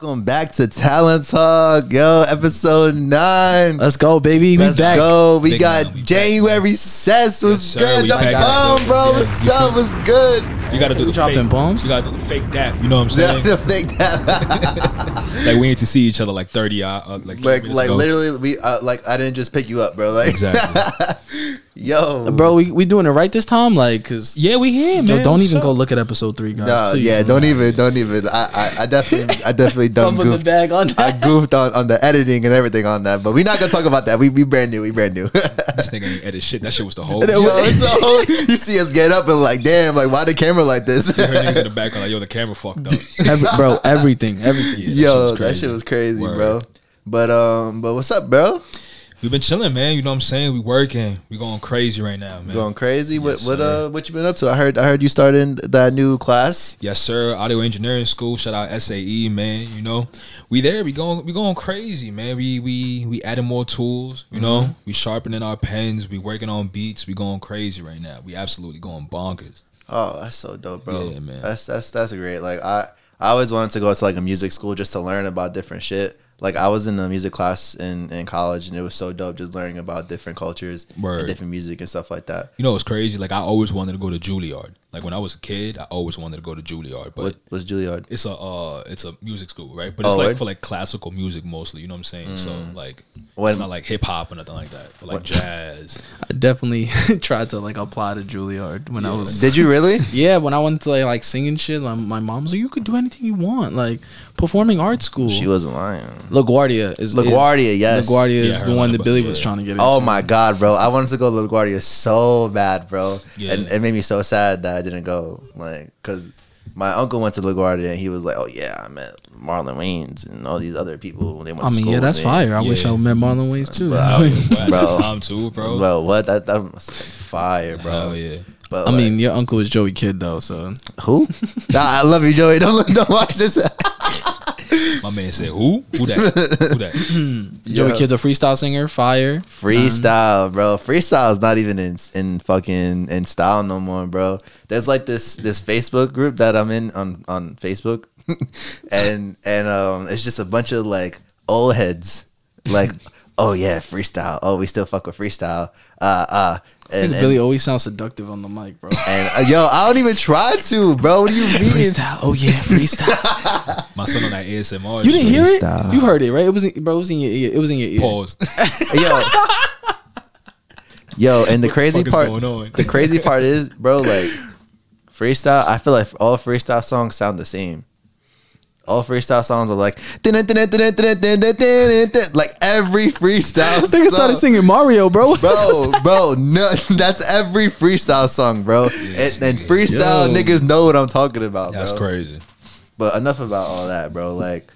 Welcome back to Talent Talk, yo, episode nine. Let's go, baby. We Let's back. go. We Big got man, we back, January Sess. What's sir, good? we Drop back. bomb, bro. Yeah, What's you up? What's good? You gotta do the Dropping fake bombs? You gotta do the fake dap. You know what I'm saying? the fake that. like we need to see each other like 30 uh, uh, like like, minutes like ago. literally, we uh, like I didn't just pick you up, bro. Like, Exactly. yo, Bro, we, we doing it right this time? Like, cause Yeah, we here, Yo, man. don't even go look at episode three, guys. No, please. yeah, don't even, don't even. I, I, I definitely, I definitely done Pump in the goofed. bag on I goofed on, on the editing and everything on that, but we're not gonna talk about that. We we brand new, we brand new. This nigga ain't edit shit. That shit was the whole. It Yo, you was- so you see us get up and like, damn, like why the camera like this? heard niggas in the background like, yo, the camera fucked up. Every, bro, everything, everything. Yeah, that Yo, shit was that crazy. shit was crazy, bro. But um, but what's up, bro? We've been chilling, man. You know what I'm saying? We working. We going crazy right now, man. Going crazy. What Yes, what sir. uh what you been up to? I heard I heard you starting that new class. Yes, sir. Audio engineering school. Shout out SAE, man. You know, we there. We going. We going crazy, man. We we we adding more tools. You know, Mm-hmm. we sharpening our pens. We working on beats. We going crazy right now. We absolutely going bonkers. Oh, that's so dope, bro. Yeah, man. That's that's that's great. Like I I always wanted to go to like a music school just to learn about different shit. Like I was in a music class in, in college and it was so dope just learning about different cultures Word. and different music and stuff like that. You know, it's crazy. Like I always wanted to go to Juilliard. Like when I was a kid, I always wanted to go to Juilliard. But What was Juilliard? it's a uh, it's a music school, right? But it's Oh, like word? Mm. for like classical music mostly. You know what I'm saying? So like, When- it's not like hip hop or nothing like that. But like jazz. I definitely tried to like apply to Juilliard when I Yeah. was. Did you really? Yeah, when I went to like, like singing shit, my, my mom was like, "You could do anything you want, like performing arts school." She wasn't lying. LaGuardia is LaGuardia, is, yes. LaGuardia Yeah, I is heard the one that but Billy yeah. was trying to get into. Oh my god, bro! I wanted to go to LaGuardia so bad, bro, Yeah. and it made me so sad that I didn't go. Like, cause my uncle went to LaGuardia and he was like, "Oh yeah, I met Marlon Wayans and all these other people. They went I to mean, school yeah, that's fire. I wish I met Marlon Wayans too. Bro, Well, at Bro. the time too, bro. Bro, what? That that must have fire, bro. Hell yeah. But I like, mean, your uncle is Joey Kidd though, so who? nah, I love you, Joey. Don't don't watch this. My man said, "Who? Who that? Who that?" Joey Yeah. Kidd's a freestyle singer, fire. Freestyle, bro. Freestyle is not even in in fucking in style no more, bro. There's like this this Facebook group that I'm in on on Facebook, and and um, it's just a bunch of like old heads, like, oh yeah, freestyle. Oh, we still fuck with freestyle. Uh, uh. I think And, and, Billy always sounds seductive on the mic, bro. and, uh, yo, I don't even try to, bro. What do you mean? freestyle, oh yeah, freestyle. My son on that ASMR. you didn't hear it? Freestyle. You heard it, right? It was, in, bro. It was in your ear. It was in your ear. Pause. yo, yo, and the crazy fuck is part, the crazy part is, bro, like freestyle. I feel like all freestyle songs sound the same. All freestyle songs are like, like every freestyle. I think started song- singing Mario, bro. Bro, bro, no, that's every freestyle song, bro. and, and freestyle Yo. niggas know what I'm talking about, That's bro. crazy. But enough about all that, bro. Like,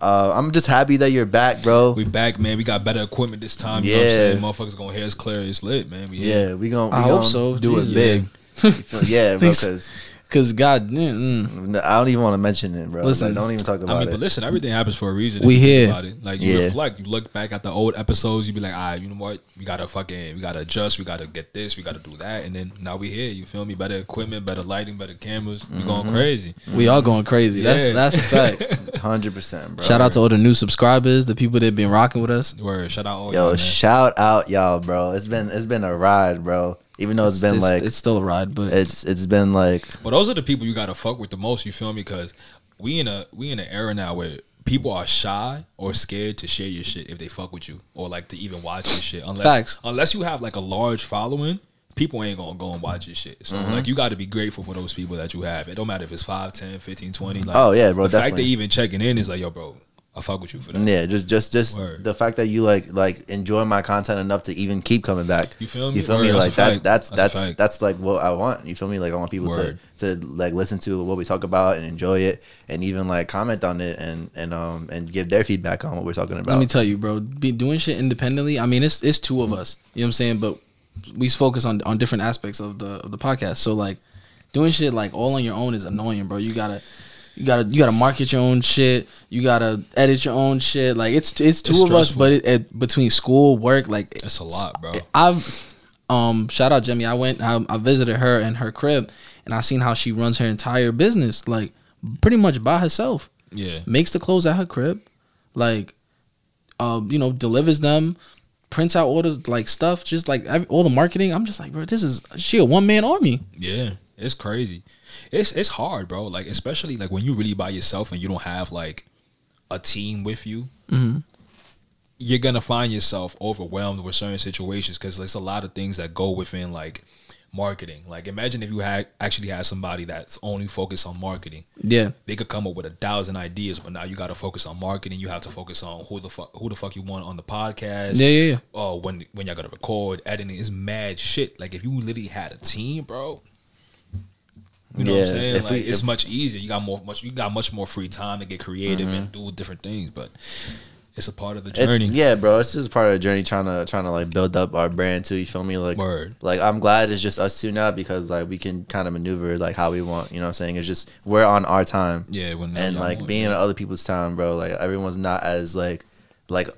uh, I'm just happy that you're back, bro. We back, man. We got better equipment this time. You know what I'm Yeah. saying? Motherfuckers gonna hear us clear. It's lit, man. We here. Yeah, we gon' we I gon' hope so. do it Jeez. big. You yeah, bro. Because Cause God, mm, mm. I don't even want to mention it, bro. Listen, like, don't even talk about I mean, it. but listen, everything happens for a reason. We if you think here. About it. Like you Yeah. reflect, you look back at the old episodes, you be like, all right, you know what? We gotta fucking, we gotta adjust, we gotta get this, we gotta do that, and then now we here. You feel me? Better equipment, better lighting, better cameras. We Mm-hmm. going crazy. we all going crazy. That's Yeah. that's a fact. Hundred percent, bro. Shout out to all the new subscribers, the people that been rocking with us. Word, shout out all yo, y'all, shout out y'all, bro. It's been it's been a ride, bro. Even though it's been like it's still a ride, but it's it's been like But those are the people you gotta fuck with the most. You feel me? Because we in a we in an era now where people are shy or scared to share your shit if they fuck with you or like to even watch your shit. Unless Facts. unless you have like a large following, people ain't gonna go and watch your shit. So Mm-hmm. like you got to be grateful for those people that you have. It don't matter if it's 5, 10, 15, 20. Like, Oh, yeah, bro, The fact they even checking in is like, yo, bro, I fuck with you for that. yeah, just just just Word. the fact that you like like enjoy my content enough to even keep coming back. You feel me? You feel Word, me? that's Like that. That's That's that's that's like what I want. You feel me? Like I want people to to like listen to what we talk about and enjoy it, and even like comment on it and and um and give their feedback on what we're talking about. let me tell you, bro, be doing shit independently. I mean, it's it's two of us. You know what I'm saying? But we focus on on different aspects of the of the podcast. So like doing shit like all on your own is annoying, bro. You gotta you gotta you gotta market your own shit. You gotta edit your own shit. Like it's it's two It's of us, but it, it, between school, work, like it's a lot, bro. I've um shout out Jimmy. I went I, I visited her in her crib and I seen how she runs her entire business like pretty much by herself. Yeah. makes the clothes at her crib, like, um, you know, delivers them, prints out all the like stuff, just like every, all the marketing. I'm just like, bro, this is she a one man army. Yeah, it's crazy. It's it's hard, bro. Like especially like when you really by yourself and you don't have like a team with you. Mm-hmm. You're gonna find yourself overwhelmed with certain situations because there's a lot of things that go within like marketing. Like imagine if you had actually had somebody that's only focused on marketing. Yeah, They could come up with a thousand ideas, but now you got to focus on marketing. You have to focus on who the fuck who the fuck you want on the podcast. yeah, yeah, yeah. oh, when when y'all gotta record, editing is mad shit. Like if you literally had a team, bro. You know what I'm saying? Like we- it's much easier. You got more much you got much more free time to get creative and Mm-hmm. do different things, but it's a part of the It's, journey. yeah, bro. It's just part of the journey trying to trying to like build up our brand too. You feel me? Like Word. like I'm glad it's just us two now because like we can kind of maneuver like how we want. You know what I'm saying? It's just we're on our time. Yeah, when and like want- being in other people's time, bro. Like everyone's not as like like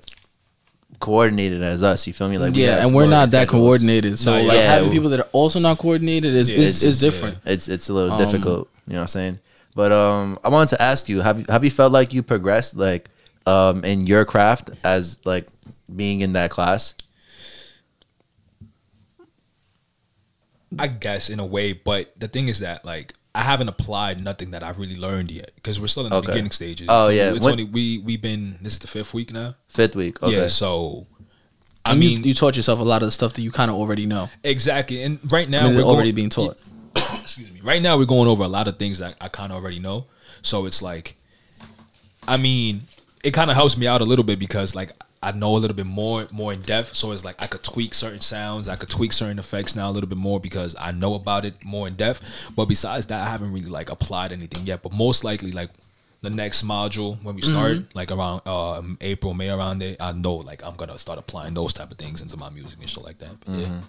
coordinated as us. You feel me? Like yeah, have and we're not that schedules. coordinated. So No, like yeah. having people that are also not coordinated is Yeah, is, it's is just, yeah. different. It's it's a little Um, difficult. You know what I'm saying? But um, I wanted to ask you have you have you felt like you progressed like um in your craft as like being in that class? I guess in a way, but the thing is that like I haven't applied nothing that I've really learned yet because we're still in the Okay. beginning stages. Oh, yeah. it's When- only we we've been this is the fifth week now. Fifth week. Okay. Yeah, so I And mean you, taught yourself a lot of the stuff that you kind of already know. exactly, and right now I mean, we're they're already going- being taught. excuse me. Right now we're going over a lot of things that I kind of already know. So it's like, I mean, it kind of helps me out a little bit because like I know a little bit more more in depth. So it's like I could tweak certain sounds, I could tweak certain effects now a little bit more because I know about it more in depth. But besides that, I haven't really like applied anything yet. But most likely, like the next module when we start, like around uh, April, May, around there, I know like I'm gonna start applying those type of things into my music and shit like that. But, yeah.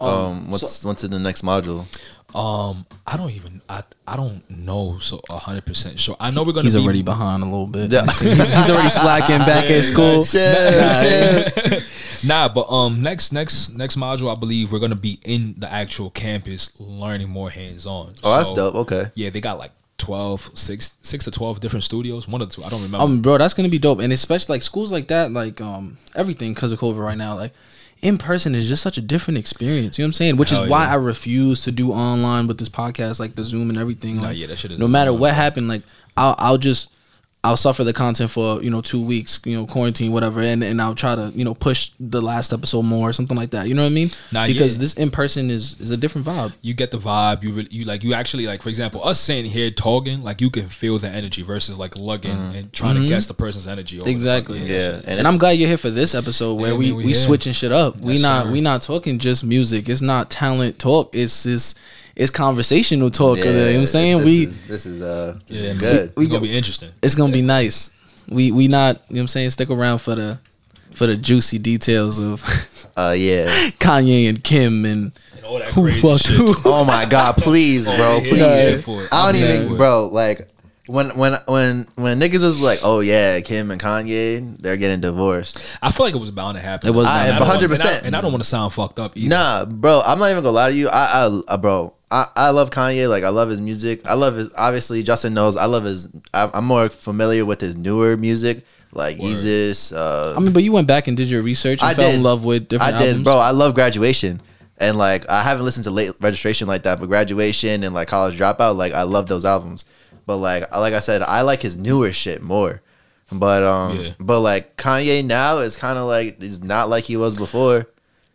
Um, what's what's in the next module? Um, I don't even I I don't know so hundred percent sure. I know we're gonna He's be already behind a little bit. Yeah. he's, he's already slacking back at school. Yeah, nah, but um next next next module I believe we're gonna be in the actual campus learning more hands on. Oh, that's dope. Okay. Yeah, they got like 12, six, six to twelve different studios. One of the two, I don't remember. Um, bro, that's gonna be dope, and especially like schools like that, like um, everything because of COVID right now, like in person is just such a different experience. You know what I'm saying? Which Hell is why yeah. I refuse to do online with this podcast, like the Zoom and everything. Nah, Like, yeah, that shit is no matter annoying. what happened, like I'll I'll just I'll suffer the content for you know two weeks, you know quarantine, whatever, and and I'll try to you know push the last episode more or something like that. You know what I mean? Nah, because yeah. this in person is is a different vibe. you get the vibe. You really, you like you actually like for example us sitting here talking like you can feel the energy versus like lugging and trying to guess the person's energy. over Mm-hmm. Exactly. fucking- Yeah, And, it's- I'm glad you're here for this episode where Yeah, we man, we, we switching shit up. we not sir. we not talking just music. It's not talent talk. It's this it's conversational talk. you know what I'm saying? This we is, this is uh this Yeah, is man. good. It's gonna be interesting. it's gonna be nice. We we not you know what I'm saying? Stick around for the for the juicy details of Uh yeah. Kanye and Kim and And all that who crazy fucked who. Oh my god, please, bro, please. yeah, yeah, for. I don't I'm even, bro. Like when when when when niggas was like, oh yeah, Kim and Kanye, they're getting divorced. I feel like it was bound to happen. It was I- And I don't want- 100%. and I- don't want to sound fucked up either. Nah, bro, I'm not even gonna lie to you. I, I, uh, bro, I, I love Kanye. Like I love his music. I love his. Obviously, Justin knows. I love his. I'm, I'm more familiar with his newer music, like Word. Yeezus. Uh, I mean, but you went back and did your research and I fell did. in love with different I did, albums. bro. I love graduation, and like I haven't listened to late registration like that, but graduation and like college dropout, like I love those albums. But like, like I said, I like his newer shit more. But um, Yeah. but like Kanye now is kind of like he's not like he was before.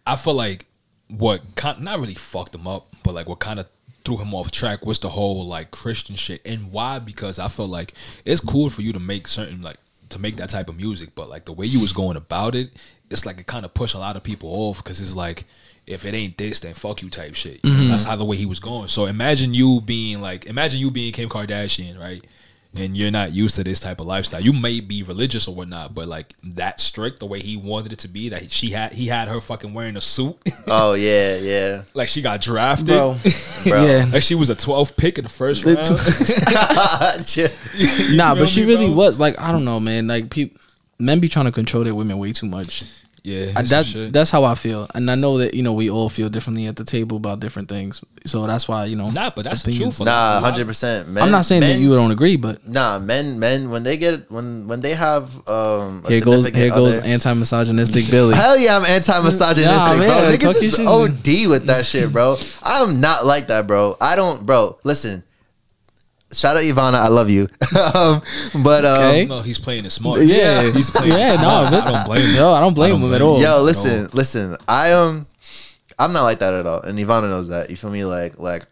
I feel like what kind not really fucked him up, but like what kind of threw him off track was the whole like Christian shit. And why? Because I felt like it's cool for you to make certain like to make that type of music, but like the way you was going about it, it's like it kind of pushed a lot of people off because it's like if it ain't this, then fuck you type shit. You know, mm-hmm. That's how the way he was going. So imagine you being like, imagine you being Kim Kardashian, right? And you're not used to this type of lifestyle. You may be religious or whatnot, but like that strict, the way he wanted it to be, that she had, he had her fucking wearing a suit, Oh yeah, yeah. like she got drafted, bro. Bro. yeah, like she was a 12th pick in the first The round. Chill. nah, but she me, really bro? was like I don't know, man. Like people, men be trying to control their women way too much. Yeah, I, it's that, that's how I feel, and I know that you know we all feel differently at the table about different things. So that's why you know. Nah, but that's the opinions- truth. Nah, hundred percent. I'm not saying that you don't agree, but Nah, men, men, when they get when when they have um, a here goes significant here goes anti-misogynistic Billy. Hell yeah, I'm anti-misogynistic, Nah, bro. man, Niggas is. OD with that shit, bro. I'm not like that, bro. I don't, bro. Listen, shout out Ivana, I love you. um, but um, Okay. no, he's playing it smart. Yeah, he's playing yeah, it smart. no, I don't blame him. Yo, I don't blame I don't him at all. Yo, listen, listen. I um, I'm not like that at all, and Ivana knows that. You feel me? Like, like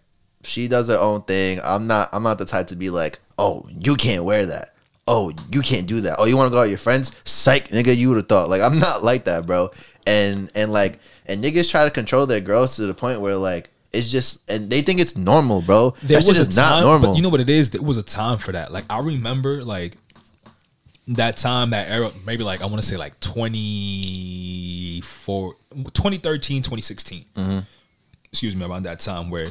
she does her own thing. I'm not. I'm not the type to be like, oh, you can't wear that. Oh, you can't do that. Oh, you want to go out with your friends? Psych, nigga. You would have thought. Like, I'm not like that, bro. And and like, and niggas try to control their girls to the point where like. It's just, and they think it's normal, bro. There that shit is a not normal. but you know what it is? There was a time for that. Like I remember, like that time, that era, maybe like I want to say like 24, 2013, 2016. Mm-hmm. Excuse me, around that time where.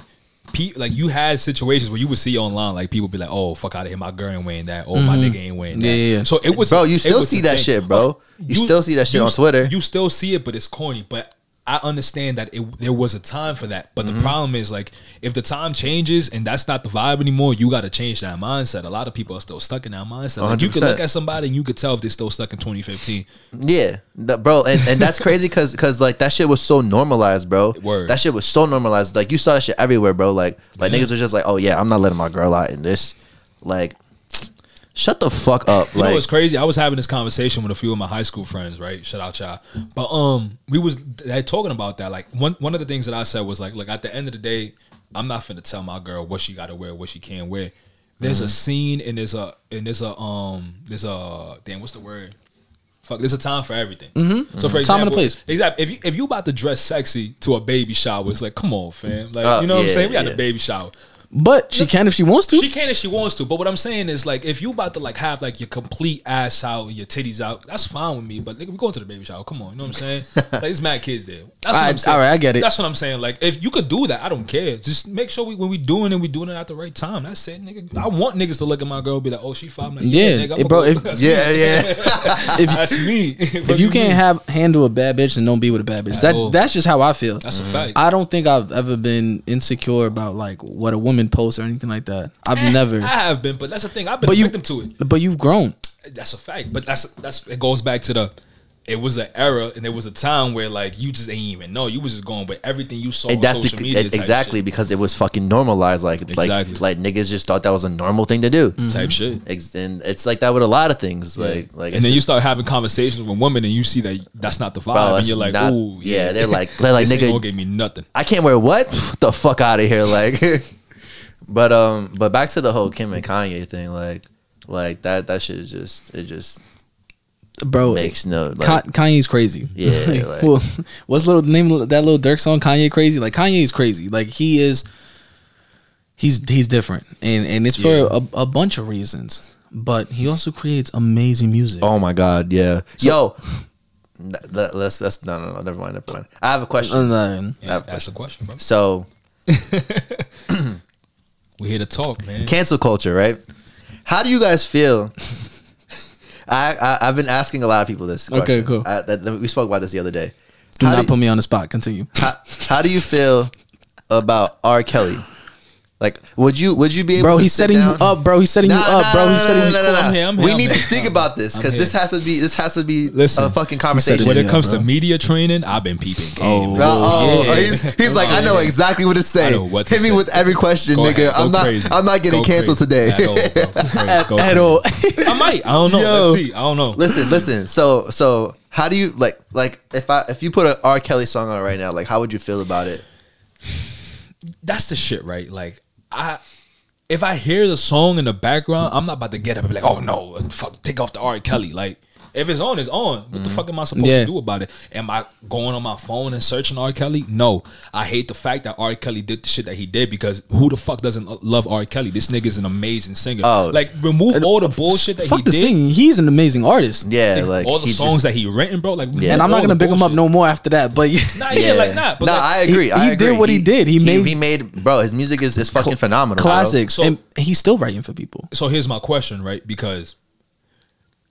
Pe- like you had situations where you would see online, like people be like, "Oh, fuck out of here, my girl ain't wearing that. Oh, my nigga ain't wearing that." Yeah, yeah, yeah. So it was, Bro, you still see that thing. shit, bro. You still see that shit on Twitter. You still see it, but it's corny. But I understand that it, there was a time for that. But Mm-hmm. the problem is like if the time changes and that's not the vibe anymore, you got to change that mindset. A lot of people are still stuck in that mindset. Like you could look at somebody and you could tell if they're still stuck in 2015. Yeah, that- bro, and, and that's crazy because because like that shit was so normalized, bro. Word. That shit was so normalized. Like you saw that shit everywhere, bro. Like like niggas were just like, oh yeah, I'm not letting my girl out in this. Like, shut the fuck up. You know what's crazy? I was having this conversation with a few of my high school friends, right? Shout out y'all. But um, we was talking about that. Like one one of the things that I said was like, look, at the end of the day, I'm not finna tell my girl what she got to wear, what she can't wear. There's Mm-hmm. a scene and there's a and there's a um there's a damn what's the word? Fuck, there's a time for everything. Mm-hmm. So for example, Time and a place. exactly. If you if you about to dress sexy to a baby shower, it's like, come on, fam. Like Uh, you know what I'm saying? We got yeah. the baby shower. But she can if she wants to. She can if she wants to, but what I'm saying is like if you about to like have like your complete ass out and your titties out, that's fine with me. But like, we going to the baby shower. Come on, you know what I'm saying? like there's mad kids there. That's what Alright, I'm saying. alright, I get it. That's what I'm saying. Like if you could do that, I don't care. Just make sure we when we doing it, we doing it at the right time. That's it, nigga. I want niggas to look at my girl and be like, oh, she fine. I'm like, yeah, Yeah, nigga, I'ma bro, if- yeah, me. yeah. if that's me. if you can't have handle a bad bitch, then don't be with a bad bitch. That all. that's just how I feel. that's a mm-hmm. fact. I don't think I've ever been insecure about like what a woman posts or anything like that. I've eh, never. I have been, but that's the thing. I've been But a you- victim to it. But you've grown. That's a fact. But that's that's it goes back to the it was an era and there was a time where like you just ain't even know. You was just going with everything you saw and on that's social bec- media. type exactly shit. because it was fucking normalized. Like Exactly. like like niggas just thought that was a normal thing to do. type mm-hmm. shit. And it's like that with a lot of things. Like like and then it's you start having conversations with women and you see that that's not the vibe Bro, and you're like, not- ooh, yeah, they're like- they're like, this ain't nigga- gonna give me nothing. I can't wear what? What the fuck out of here, like. but um, but back to the whole Kim and Kanye thing, like, like that that shit is just it just Bro, makes no like Ka- Kanye's crazy. Yeah, like- well, what's the little name of that Lil Durk song? Kanye crazy. Like Kanye's crazy. Like he is. He's he's different, and and it's for Yeah. a, a bunch of reasons. But he also creates amazing music. oh my god, yeah, yo. n- let- Let's let's no no no never mind never mind. I have a question. And then- Yeah, have a that's the question, bro. So We're here to talk, man. cancel culture, right? How do you guys feel? I, I I've been asking a lot of people this. Okay, cool. I, that, that- we spoke about this the other day. do How not do- put me on the spot. Continue. how, how do you feel about R. Kelly? Like, would you would you be able Bro, to he's sit setting down? you up, bro. He's setting you Nah, up, bro. nah, He's setting you nah, nah, I'm here, I'm We I'm need to speak about this because this has to be this has to be Listen, a fucking conversation. when it comes bro. to media training, I've been peeping game. Oh. Oh, oh, he's, he's like, I know exactly what to say. know what to Hit me with every question, Go nigga. ahead, I'm not. crazy. I'm not getting Go canceled crazy. today. At all, At all. I might. I don't know. Yo. Let's see. I don't know. listen, listen. So, so how do you like, like, if I if you put an R. Kelly song on right now, like, how would you feel about it? that's the shit, right? Like I if I hear the song in the background, I'm not about to get up and be like, oh no, fuck, take off the R. Kelly. Like if it's on, it's on. What the mm-hmm. fuck am I supposed Yeah. to do about it? Am I going on my phone and searching R. Kelly? No. I hate the fact that R. Kelly did the shit that he did because who the fuck doesn't love R. Kelly? This nigga is an amazing singer. Oh. like remove all the bullshit that Fuck he the did. singing. He's an amazing artist. Yeah, like all the he songs just- that he written, bro. Like, Yeah. And I'm not gonna pick him up no more after that. But Nah, yeah, like nah. But nah, like, I agree. he- I he agree. did what he did. He made- he made bro. His music is, is fucking phenomenal. bro. classics, So- and he's still writing for people. so here's my question, right? Because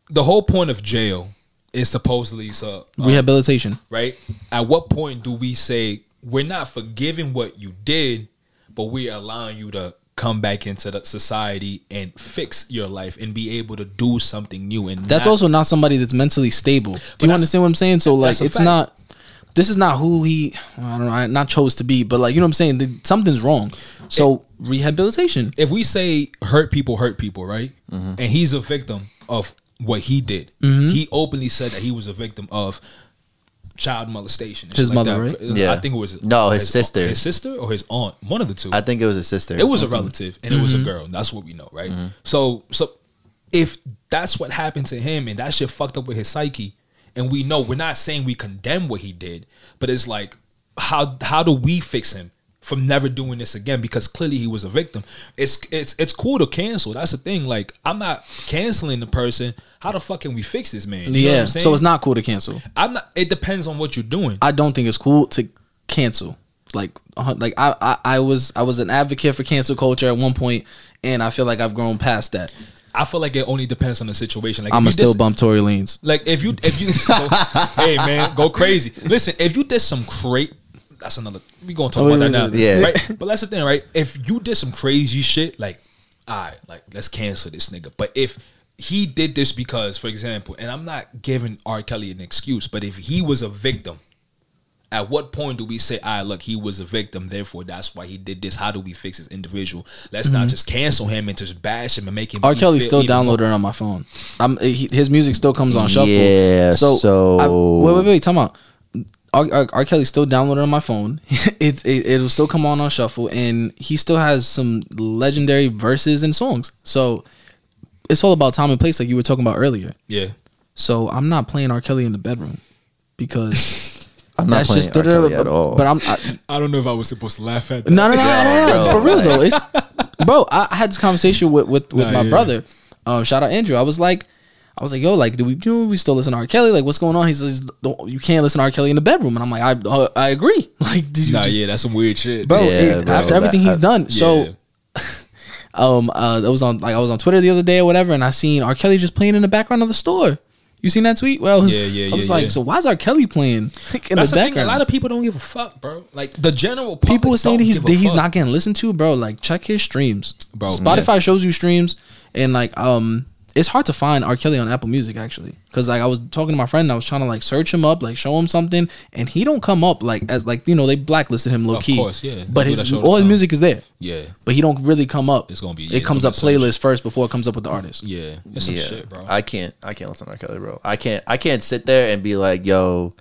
the whole point of jail is supposedly so uh, Rehabilitation. right? At what point do we say we're not forgiving what you did, but we're allowing you to come back into the society and fix your life and be able to do something new? And That's not- also not somebody that's mentally stable. Do you understand what I'm saying? So like, it's fact. not. This is not who he. I don't know. I not chose to be, but like you know what I'm saying. The- Something's wrong. So rehabilitation. if we say hurt people hurt people, right? Mm-hmm. And he's a victim of what he did. Mm-hmm. He openly said that he was a victim of child molestation. His like mother, that. right? Yeah. I think it was No, his sister. his sister or his aunt, one of the two. I think it was his sister. It was a mm-hmm. relative and it was a Mm-hmm. girl. That's what we know, right? Mm-hmm. So so if that's what happened to him and that shit fucked up with his psyche, and we know we're not saying we condemn what he did, but it's like how how do we fix him from never doing this again? Because clearly he was a victim. It's it's it's cool to cancel. That's the thing. Like I'm not canceling the person. How the fuck can we fix this man? You know what yeah. I'm saying? So it's not cool to cancel. I'm not. It depends on what you're doing. I don't think it's cool to cancel. Like, like I, I, I was, I was an advocate for cancel culture at one point, and I feel like I've grown past that. I feel like it only depends on the situation. Like I'm still dis- bump Tory Lanez. Like if you if you go, hey man, go crazy. Listen, if you did some great that's another we gonna talk Oh, about wait, that now. wait, wait. Yeah. Right? But that's the thing, right? If you did some crazy shit, like, alright, like let's cancel this nigga. But if he did this because, for example, and I'm not giving R. Kelly an excuse, but if he was a victim, at what point do we say, "I look, he was a victim, therefore that's why he did this"? How do we fix this individual? Let's not just cancel him and just bash him and make him. Mm-hmm. R. be Kelly's still downloading on my phone. I'm, he, his music still comes on shuffle. Yeah, so- I, wait, wait, wait. Time out. R, R, R. Kelly's still downloaded on my phone. It's it, it'll still come on on shuffle, and he still has some legendary verses and songs. So it's all about time and place, like you were talking about earlier. Yeah. So I'm not playing R. Kelly in the bedroom because I'm not that's playing just R. Kelly at all. But I'm I, I don't know if I was supposed to laugh at that. no, no, no, no, no, bro, for real though. It's bro. I I had this conversation with with, with Nah, my yeah. brother. Um, shout out Andrew. I was like, I was like, yo, like, do we do we still listen to R. Kelly? Like, what's going on? He says, you can't listen to R. Kelly in the bedroom, and I'm like, I uh, I agree. Like, did you Nah, just, yeah, that's some weird shit. bro? Yeah, it- bro, after that- everything he's I- done, so um, uh, that was on like I was on Twitter the other day or whatever, and I seen R. Kelly just playing in the background of the store. You seen that tweet? Well, I was, Yeah, yeah, I was yeah, like, yeah. so why's R. Kelly playing in That's the the thing. background? A lot of people don't give a fuck, bro. Like the general people are saying don't that he's give that he's fuck. not getting listened to, bro. Like check his streams, Bro, Spotify shows you streams, and like um, it's hard to find R. Kelly on Apple Music actually, because like I was talking to my friend, and I was trying to like search him up, like show him something, and he don't come up like as like you know they blacklisted him low Of key. course, yeah. But They his all all his time. music is there, Yeah, but he don't really come up. It's gonna be- yeah, it comes up be a search. playlist first before it comes up with the artist. yeah. It's some yeah, shit, bro. I can't. I can't listen to R. Kelly, bro. I can't. I can't sit there and be like, "Yo,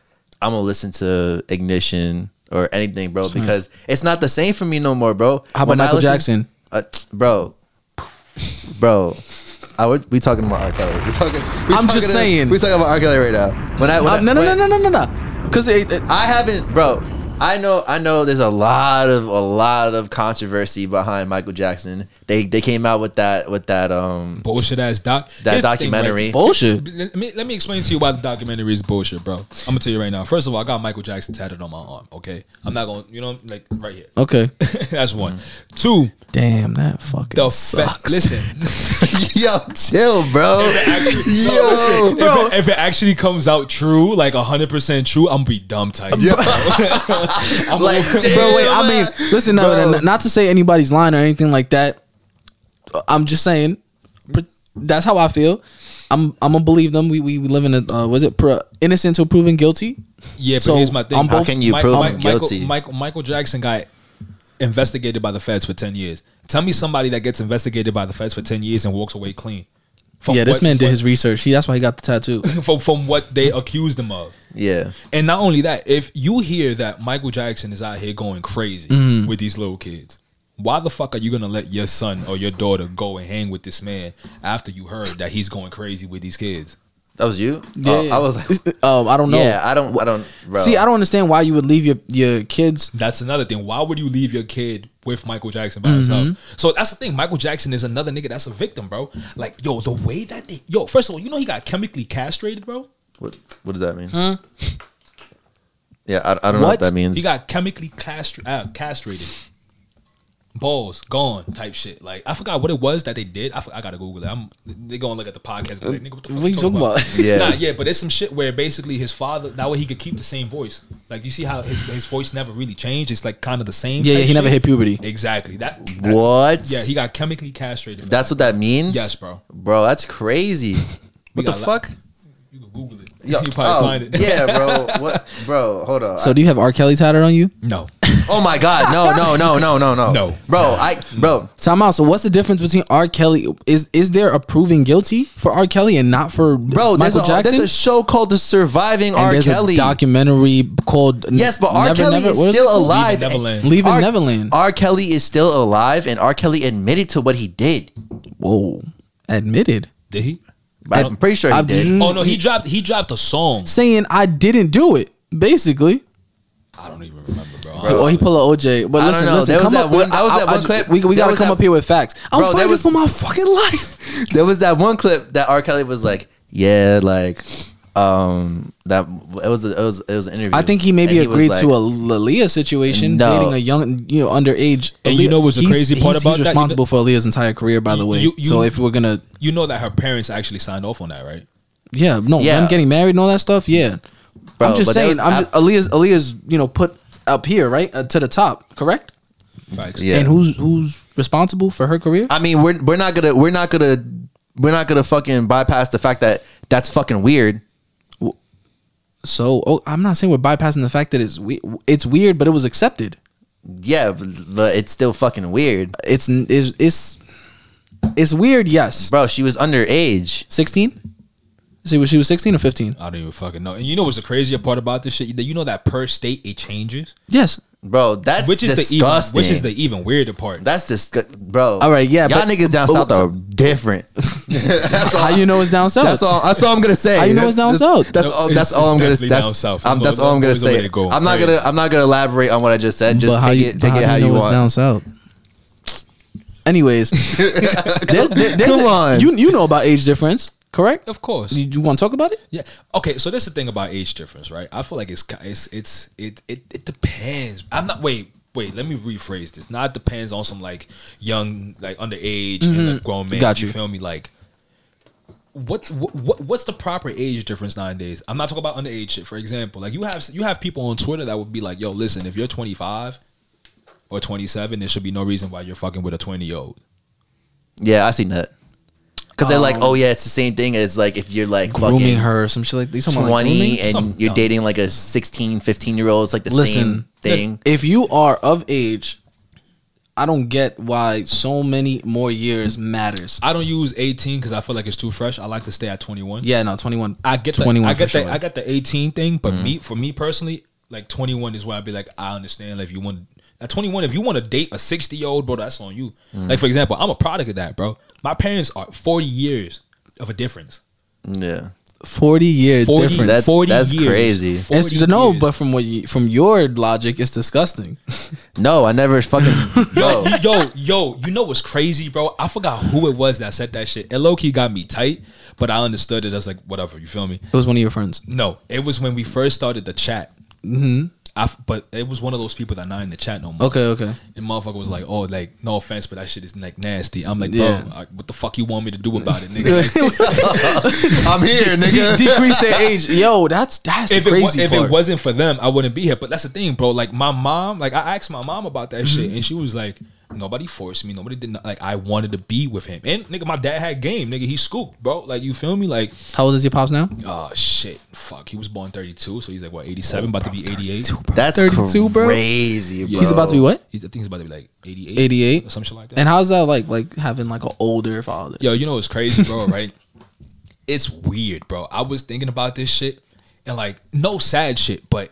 I'm gonna listen to Ignition or anything, bro," because it's not the same for me no more, bro. How about When Michael listen- Jackson? uh, bro, bro. I would. We talking about R. Kelly. We talking. We I'm just talking- saying. We talking about R. Kelly right now. When I, when Uh, I no, no, no, when- no, no, no, no, because it, it- I haven't, bro. I know, I know. There's a lot of a lot of controversy behind Michael Jackson. They they came out with that with that um bullshit ass doc. that Here's the thing, right? documentary. bullshit. Let me let me explain to you why the documentary is bullshit, bro. I'm gonna tell you right now. First of all, I got Michael Jackson tatted on my arm. Okay, I'm not gonna, you know, like right here. Okay, That's one. Two, damn that fucking the sucks. fact. Listen, Yo, chill, bro. Yo, if, it, if it actually comes out true, like hundred percent true, I'm gonna be dumb tight. I'm like, like, bro. Wait, I damn, mean, listen, no, no, not to say anybody's lying or anything like that. I'm just saying, that's how I feel. I'm I'm gonna believe them. We we, we live in a uh, was it pro, innocent until proven guilty? Yeah, but So, here's my thing. on How both- can you Mi- prove Mi- him Michael, guilty? Michael, Michael Jackson got investigated by the feds for ten years. Tell me somebody that gets investigated by the feds for ten years and walks away clean. From yeah, this what- man did what- his research. He that's why he got the tattoo. from from what they accused him of. yeah, And not only that, if you hear that Michael Jackson is out here going crazy Mm-hmm. with these little kids, why the fuck are you gonna let your son or your daughter go and hang with this man after you heard that he's going crazy with these kids? that was you. Yeah, Oh, I was. Like, um, I don't know. yeah, I don't. I don't. Bro. See, I don't understand why you would leave your your kids. That's another thing. Why would you leave your kid with Michael Jackson by Mm-hmm. himself? So that's the thing. Michael Jackson is another nigga that's a victim, bro. Like, yo, the way that they, yo, first of all, you know he got chemically castrated, bro. What What does that mean? Yeah, I, I don't know What? what that means. He got chemically castra- uh, castrated. Balls gone type shit. Like I forgot what it was that they did. I, I gotta Google it. I'm they gonna look at the podcast. Like, Nigga, what the fuck What you talking about? Yeah. Nah, yeah, but it's some shit where basically his father that way he could keep the same voice. Like you see how his his voice never really changed. It's like kind of the same. Yeah, he never hit puberty. Exactly. That, that- What? Yeah, he got chemically castrated. That's that. what that means. Yes, bro. Bro, that's crazy. What the fuck? You can Google it. Yo, you probably oh, find it. yeah, bro. What, bro? Hold on. So do you have R. Kelly tatted on you? no. oh my god, no, no, no, no, no, no, No. bro. I, bro. Time out. So what's the difference between R. Kelly? Is is there a proven guilty for R. Kelly and not for Bro, there's Michael a, Jackson? there's a show called The Surviving and R. there's Kelly. a documentary called yes, but R. Never, Kelly Never- is still called? alive. Leaving Neverland. Leaving R- Neverland. R. Kelly is still alive, and R. Kelly admitted to what he did. Whoa, admitted. Did he? I'm pretty sure he I've- did. Oh no, he dropped he dropped a song. saying I didn't do it. Basically, I don't even remember, bro. Bro. or he pull a OJ. But I don't listen, know. listen, There was come that up. one- with- that was I- that I- one clip- We, we there gotta was come that- up here with facts. I'm Bro, there fighting was- for my fucking life. There was that one clip that R. Kelly was like, "Yeah, like, um, that it was a, it was it was an interview." I think he maybe And agreed like- to a Aaliyah situation, No. dating a young, you know, underage. And you Aaliyah- know what's the he's- crazy part he's- about he's that? responsible for Aaliyah's entire career, by the way. You- you- so if we're gonna, You know that her parents actually signed off on that, right? yeah, no, Yeah. them getting married and all that stuff, yeah. Bro, I'm just saying, was I'm just, Aaliyah's, Aaliyah's, you know, put up here, right, uh, to the top, correct? Facts. Yeah. And who's who's responsible for her career? I mean, we're we're not gonna we're not gonna we're not gonna fucking bypass the fact that that's fucking weird. So, oh, I'm not saying we're bypassing the fact that it's we- it's weird, but it was accepted. Yeah, but, but it's still fucking weird, It's it's it's it's weird. Yes, bro. She was underage. sixteen. See, was she was sixteen or fifteen? I don't even fucking know. And you know what's the crazier part about this shit? That You know that per state it changes, Yes. Bro, that's which is disgusting. the even which is the even weirder part. that's disgusting, bro. All right, yeah, y'all but- niggas down south are different. that's How you know it's down south? That's all. That's all I'm gonna say. How you know That's- it's down south? That's all. That's all I'm gonna. definitely That's, south. I'm, that's all I'm gonna those are where say. go. I'm not Crazy. gonna. I'm not gonna elaborate on what I just said. Just But how take you, it. Take how it do how you you know it's want. down south? Anyways, there's, there- there's Come a- on. you you know about age difference, correct? of course. You, you want to talk about it? Yeah. Okay. So this is the thing about age difference, right? I feel like it's it's it's it it, it depends. I'm not. Wait. Wait. Let me rephrase this. Not depends on some like young like underage and like grown man. Mm-hmm. Got you. feel me? Like. What, what what's the proper age difference nowadays? I'm not talking about underage shit. For example, like you have you have people on Twitter that would be like, "Yo, listen, if you're 25 or 27, there should be no reason why you're fucking with a 20 year old." Yeah, I seen that. Because they're like, Um, oh yeah, it's the same thing as like if you're like Grooming fucking her, or some shit like you talking about like 20 grooming? and Some you're dumb- dating like a 16, 15 year old. It's like the Listen, same thing. If you are of age, I don't get why so many more years matters. I don't use 18 because I feel like it's too fresh. I like to stay at 21. Yeah, no, twenty one. I get the, 21 I get for the sure. I got the 18 thing, but me for me personally, like 21 is where I'd be like, I understand. Like if you want at 21, if you want to date a 60 year old, bro, that's on you. Like for example, I'm a product of that, bro. My parents are 40 years of a difference. Yeah, Forty years 40, difference. That's- 40 that's years. crazy. 40 It's, no, years. but from what you, from your logic, it's disgusting. no, I never fucking. Yo, yo, yo, yo, you know what's crazy, bro? I forgot who it was that said that shit. It low key got me tight, but I understood it as like whatever. You feel me? It was one of your friends. No, it was when we first started the chat. Mm-hmm. I f but it was one of those people that not in the chat no more. Okay, okay. And motherfucker was like, "Oh, like no offense, but that shit is like nasty." I'm like, "Bro, Yeah. I- what the fuck you want me to do about it, nigga?" I'm here, nigga. Decrease their age. Yo, that's that's if the it wa- crazy if part. it wasn't for them, I wouldn't be here. But that's the thing, bro. Like my mom, like I asked my mom about that shit, and she was like, "Nobody forced me. Nobody did not like. I wanted to be with him, and nigga, my dad had game, nigga. He scooped, bro. Like you feel me? Like, How old is your pops now? oh shit, fuck. He was born 32, so he's like what 87, about to be 88. That's 32, bro. crazy, bro. He's about to be what? He's, I think he's about to be like 88, 88? or some shit like that. And how's that like? Like having like an older father? Yo, you know what's crazy, bro, right? It's weird, bro. I was thinking about this shit and like no sad shit, but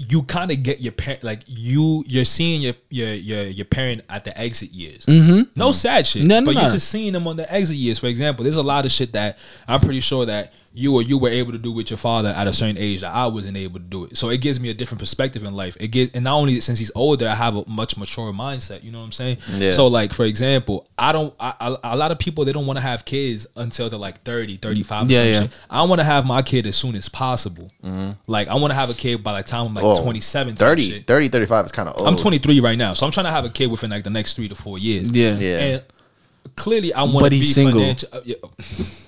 you kind of get your parent like you you're seeing your your your, your parent at the exit years. Mm-hmm. No sad shit, No, no, but no. you're just seeing them on the exit years. For example, there's a lot of shit that I'm pretty sure that you or you were able to do with your father at a certain age that I wasn't able to do it. So it gives me a different perspective in life. It gives, and not only since he's older, I have a much mature mindset. You know what I'm saying? Yeah. So like for example, I don't. I, I, a lot of people they don't want to have kids until they're like 30, 35. Yeah, yeah. Shit. I want to have my kid as soon as possible. Like I want to have a kid by the time I'm like Whoa. 27, 30, 30, 35 is kind of old. I'm 23 right now, so I'm trying to have a kid within like the next three to four years. Yeah. Yeah. And clearly, I want But to be he's single. financial- uh, yeah.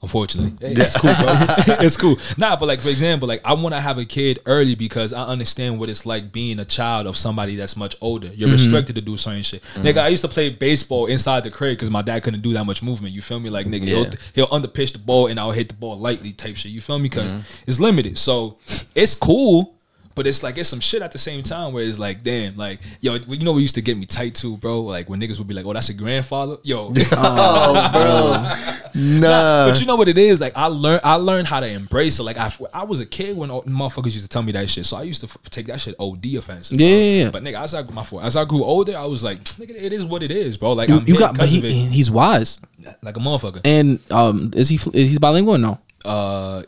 Unfortunately, Hey, it's cool, bro. it's cool. Nah, but like for example, like I want to have a kid early because I understand what it's like being a child of somebody that's much older. You're mm-hmm. restricted to do certain shit. Mm-hmm. Nigga, I used to play baseball inside the crib because my dad couldn't do that much movement. You feel me? Like nigga, Yeah. he'll, he'll underpitch the ball and I'll hit the ball lightly type shit. You feel me? Because mm-hmm. it's limited. So it's cool. But it's like it's some shit at the same time where it's like, damn, like, yo, you know what used to get me tight too, bro? Like when niggas would be like, oh, that's a grandfather, yo. Oh, bro. nah. But you know what it is? Like I learned, I learned how to embrace it. Like I, I was a kid when all- motherfuckers used to tell me that shit, so I used to f- take that shit OD offensive. Yeah, bro. yeah, yeah. But nigga, as I my fault, as I grew older, I was like, nigga, it is what it is, bro. Like You, I'm you got, but 'cause he he's wise. like a motherfucker. And um, is he fl- is he bilingual? or No, Uh,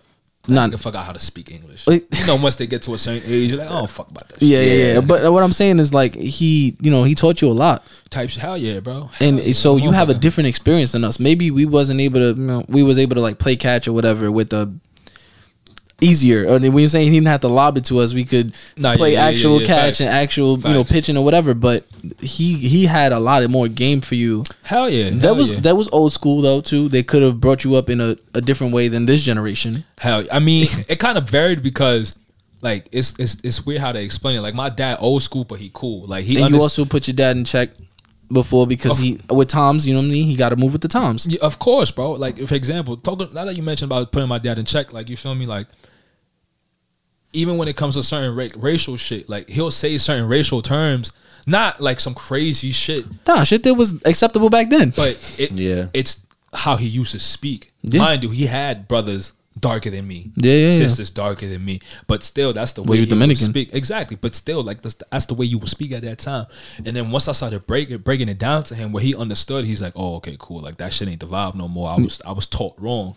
Not- nigga forgot how to speak English. You know, once they get to a certain age, you're like, oh fuck about that. Shit. yeah, yeah, yeah. Yeah. But what I'm saying is like he, you know, he taught you a lot, Type shit. Hell yeah, bro. Hell and yeah, so you have a different experience than us. Maybe we wasn't able to, you know, we was able to like play catch or whatever with the easier. Or when you're saying he didn't have to lob it to us, we could Nah, play yeah, yeah, yeah, actual yeah, catch facts. and actual, you know, pitching or whatever. But he he had a lot of more game for you. Hell yeah. That hell was that was old school though too. They could have brought you up in a, a different way than this generation. Hell, I mean, it kind of varied because, like, it's it's it's weird how they explain it. Like, my dad old school, but he cool. Like, he and you also put your dad in check before because he with Toms, you know what I mean. He got to move with the Toms. Yeah, of course, bro. Like, for example, talk, now that you mentioned about putting my dad in check, like, you feel me? Like, even when it comes to certain ra- racial shit, like, he'll say certain racial terms, not like some crazy shit, Nah, shit that was acceptable back then. but it Yeah. it's how he used to speak. Yeah. Mind you, he had brothers darker than me, Yeah, yeah, yeah. sisters darker than me, but still, that's the Well, way you're would Dominican. speak. Exactly, but still, like that's, that's the way you would speak at that time. And then once I started breaking breaking it down to him, where he understood, he's like, "Oh, okay, cool. Like that shit ain't the vibe no more. I mm. was I was taught wrong."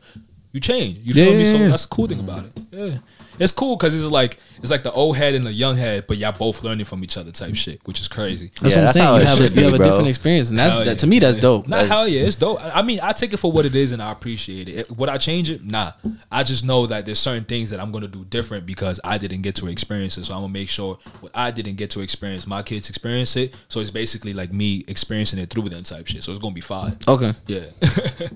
You change. You Yeah, feel me? yeah, So yeah. that's the cool thing about it. Yeah, it's cool because it's like it's like the old head and the young head, but y'all both learning from each other type shit, which is crazy. That's Yeah, what I'm that's saying. You have a should you have be, a different experience, and that's Hell that to me that's Yeah. dope. Nah, hell yeah, it's dope. I I mean, I take it for what it is, and I appreciate it. Would I change it? Nah. I just know that there's certain things that I'm gonna do different because I didn't get to experience it. So I'm gonna make sure what I didn't get to experience, my kids experience it. So it's basically like me experiencing it through them type shit. So it's gonna be fine. Okay, Yeah.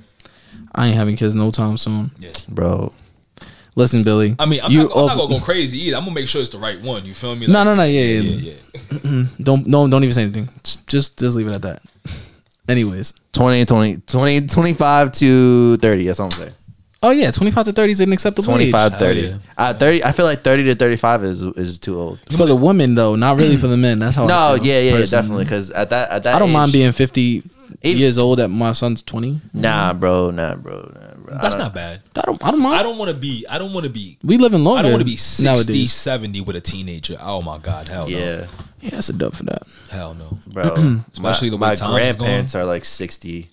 I ain't having kids no time soon. yeah. Bro. Listen, Billy. I mean, I'm, you not, I'm not gonna go crazy either. I'm gonna make sure it's the right one. You feel me? No, no, no. Yeah, yeah. yeah, yeah. Don't no, don't even say anything. Just just leave it at that. Anyways, 20, 20, 20, 25 to 30. That's what I'm saying. oh yeah, twenty five to thirty is an acceptable 25 age 30. yeah. Uh, 30. I feel like 30 to 35 is is too old. for the women though, not really for the men. That's how. I No, feel, yeah, yeah, personally. definitely. Because at that, at that, I don't age- mind being fifty Even- years old at my son's twenty. Nah, bro, nah, bro, nah, bro. That's don't- bad. I don't. I don't mind. I don't want to be. I don't want to be. we live in longer. I don't want to be 60, nowadays. 70 with a teenager. Oh my god, hell no. Yeah, Yeah, that's a dub for that. Hell no. bro. Especially my, the way my time's grandparents are like 60.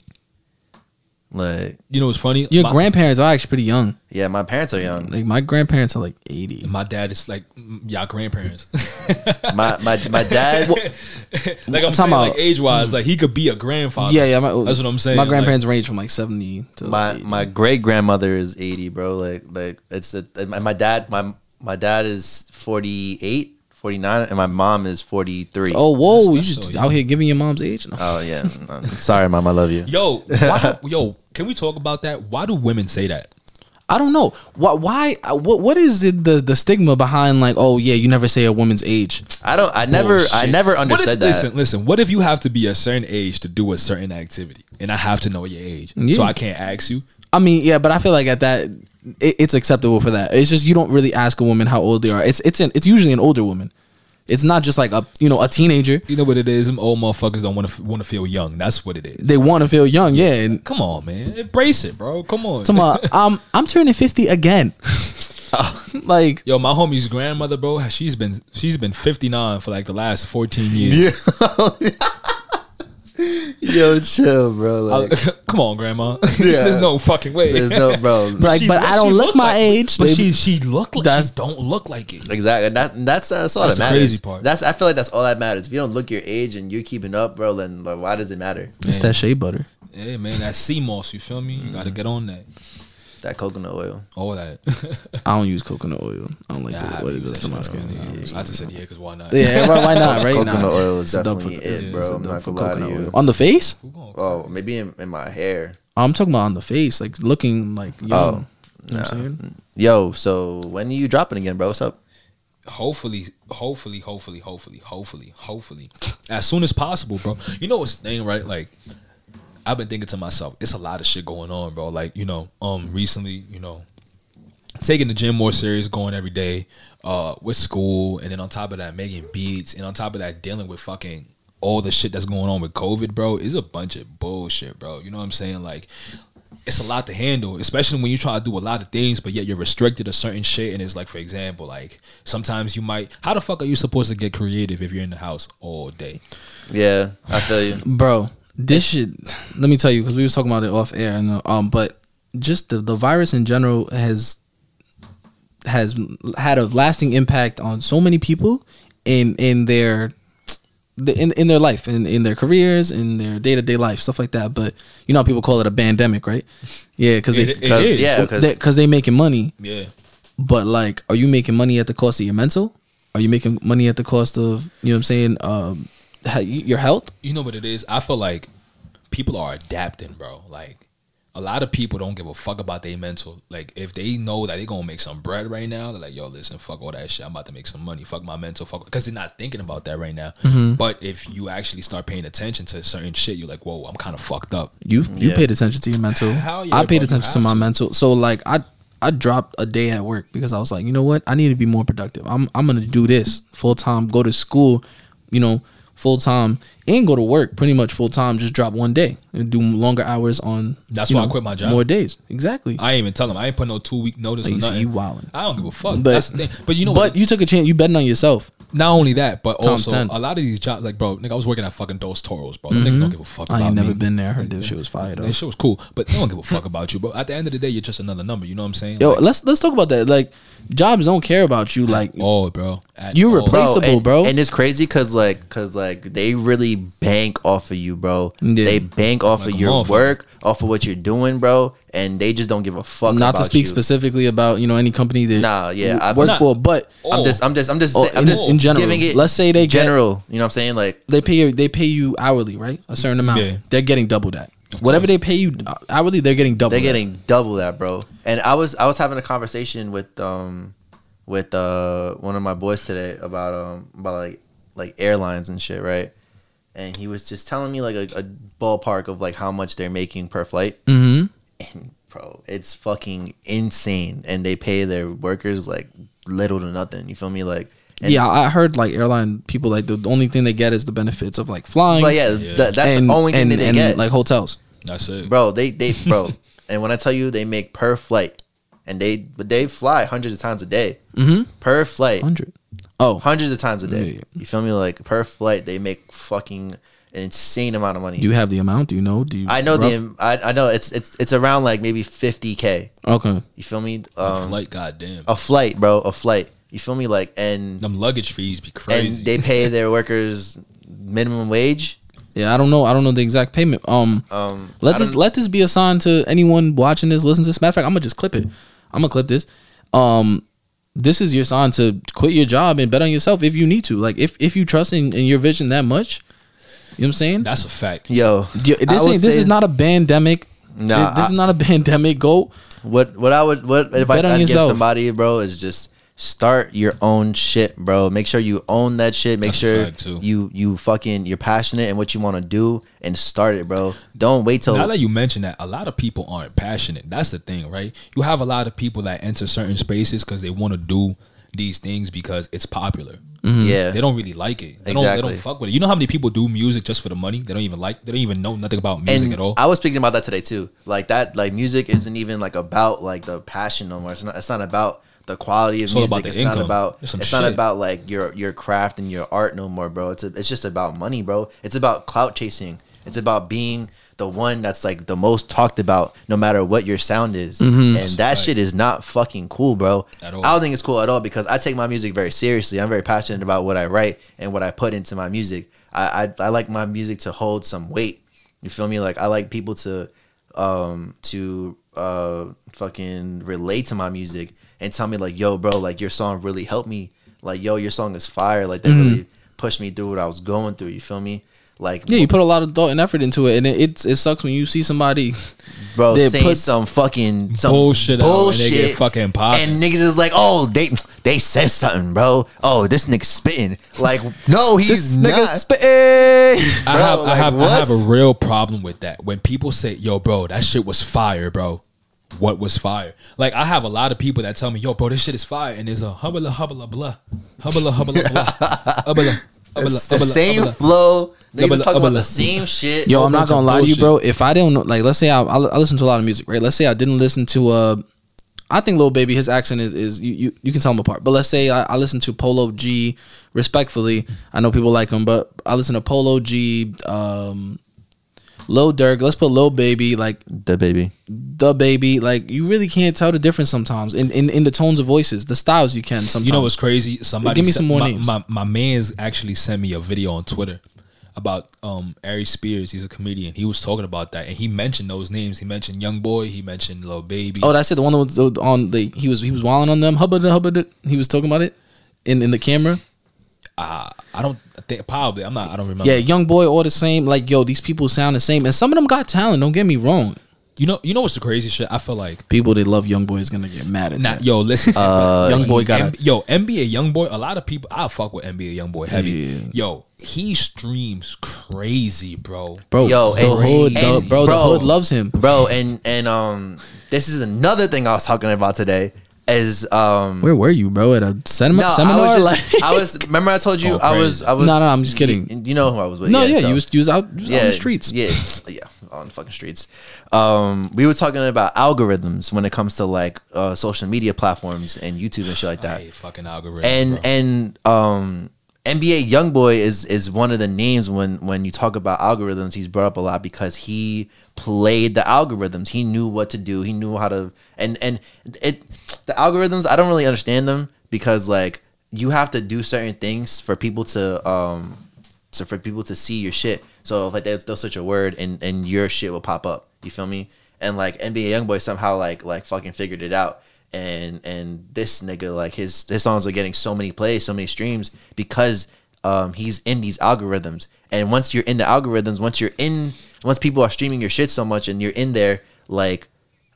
Like, You know what's funny? Your my, grandparents are actually pretty young. yeah, my parents are young. Like my grandparents are like eighty. my dad is like mm, y'all grandparents. My my my dad. like I'm talking saying, like about- age wise, like he could be a grandfather. Yeah, yeah. My, That's what I'm saying. My like- grandparents range from like seventy to my 80. my great grandmother is 80 bro like like it's a, my, my dad my my dad is 48 49 and my mom is 43 Oh whoa! That's- you that's just so out here giving your mom's age? No. oh yeah No, sorry mom i love you Yo, why, yo, can we talk about that? Why do women say that? I don't know. Why? Why? uh, What? What is the, the the stigma behind like? Oh yeah, you never say a woman's age. i don't i never i Bullshit. never What if- understood that Listen, listen. What if you have to be a certain age to do a certain activity, and I have to know your age, Yeah. so I can't ask you? I mean, yeah, but I feel like at that, it, it's acceptable for that. It's just you don't really ask a woman how old they are. It's it's an, it's usually an older woman. It's not just like a you know a teenager. You know what it is? Them old motherfuckers don't want to want to feel young. That's what it is. They want to feel young, yeah. And Come on, man, embrace it, bro. Come on. come on, um, I'm turning fifty again. like Yo, my homie's grandmother, bro, she's been she's been 59 for like the last 14 years. yeah yo chill bro I- like, come on, grandma. Yeah. There's no fucking way. there's no bro Like, She- but I don't look my like- age. But They- she she look like That's- she don't look like it. Exactly. And that that's uh, that's all That's that matters. crazy part. That's I feel like that's all that matters. If you don't look your age and you're keeping up, bro, then like, why does it matter? it's that shea butter. Hey man, that sea moss. You feel me? You gotta mm. get on that. That coconut oil. All that. I don't use coconut oil. I don't like Yeah, the, what it use does to my skin. man. Yeah, I just said yeah, because why not? Yeah, why, why not? Right? coconut Nah. oil is It's definitely for- it, bro. it's a I'm not for gonna lie to coconut you. oil. On the face? Oh, maybe in, in my hair. I'm talking about on the face, like looking like young. Oh, you know what I'm saying? Yo, so when are you dropping again, bro? What's up? hopefully, hopefully, hopefully, hopefully, hopefully, hopefully, as soon as possible, bro. You know what's the thing, right? Like, I've been thinking to myself, it's a lot of shit going on, bro. Like, you know, um, recently, you know, taking the gym more serious, going every day, uh, with school, and then on top of that, making beats, and on top of that, dealing with fucking all the shit that's going on with COVID, bro, is a bunch of bullshit, bro. You know what I'm saying? Like, it's a lot to handle, especially when you try to do a lot of things, but yet you're restricted to certain shit. And it's like, for example, like sometimes you might, how the fuck are you supposed to get creative if you're in the house all day? Yeah, I feel you. Bro, this shit. Let me tell you, because we was talking about it off air, and um, but just the the virus in general has has had a lasting impact on so many people in in their in in their life, in in their careers, in their day to day life, stuff like that. But you know, how people call it a pandemic, right? Yeah, because It- they it Because is. yeah, because because they making money. Yeah. But like, are you making money at the cost of your mental? Are you making money at the cost of you know what I'm saying? Um, ha- your health. You know what it is? I feel like people are adapting, bro. Like a lot of people don't give a fuck about their mental. Like if they know that they gonna make some bread right now, they're like, yo, listen, fuck all that shit. I'm about to make some money. Fuck my mental. Fuck because they're not thinking about that right now. Mm-hmm. But if you actually start paying attention to certain shit, you're like, whoa, I'm kind of fucked up. You you Yeah. paid attention to your mental. Hell yeah, I paid attention to my to. mental. So like I I dropped a day at work because I was like, you know what? I need to be more productive. I'm I'm gonna do this full time. Go to school, you know, full time and go to work pretty much full time. Just drop one day and do longer hours on. That's why I quit my job. More days, exactly. I ain't even tell them. I ain't put no two week notice Like, or nothing. you wildin'. I don't give a fuck. But- That's the thing. But you know but what? you took a chance. You betting on yourself. Not only that, but Times also 10. a lot of these jobs, like bro, nigga, I was working at fucking Dos Toros, bro. Them niggas don't give a fuck I ain't never me. been there. I heard that shit was fire though. That shit was cool, but they don't give a fuck about you. But at the end of the day, you're just another number. You know what I'm saying? Yo, Like, let's let's talk about that. Like, jobs don't care about you. Like, oh, bro, You all. replace- Replaceable, and, bro. And it's crazy because like, because like they really bank off of you, bro. Yeah. They bank off Like of your motherfucker. work, off of what you're doing, bro. And they just don't give a fuck. not to speak you. specifically about you know any company that Nah, yeah, I- work Nah. for, but I'm just, I'm just, I'm just, Oh, saying, I'm in, just in general, giving it. let's say they get general. you know what I'm saying? Like, they pay you they pay you hourly, right? A certain amount. Yeah. They're getting double that. Whatever they pay you hourly, they're getting double. they're that. getting double that, bro. And I was, I was having a conversation with, um, with uh one of my boys today about um about like like airlines and shit, right? And he was just telling me like a, a ballpark of like how much they're making per flight. Mhm. and bro, it's fucking insane. And they pay their workers like little to nothing. You feel me? Like, and, Yeah, I heard like airline people like the, the only thing they get is the benefits of like flying. but yeah, Yeah. th- that's and, the only thing and, that they and, get, like hotels. That's it, bro. They they bro, and when I tell you they make per flight, and they but they fly hundreds of times a day Mm-hmm. per flight, Hundred. Oh, hundreds of times a day. Yeah, yeah. You feel me? Like per flight, they make fucking an insane amount of money. do you have the amount? Do you know? Do you? I know rough- the I, I know it's it's it's around like maybe fifty k. Okay. You feel me? The Um, flight, goddamn, a flight, bro, a flight. You feel me? Like and them luggage fees be crazy. and they pay their workers minimum wage. Yeah, I don't know. I don't know the exact payment. Um, Um, let I this let this be a sign to anyone watching this, listen to this. Matter of fact, I'm gonna just clip it. I'm gonna clip this. Um, this is your sign to quit your job and bet on yourself if you need to. Like if if you trust in, in your vision that much, you know what I'm saying? That's a fact. yo. Yeah, I this ain't, this say- is not a pandemic. Nah, this, this I- is not a pandemic. Go What what I would what advice I'd give yourself. somebody, bro, is just start your own shit, bro. Make sure you own that shit. Make That's sure you you fucking you're passionate in what you want to do and start it, bro. Don't wait till Now that you mention that, a lot of people aren't passionate. That's the thing, right? You have a lot of people that enter certain spaces because they want to do these things because it's popular. Mm-hmm. yeah. They don't really like it. They don't. They don't fuck with it. You know how many people do music just for the money? They don't even like. They don't even know nothing about music and at all. I was speaking about that today too. Like that, like music isn't even like about like the passion no more. It's not. It's not about the quality of It's music. about it's not about. It's It's not about like your your craft and your art no more, bro. It's a, it's just about money, bro. It's about clout chasing. It's about being the one that's like the most talked about, no matter what your sound is. And Mm-hmm. That's that fact. shit is not fucking cool, bro. At all. I don't think it's cool at all because I take my music very seriously. I'm very passionate about what I write and what I put into my music. I I, I like my music to hold some weight. You feel me? Like I like people to um to uh fucking relate to my music and tell me like, yo, bro, like your song really helped me. Like, yo, your song is fire. Like that mm-hmm. really pushed me through what I was going through. You feel me? Like, Yeah, you put a lot of thought and effort into it, and it it, it sucks when you see somebody. bro, they saying put some fucking some Bullshit out and bullshit, they get fucking popped. and niggas is like, oh, they they said something, bro. Oh, this nigga spitting. Like, no, he's not. spitting. I have, like, I have, I have a real problem with that. When people say, "Yo, bro, that shit was fire, bro." What was fire? Like I have a lot of people that tell me, "Yo, bro, this shit is fire," and there's a hubbla hubbla blah, hubbla hubbla blah, hubbla It's hubbla the hubbla, same hubbla. flow. Niggas Double- talking about the same shit. Yo, I'm not gonna lie to you, bro. If I didn't know, like, let's say I, I, I listen to a lot of music, right? Let's say I didn't listen to, uh, I think Lil Baby, his accent is is you, you, you can tell him apart. But let's say I, I listen to Polo G, respectfully, I know people like him, but I listen to Polo G, um, Lil Durk. Let's put Lil Baby, like the baby. the baby. Like you really can't tell the difference sometimes in in, in the tones of voices, the styles you can sometimes. You know what's crazy? Somebody Give me sent- some more my, names. My my man's actually sent me a video on Twitter about um Ari Spears. He's a comedian. He was talking about that, and he mentioned those names. He mentioned Young Boy. He mentioned Lil Baby. Oh, that's it. The one that was on the he was he was wilding on them. Hubba hubba. He was talking about it in in the camera. Uh, I don't think probably. I'm not. I don't remember. Yeah, young boy, all the same. Like, yo, these people sound the same, and some of them got talent. Don't get me wrong. You know. You know what's the crazy shit? I feel like. People that love young boy is gonna get mad at Nah, that. yo, listen. Uh, Young boy he's got a- M- yo NBA YoungBoy. A lot of people. I fuck with NBA young boy heavy. Yeah. Yo, he streams crazy, bro. bro. Yo, the and- hood, the, and- bro, the bro. hood loves him. bro and and um this is another thing i was talking about today is um Where were you, bro? At a cinema, no, seminar? I was, like, I was remember I told you Oh, I was. I was No, no, I'm just kidding. You, you know who I was with. no, yeah, so- you was you was out, you was out on the streets. Yeah, yeah, on the fucking streets. Um, we were talking about algorithms when it comes to like uh, social media platforms and YouTube and shit like I that. hate fucking algorithm. and bro. and um NBA YoungBoy is is one of the names when when you talk about algorithms he's brought up a lot because he played the algorithms he knew what to do he knew how to and and it the algorithms I don't really understand them because like you have to do certain things for people to um so for people to see your shit. So like they'll, they'll search a word and and your shit will pop up. You feel me? And like NBA YoungBoy somehow like like fucking figured it out. And and this nigga like his his songs are getting so many plays, so many streams because um he's in these algorithms. And once you're in the algorithms, once you're in once people are streaming your shit so much and you're in there like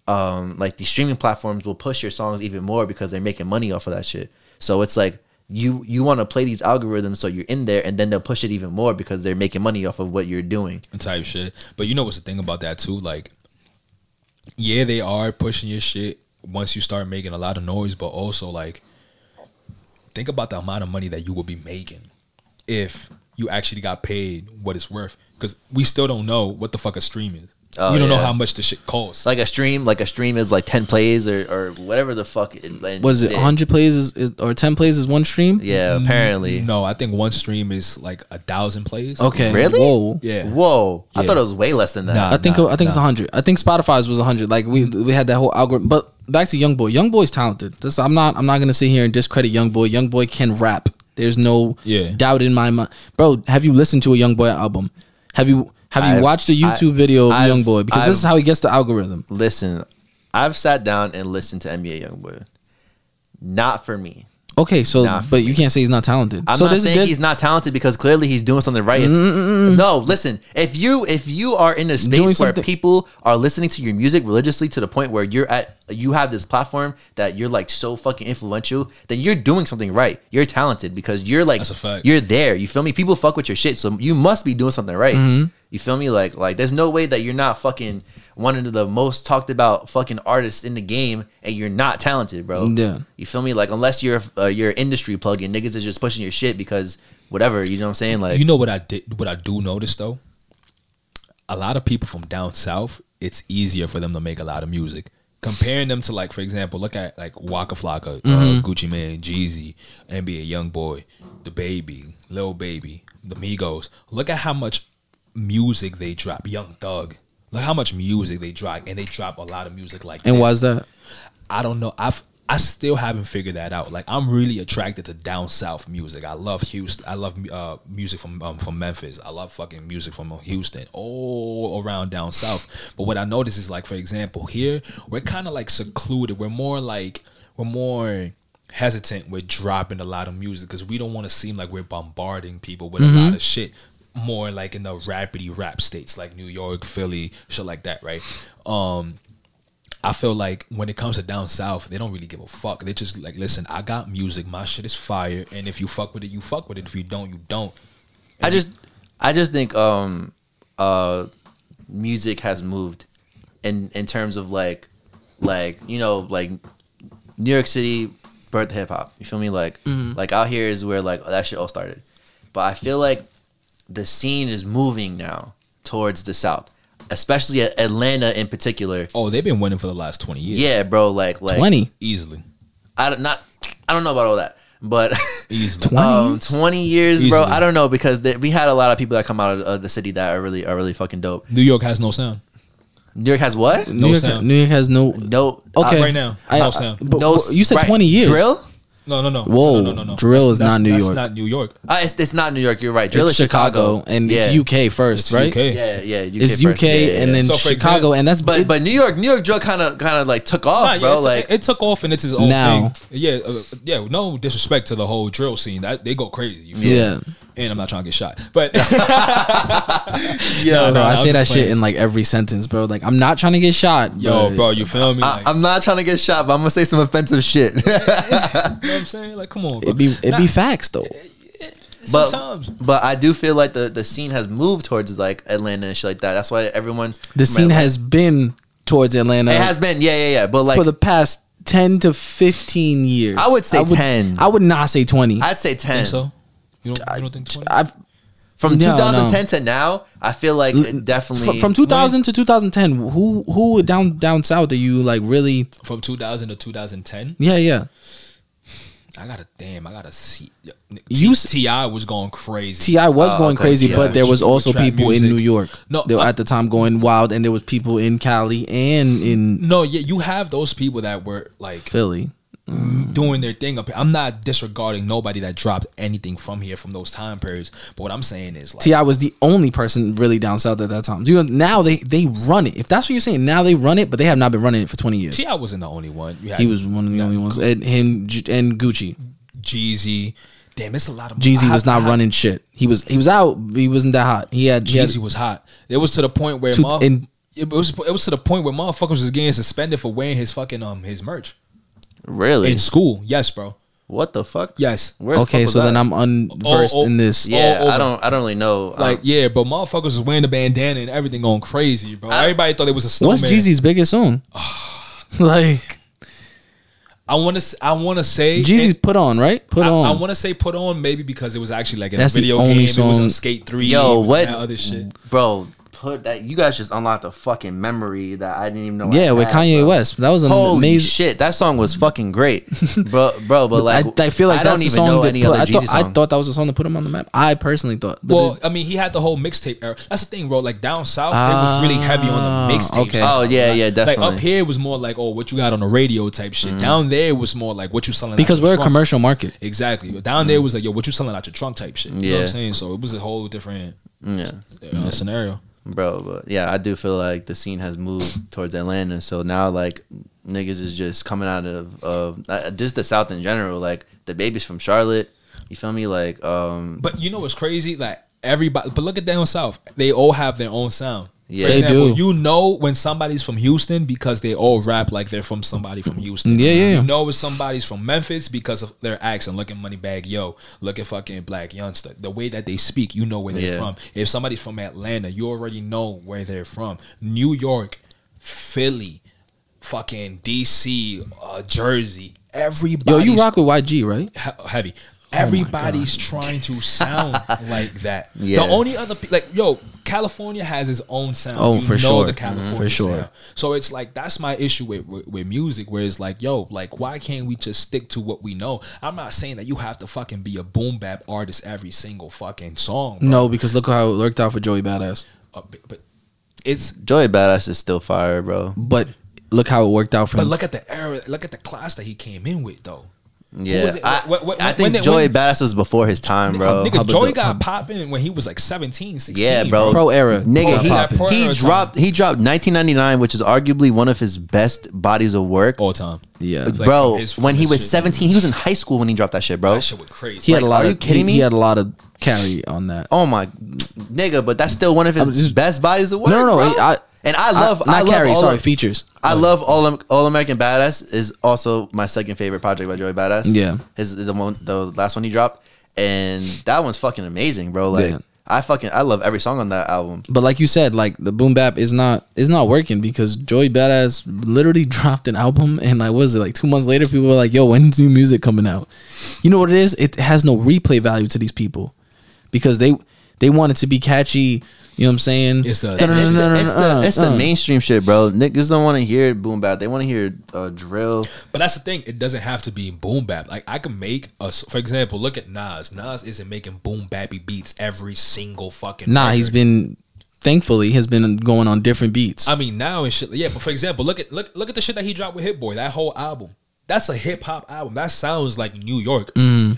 um like these streaming platforms will push your songs even more because they're making money off of that shit. So it's like you you want to play these algorithms so you're in there and then they'll push it even more because they're making money off of what you're doing. type shit. But you know what's the thing about that too? Like, yeah, they are pushing your shit once you start making a lot of noise, but also like, think about the amount of money that you will be making if you actually got paid what it's worth. Because we still don't know what the fuck a stream is. Oh, you don't know how much the shit costs. Like a stream, like a stream is like 10 plays or, or whatever the fuck it, and Was it 100 plays is, is, or 10 plays is one stream? Yeah, mm, apparently. no, I think one stream is like a thousand plays. Okay. Really? Whoa. Yeah. Whoa, I thought it was way less than that. Nah. I think I think it's nah. 100. I think Spotify's was 100. Like we we had that whole algorithm. But back to Young Boy. Young Boy's talented. This, I'm not I'm not gonna sit here and discredit Young Boy. Young Boy can rap. There's no Yeah. doubt in my mind. Bro, have you listened to a Young Boy album? Have you have you I've- watched a YouTube I- video of I've- Young Boy? Because this is how he gets the algorithm. Listen, I've sat down and listened to NBA YoungBoy. Not for me. Okay, so Nah, for but you can't say he's not talented. I'm so not there's- saying he's not talented because clearly he's doing something right. If- no, listen. If you if you are in a Doing space where something- people are listening to your music religiously to the point where you're at you have this platform that you're like so fucking influential, then you're doing something right. You're talented because you're like That's a fact. you're there. You feel me? People fuck with your shit, so you must be doing something right. Mm-hmm. You feel me? Like like there's no way that you're not fucking one of the most talked about fucking artists in the game and you're not talented, bro. Yeah. You feel me? Like unless you're uh, you're industry plug and niggas are just pushing your shit because whatever, you know what I'm saying? Like you know what I did? What I do notice though, a lot of people from down south, it's easier for them to make a lot of music. Comparing them to like, for example, look at like Waka Flocka, uh, Gucci Mane, Jeezy, NBA YoungBoy, The Baby, Lil Baby, The Migos. Look at how much music they drop. Young Thug. Look how much music they drop, and they drop a lot of music like. and this. why is that? I don't know. I've I still haven't figured that out. Like I'm really attracted to down south music. I love Houston. I love uh, music from um, from Memphis. I love fucking music from Houston. All around down south. But what I notice is like, for example, here we're kind of like secluded. We're more like we're more hesitant with dropping a lot of music because we don't want to seem like we're bombarding people with a lot of shit. More like in the rapidy rap states like New York, Philly, shit like that, right? Um, I feel like when it comes to down south, they don't really give a fuck. They just like, listen, I got music, my shit is fire, and if you fuck with it, you fuck with it. If you don't, you don't. I just I just think um uh music has moved in in terms of like like you know like New York City birthed hip hop. You feel me? Like like out here is where like that shit all started. But I feel like the scene is moving now towards the south, especially Atlanta in particular. Oh, they've been winning for the last twenty years. Yeah, bro. Like like Twenty. easily, I don't not I don't know about all that, but easily. 20 um, years? 20 years, bro. I don't know because they, we had a lot of people that come out of, of the city that are really are really fucking dope. New York has no sound. New York has what? New York, sound. New York has no. No. Okay, uh, right now, no sound. But, no. you said right, twenty years. Drill? No, no, no. Whoa, no, no, no, no. drill is That's- not New that's York. Not New York. Uh, it's, it's not New York. You're right. Drill It's is Chicago, and yeah. it's UK first, It's right? UK. Yeah, yeah. UK It's first. UK Yeah, yeah, and then So, Chicago, example- and that's But it- but New York, New York drill kind of kind of like took off, Nah, bro. it, like it, took off and it's his own Now. thing. Yeah, uh, yeah. No disrespect to the whole drill scene. That they go crazy. You feel Yeah. me? And I'm not trying to get shot, but yo, No, bro, no, I I say that just shit in like every sentence, bro. Like I'm not trying to get shot. yo, bro, you feel me? I, Like, I'm not trying to get shot, but I'm gonna say some offensive shit. you know what I'm saying? Like, come on, bro. It be it Nah, be facts though. but sometimes. but I do feel like the the scene has moved towards like Atlanta and shit like that. That's why everyone The scene has been towards Atlanta. it has been yeah yeah yeah. But like for the past ten to fifteen years. I would say 10. I would not say twenty. I'd say ten. Think so? You don't, you don't think 20? I've From No, 2010 to now, I feel like it definitely fr- from 2000 to 2010. Who who down down south are you like really? From 2000 to 2010, Yeah, yeah. I gotta damn, I gotta see. You You s- T.I. was going crazy. T.I. was Oh, going okay, crazy, T.I. but there was also trap people in music. New York. No, they were uh, at the time going wild, and there was people in Cali and in No, yeah, you have those people that were like Philly. Doing their thing up here. I'm not disregarding nobody that dropped anything from here from those time periods. But what I'm saying is like T.I. was the only person really down south at that time. You know, now they they run it. If that's what you're saying, now they run it, but they have not been running it for 20 years. T.I. wasn't the only one. Had He was one of the only ones, and him and Gucci. Jeezy. Damn, it's a lot of Jeezy was not I- running shit. He was he was out. He wasn't that hot. He had, Jeezy was hot. It was to the point where To- it was it was to the point where motherfuckers was getting suspended for wearing his fucking um his merch really in school. Yes, bro. what the fuck? Yes. Where the okay. fuck was So then? I'm unversed Oh, oh, in this. yeah. all I don't I don't really know. Like Um, yeah, but motherfuckers was wearing the bandana and everything going crazy, bro. I- Everybody thought it was a snowman. What's Jeezy's biggest song? like I want to I want to say Jeezy's it- put on, right? Put I, on. I want to say put on maybe because it was actually like in That's a the video only game. It was song- on Skate Three. it yo, was what that other shit? bro? Put that you guys just unlocked a fucking memory that I didn't even know. I yeah, with had, Kanye bro. West. That was an Holy amazing. shit, that song was fucking great, bro. Bro, but like I, I feel like I that's don't even song know that any put, other I Jeezy thought I thought that was the song to put him on the map. I personally thought. But Well, it- I mean, he had the whole mixtape era. That's the thing, bro. Like down south, it was really heavy on Ah, the mixtape. okay. stuff. Oh, yeah, Like- yeah, Like definitely. up here was more like, oh, what you got on the radio type shit. Down there was more like what you selling because we're a trunk. commercial market. Exactly. Down there was like, yo, what you selling out your trunk type shit. You know what Yeah. I'm saying? So it was a whole different yeah, uh, scenario. Bro. But yeah, I do feel like the scene has moved towards Atlanta. So now like niggas is just coming out of of uh, just the South in general. Like the babies from Charlotte. You feel me? Like um, But you know what's crazy? Like everybody, but look at down south. They all have their own sound. Yeah. For They example, do. You know when somebody's from Houston because they all rap like they're from somebody from Houston. Yeah, yeah, yeah. You know when somebody's from Memphis because of their accent. Look at Moneybagg Yo. Look at fucking Blac Youngsta. The way that they speak, you know where they're Yeah. from. If somebody's from Atlanta, you already know where they're from. New York, Philly, fucking DC, uh, Jersey. Everybody. Yo, you rock with YG, right? he- heavy. Everybody's trying to sound like that. Yeah. The only other pe- like yo, California has its own sound. Oh, You for know sure. the Mhm. For sure. sound. So it's like that's my issue with, with with music, where it's like yo, like why can't we just stick to what we know? I'm not saying that you have to fucking be a boom bap artist every single fucking song. bro. No, because look how it worked out for Joey Badass. Uh, but, but it's Joey Badass is still fire, bro. But look how it worked out for But him. look at the era. Look at the class that he came in with, though. Yeah, was it? I, What- what- I think they- Joey when- Badass was before his time, bro. Nigga, How Joey got how- popping when he was like 17, 16. Yeah, bro. Pro era. Nigga, Pro- he, yeah, he era dropped he dropped 1999, which is arguably one of his best bodies of work. All time. yeah, Like, bro, from his- from when he was shit, 17, he was in high school when he dropped that shit, bro. That shit was crazy. he had a lot are of. you kidding he, me? he had a lot of carry on that. Oh my nigga, but that's still one of his just- best bodies of work. No, no, no, bro. I- and I love not I, love carry. all Sorry, features. I love all All American Badass is also my second favorite project by Joey Badass. Yeah. his the one the last one he dropped, and that one's fucking amazing, bro. Like Yeah. I fucking I love every song on that album. But like you said, like the boom bap is not is not working because Joey Badass literally dropped an album and like was it like two months later people were like, "Yo, when's new music coming out?" You know what it is? It has no replay value to these people because they they want it to be catchy. You know what I'm saying? It's a- It's, it's the, it's the, it's the mainstream shit, bro. Niggas don't want to hear boom bap. They want to hear uh, drill. But that's the thing. It doesn't have to be boom bap. Like I can make a, for example, look at Nas. Nas isn't making boom bappy beats every single fucking. Nah, he's been thankfully has been going on different beats. I mean, now and shit. Yeah, but for example, look at look look at the shit that he dropped with Hit Boy. That whole album. That's a hip hop album. That sounds like New York.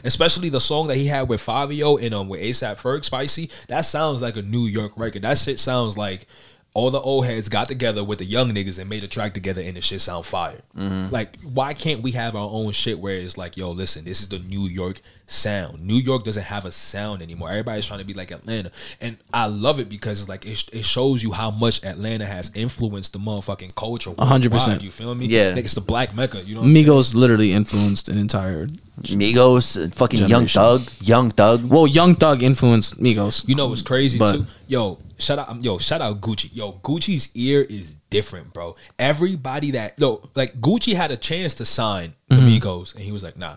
Especially the song that he had with Fivio and um with ASAP Ferg, Spicy. That sounds like a New York record. That shit sounds like all the old heads got together with the young niggas and made a track together and the shit sound fire. Like, why can't we have our own shit where it's like, yo, listen, this is the New York sound. New York doesn't have a sound anymore. Everybody's trying to be like Atlanta. And I love it because it's like it, it shows you how much Atlanta has influenced the motherfucking culture. One hundred percent. You feel me? Yeah. Like it's the black mecca. You know what I'm? Migos literally influenced an entire. Migos, and fucking Young Thug, Young Thug. Well, Young Thug influenced Migos. You know what's crazy But- too? Yo, shout out, yo, shout out Gucci. Yo, Gucci's ear is different, bro. Everybody that yo, like Gucci had a chance to sign the Mm-hmm. Migos, and he was like, nah.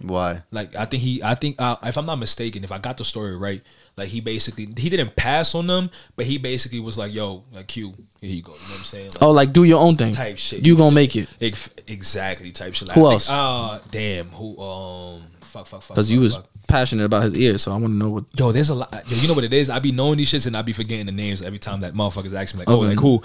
Why? Like I think he, I think uh, if I'm not mistaken, if I got the story right, like he basically he didn't pass on them, but he basically was like, yo, like Q, here you go. You know what I'm saying? Like, Oh, like do your own thing. Type shit. You gonna make it ex- exactly type shit. Like, Who I else? Think, uh, damn, who? Um, fuck, fuck, fuck. because you was fuck. Passionate about his ear. So I want to know what. Yo, there's a lot. Yo, you know what it is? I be knowing these shits and I be forgetting the names every time that motherfuckers ask me like, oh, Okay. like who?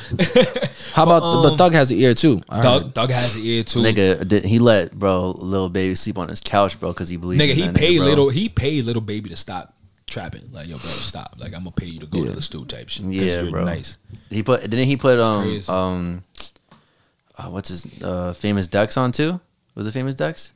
How about um, but Thug has the ear too? I heard. Doug, Doug has the ear too. Nigga, Nigga, did, he let bro Lil Baby sleep on his couch, bro, because he believed. in he that paid bro. little. He paid Lil Baby to stop trapping. Like, yo, bro, stop. Like, I'm gonna pay you to go to the stool type shit. Yeah, you're bro. Nice. He put didn't he put um crazy. um uh, what's his uh famous Dex on too? Was it famous Dex?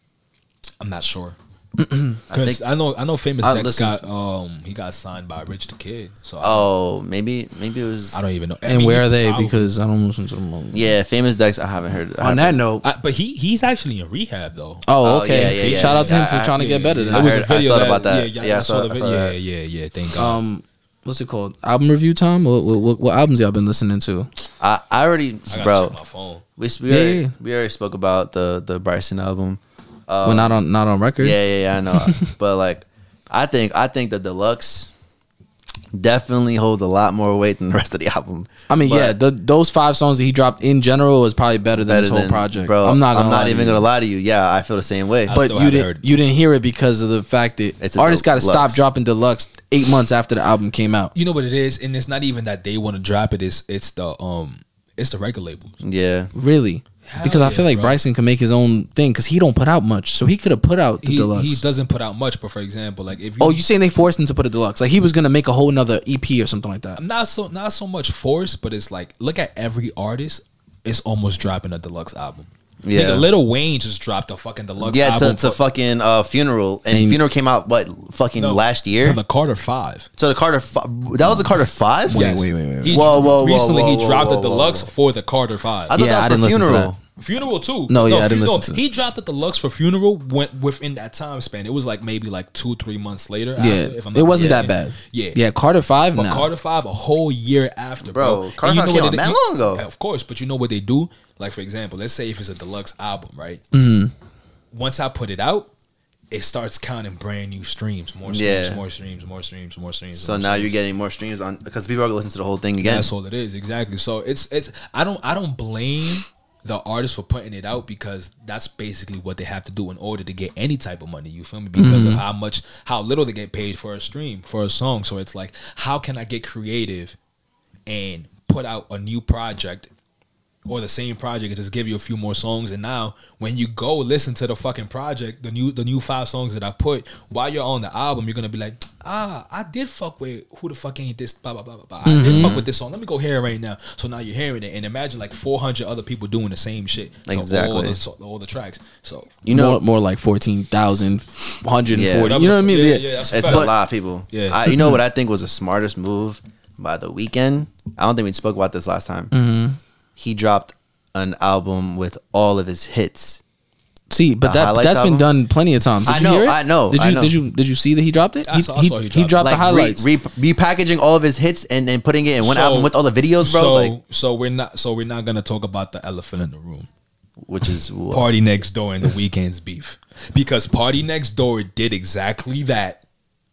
I'm not sure. I Cause think. I know, I know, famous I Dex got um he got signed by Rich the Kid. So I, Oh, maybe maybe it was. I don't even know. I And mean, where are they? probably- Because I don't listen to them. Yeah, famous Dex. I haven't heard. I On that haven't- note, I, but he he's actually in rehab though. oh Oh, okay. yeah, yeah, yeah, Shout out to him yeah. for I- trying to Yeah, get better. yeah, I There was a video I saw that, about that. Yeah, Yeah, I I saw saw- the video. Yeah, yeah, yeah. Thank God. Um, what's it called? Album review time. What, what, what, what albums y'all been listening to? I, I already, I bro. my phone. We we, already, we already spoke about the the Bryson album. Um, well, not on not on record. Yeah, yeah, yeah. I know, but like, I think I think the deluxe definitely holds a lot more weight than the rest of the album. I mean, But yeah, the, those five songs that he dropped in general is probably better than better this whole than- project. bro. I'm not. Gonna I'm not even gonna lie to you. Yeah, I feel the same way. I But you didn't. heard. You didn't hear it because of the fact that It's artists got to stop dropping deluxe eight months after the album came out. You know what it is, and it's not even that they want to drop it. It's it's the um it's the record labels. yeah, Really. Hell because I feel like bro. Bryson can make his own thing because he don't put out much, so he could have put out the He, deluxe. he doesn't put out much, but for example, like if you oh, you saying they forced him to put a deluxe? Like he was gonna make a whole nother EP or something like that. not so not so much force, but it's like look at every artist it's almost dropping a deluxe album. Yeah. Nigga, Lil Wayne just dropped a fucking deluxe yeah. To, album. to for- fucking uh, funeral, and, And- funeral came out what fucking no, last year. to the Carter Five. so the Carter, fi- that was the Carter Five. Wait, wait, wait, wait. He, Whoa, whoa, whoa, recently whoa, he whoa, dropped whoa, a whoa, deluxe whoa. for the Carter Five. I thought Yeah, that was I didn't listen to funeral. Funeral too. No, yeah, I fu- didn't listen to it. He dropped the deluxe for funeral went within that time span. It was like maybe like two, three months later. Yeah, after, if I'm it wasn't that mistaken. bad. Yeah, yeah. Carter Five But now. Carter Five a whole year after, bro. Bro, And Carter you Five came what out it- mad long ago. Of course, but you know what they do? Like for example, let's say if it's a deluxe album, right? Mm-hmm. Once I put it out, it starts counting brand new streams, more streams, Yeah. more streams, more streams, more streams. So more now streams. you're getting more streams on because people are gonna listen to the whole thing again. That's all it is, exactly. So it's it's I don't I don't blame the artist for putting it out because that's basically what they have to do in order to get any type of money. You feel me? Because of how much how little they get paid for a stream for a song. So it's like how can I get creative and put out a new project or the same project and just give you a few more songs. And now when you go listen to the fucking project, the new the new five songs that I put while you're on the album, you're gonna be like, ah, I did fuck with who the fuck ain't this blah blah blah blah blah. I did fuck with this song. Let me go hear it right now. So now you're hearing it, and imagine like 400 other people doing the same shit. to all Exactly. the, so- all the tracks. So You know, more, more like 14,000, 140. Yeah. you know what I mean? Yeah, Yeah. yeah, that's a it's fact. a lot of people. Yeah. I, you know what I think was the smartest move by the Weeknd. I don't think we spoke about this last time. Mm-hmm. He dropped an album with all of his hits. See, but The that highlights that's been done plenty of times. Did I you know, hear it? I know, Did you I know. did you did you see that he dropped it? I he, saw- I he, saw he he dropped it. dropped the like highlights. Re, re, repackaging all of his hits and, and putting it in one So- album with all the videos, bro. So like, so we're not so we're not gonna talk about the elephant in the room. which is what? Party Next Door and the Weeknd's beef because Party Next Door did exactly that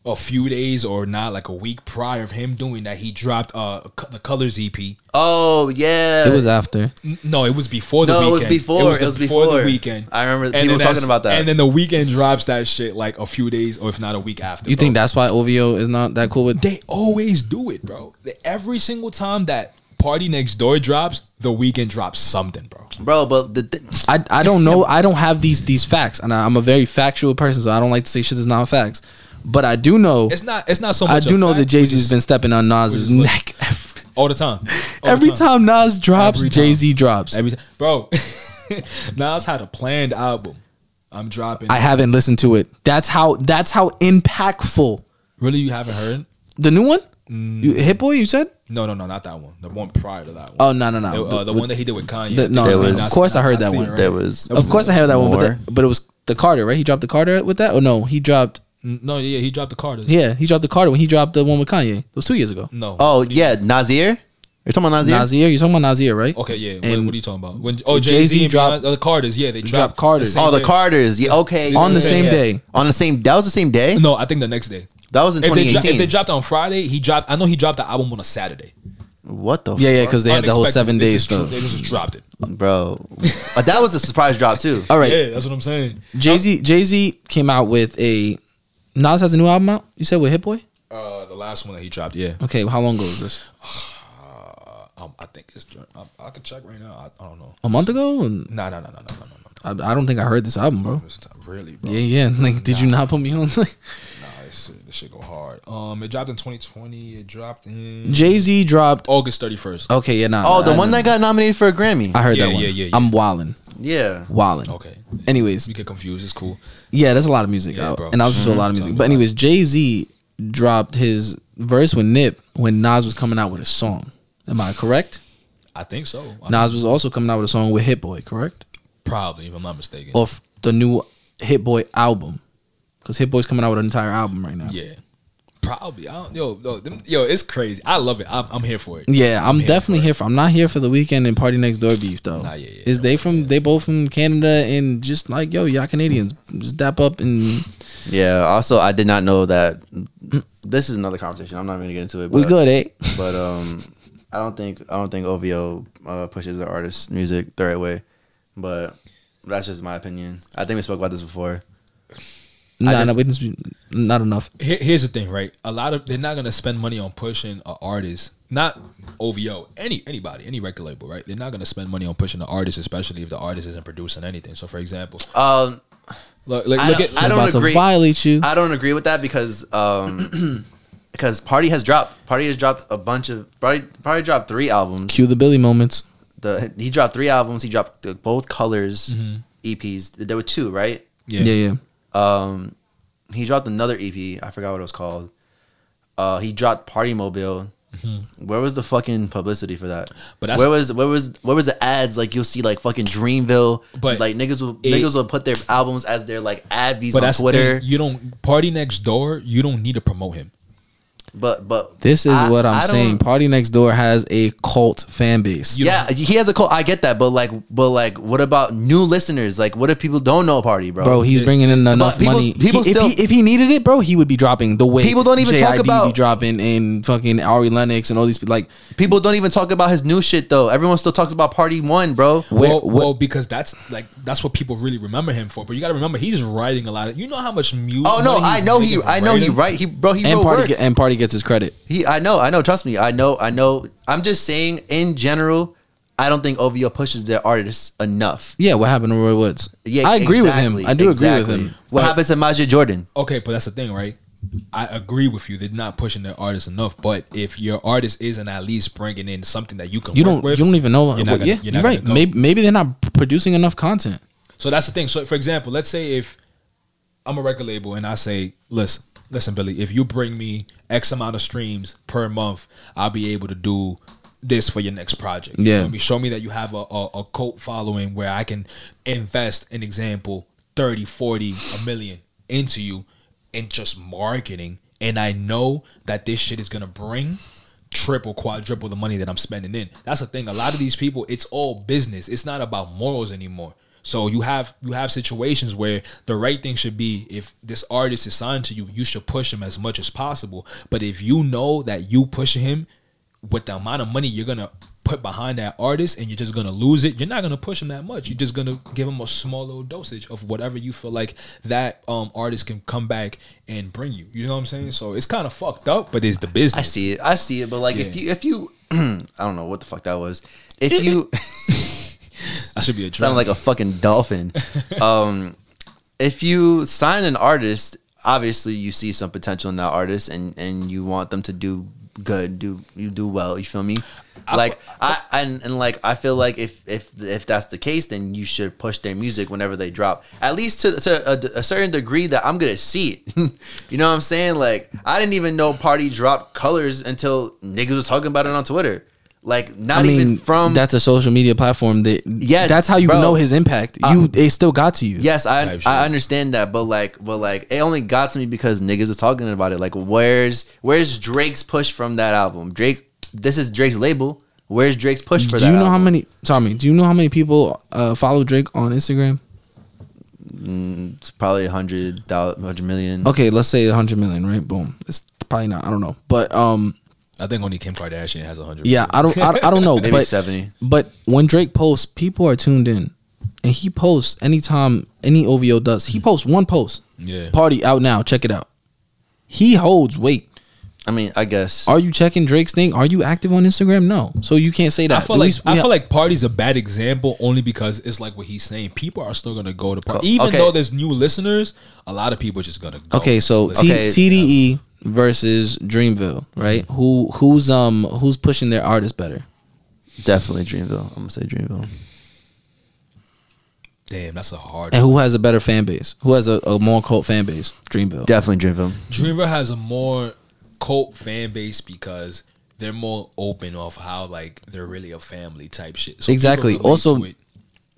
a few days or not like a week prior of him doing that. He dropped uh the Colors EP. Oh yeah, it was after. N- No, it was before the No, it was Weeknd. before. It was the- before. the Weeknd. I remember And people then talking about that. And then the Weeknd drops that shit like a few days or if not a week after. You bro. think that's why OVO is not that cool with? they always do it, bro? Every single time that Party Next Door drops, the Weeknd drops something, bro. bro. But the th- I, I don't know. I don't have these these facts, and I, I'm a very factual person, so I don't like to say shit that's not facts. But I do know. It's not. It's not so much. I do know that Jay Z's been stepping on Nas's neck every, all the time. All the every time Nas drops. Jay Z drops. Every time, bro. Nas had a planned album. I'm dropping. I haven't listened to it. That's how. That's how impactful. really, you haven't heard? The new one, Mm. you, Hit Boy. You said? No, no, no, not that one. The one prior to that one. Oh no no The, no. uh, the With- one that he did with Kanye. the- no, was- of course I heard that one. it, right? there was Of course I heard that one, but More. the, but it was the Carter, right? He dropped the Carter with that. Oh no, he dropped. N- No, yeah, he dropped the Carters. Yeah, he dropped the Carter when he dropped the one with Kanye. It was two years ago. No. Oh yeah, Nasir. You're talking about Nasir? Nasir, you're talking about Nasir, right? Okay, yeah. What, And what are you talking about? When oh Jay-Z Jay Z dropped- dropped the Carters. Yeah, they dropped dropped Carters. same Oh, the day. Carters. Yeah, okay. On the same yeah. day. On the same. That was the same day. No, I think the next day. That was in If they, dro- 2018. if they dropped on Friday, he dropped. I know he dropped the album on a Saturday. what the? Yeah, yeah, because they had the whole Unexpected. seven They days just, stuff. They just dropped it. bro. Uh, that was a surprise drop too. All right, Yeah, that's what I'm saying. Jay Z Jay Z came out with a Nas has a new album out. You said with Hit Boy. Uh, the last one that he dropped, yeah. Okay, how long ago was this? Um, I think it's. I, I could check right now. I, I don't know. A month ago? And No, no, no, no, no, no, no. I, I don't think I heard this album, bro. Really, bro. Yeah, yeah. Like, did you not put me on? Nah, this, shit- this shit go hard. Um, it dropped in 2020. It dropped in Jay Z dropped. August 31st. Okay, yeah, nah. Oh, the I- one that got nominated for a Grammy. I heard Yeah, that one. yeah, yeah, yeah. I'm wildin', yeah. wildin'. Okay. Anyways, You get confused. It's cool. Yeah, there's a lot of music Yeah, out, bro. and I listen to a lot of Mhm. music. But anyways, Jay Z dropped his verse with Nip when Nas was coming out with a song. Am I correct? I think so. I Nas was also coming out with a song with Hit Boy, correct? probably, if I'm not mistaken. Off the new Hit Boy album, because Hit Boy's coming out with an entire album right now. yeah. Probably. I don't, yo, yo, them, yo, it's crazy. I love it. I'm, I'm here for it. Yeah, I'm here definitely for here for. I'm not here for the Weeknd and Party Next Door beef though. Nah, yeah, yeah, Is they from? They both from Canada and just like yo, y'all Canadians, just dap up and Yeah. Also, I did not know that. This is another conversation. I'm not even going to get into it. But, we good, eh? But um, I don't think I don't think OVO uh, pushes the artist music the right way. But that's just my opinion. I think we spoke about this before. Nah, just- nah, didn't- enough. Here, here's the thing, right? A lot of they're not gonna spend money on pushing an artist, not OVO, any anybody, any record label, right? They're not gonna spend money on pushing the artist, especially if the artist isn't producing anything. So, for example, Um, look, look, I look don't- at I don't about agree. to violate you. I don't agree with that because um, because Party has dropped. Party has dropped a bunch of. Party, Party dropped three albums. Cue the Billy moments. The he dropped three albums. He dropped the, both colors EPs. There were two, right? yeah, Yeah, yeah. Um, he dropped another EP. I forgot what it was called. Uh, he dropped Party Mobile. Where was the fucking publicity for that? But that's- where was where was where was the ads? Like you'll see like fucking Dreamville. But like niggas will it- niggas will put their albums as their like ad views on that's the Twitter. you don't party next door. You don't need to promote him. But but This is I- what I'm saying. Party Next Door has a cult fan base. You yeah, he has a cult. I get that, but like, but like, what about new listeners? Like, what if people don't know Party, bro? Bro, he's This- bringing in enough people- money. people He- still- if, he, if he needed it, bro, he would be dropping the way People don't even talk JID be about- dropping and fucking Ari Lennox and all these people. Like, people don't even talk about his new shit though. Everyone still talks about Party One, bro. Where- well, what- well, because that's like that's what people really remember him for. But you got to remember, he's writing a lot of. You know how much music. Oh no, I know he, I know he right. He bro, he and wrote party work. and party gets his credit. He, I know, I know. Trust me, I know, I know. I'm just saying, in general, I don't think OVO pushes their artists enough. Yeah, what happened to Roy Woods? Yeah, I agree with him. I do agree with him. What But- happens to Majid Jordan? Okay, but that's the thing, right? I agree with you. They're not pushing their artists enough. But if your artist isn't at least bringing in something that you can You work don't. with, you don't even know. you're not what- gonna- yeah, you're you're, right. go. Maybe maybe they're not producing enough content. So that's the thing. So for example, let's say if I'm a record label and I say, listen, listen, Billy, if you bring me X amount of streams per month, I'll be able to do this for your next project. You Yeah. know I mean? Show me that you have a, a, a cult following where I can invest, an example, 30, 40, a million into you in just marketing. And I know that this shit is gonna bring triple, quadruple the money that I'm spending in. That's the thing. A lot of these people, it's all business. It's not about morals anymore. So you have you have situations where the right thing should be if this artist is signed to you, you should push him as much as possible. But if you know that you pushing him with the amount of money you're gonna put behind that artist and you're just gonna lose it, you're not gonna push him that much. You're just gonna give him a small little dosage of whatever you feel like that um artist can come back and bring you. You know what I'm saying? So it's kind of fucked up, but it's the business. I see it. I see it. But like, if you, if you, I don't know what the fuck that was. If you I should be a sound like a fucking dolphin, um, if you sign an artist, obviously you see some potential in that artist, and and you want them to do good, do you do well. You feel me? like I and, and like I feel like if if if that's the case, then you should push their music whenever they drop, at least to to a, a certain degree that I'm gonna see it. you know what I'm saying? Like I didn't even know Party dropped colors until niggas was talking about it on Twitter. Like not I mean, even from that's a social media platform that. Yeah, that's how you bro. know his impact. You it still got to you. Yes, I. I understand that, but like, but like, it only got to me because niggas was talking about it. Like, where's where's Drake's push from that album? Drake, this is Drake's label. Where's Drake's push for Do that? you know how album? many? Tommy, do you know how many people uh, follow Drake on Instagram? It's probably a hundred thousand, hundred million. Okay, let's say a hundred million, right? Boom. It's probably not. I don't know, but um, I think only Kim Kardashian has a hundred. yeah, I don't. I, I don't know, Maybe but seventy. But when Drake posts, people are tuned in, and he posts anytime any OVO does. He posts one post. Yeah. Party out now. Check it out. He holds weight. I mean, I guess. Are you checking Drake's thing? Are you active on Instagram? No. So you can't say that. I feel Do we- like I we- feel like party's a bad example only because it's like what he's saying. People are still gonna go to party, even okay. though there's new listeners. A lot of people are just gonna go. Okay, so Listen. T- Okay. TDE versus Dreamville, right? Who who's um who's pushing their artist better? Definitely Dreamville. I'm gonna say Dreamville. damn, that's a hard. And who has a better fan base? Who has a, a more cult fan base? Dreamville. Definitely Dreamville. Dreamville has a more cult fan base because they're more open of how like they're really a family type shit. So Exactly. Also.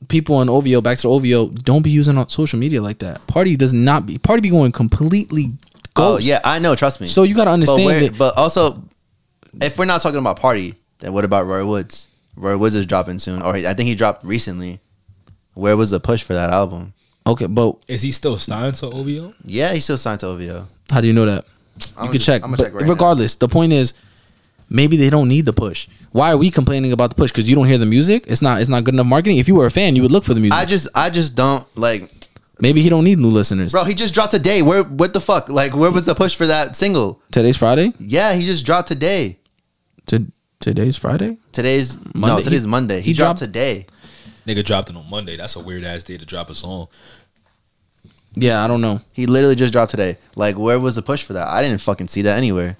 People on OVO, back to OVO, don't be using on social media like that. Party does not be. Party be going completely Oh yeah, I know. Trust me. So you gotta but, understand where- that. but also, if we're not talking about Party, then what about Roy Woods? Roy Woods is dropping soon, or I think he dropped recently. Where was the push for that album? Okay, but is he still signed to OVO? Yeah, he's still signed to OVO. how do you know that? I'm you can just- check. I'm gonna But check right now. regardless, the point is, maybe they don't need the push. Why are we complaining about the push? Because you don't hear the music. It's not. It's not good enough marketing. If you were a fan, you would look for the music. I just, I just don't like, maybe he don't need new listeners. bro. He just dropped today. Where, what the fuck? Like, where was the push for that single? Today's Friday. Yeah, he just dropped today. To today's Friday. Today's Monday. no, Monday? today's He- Monday. He, he dropped, dropped- today. Nigga dropped it on Monday. That's a weird ass day to drop a song. Yeah, I don't know. He literally just dropped today. Like, where was the push for that? I didn't fucking see that anywhere.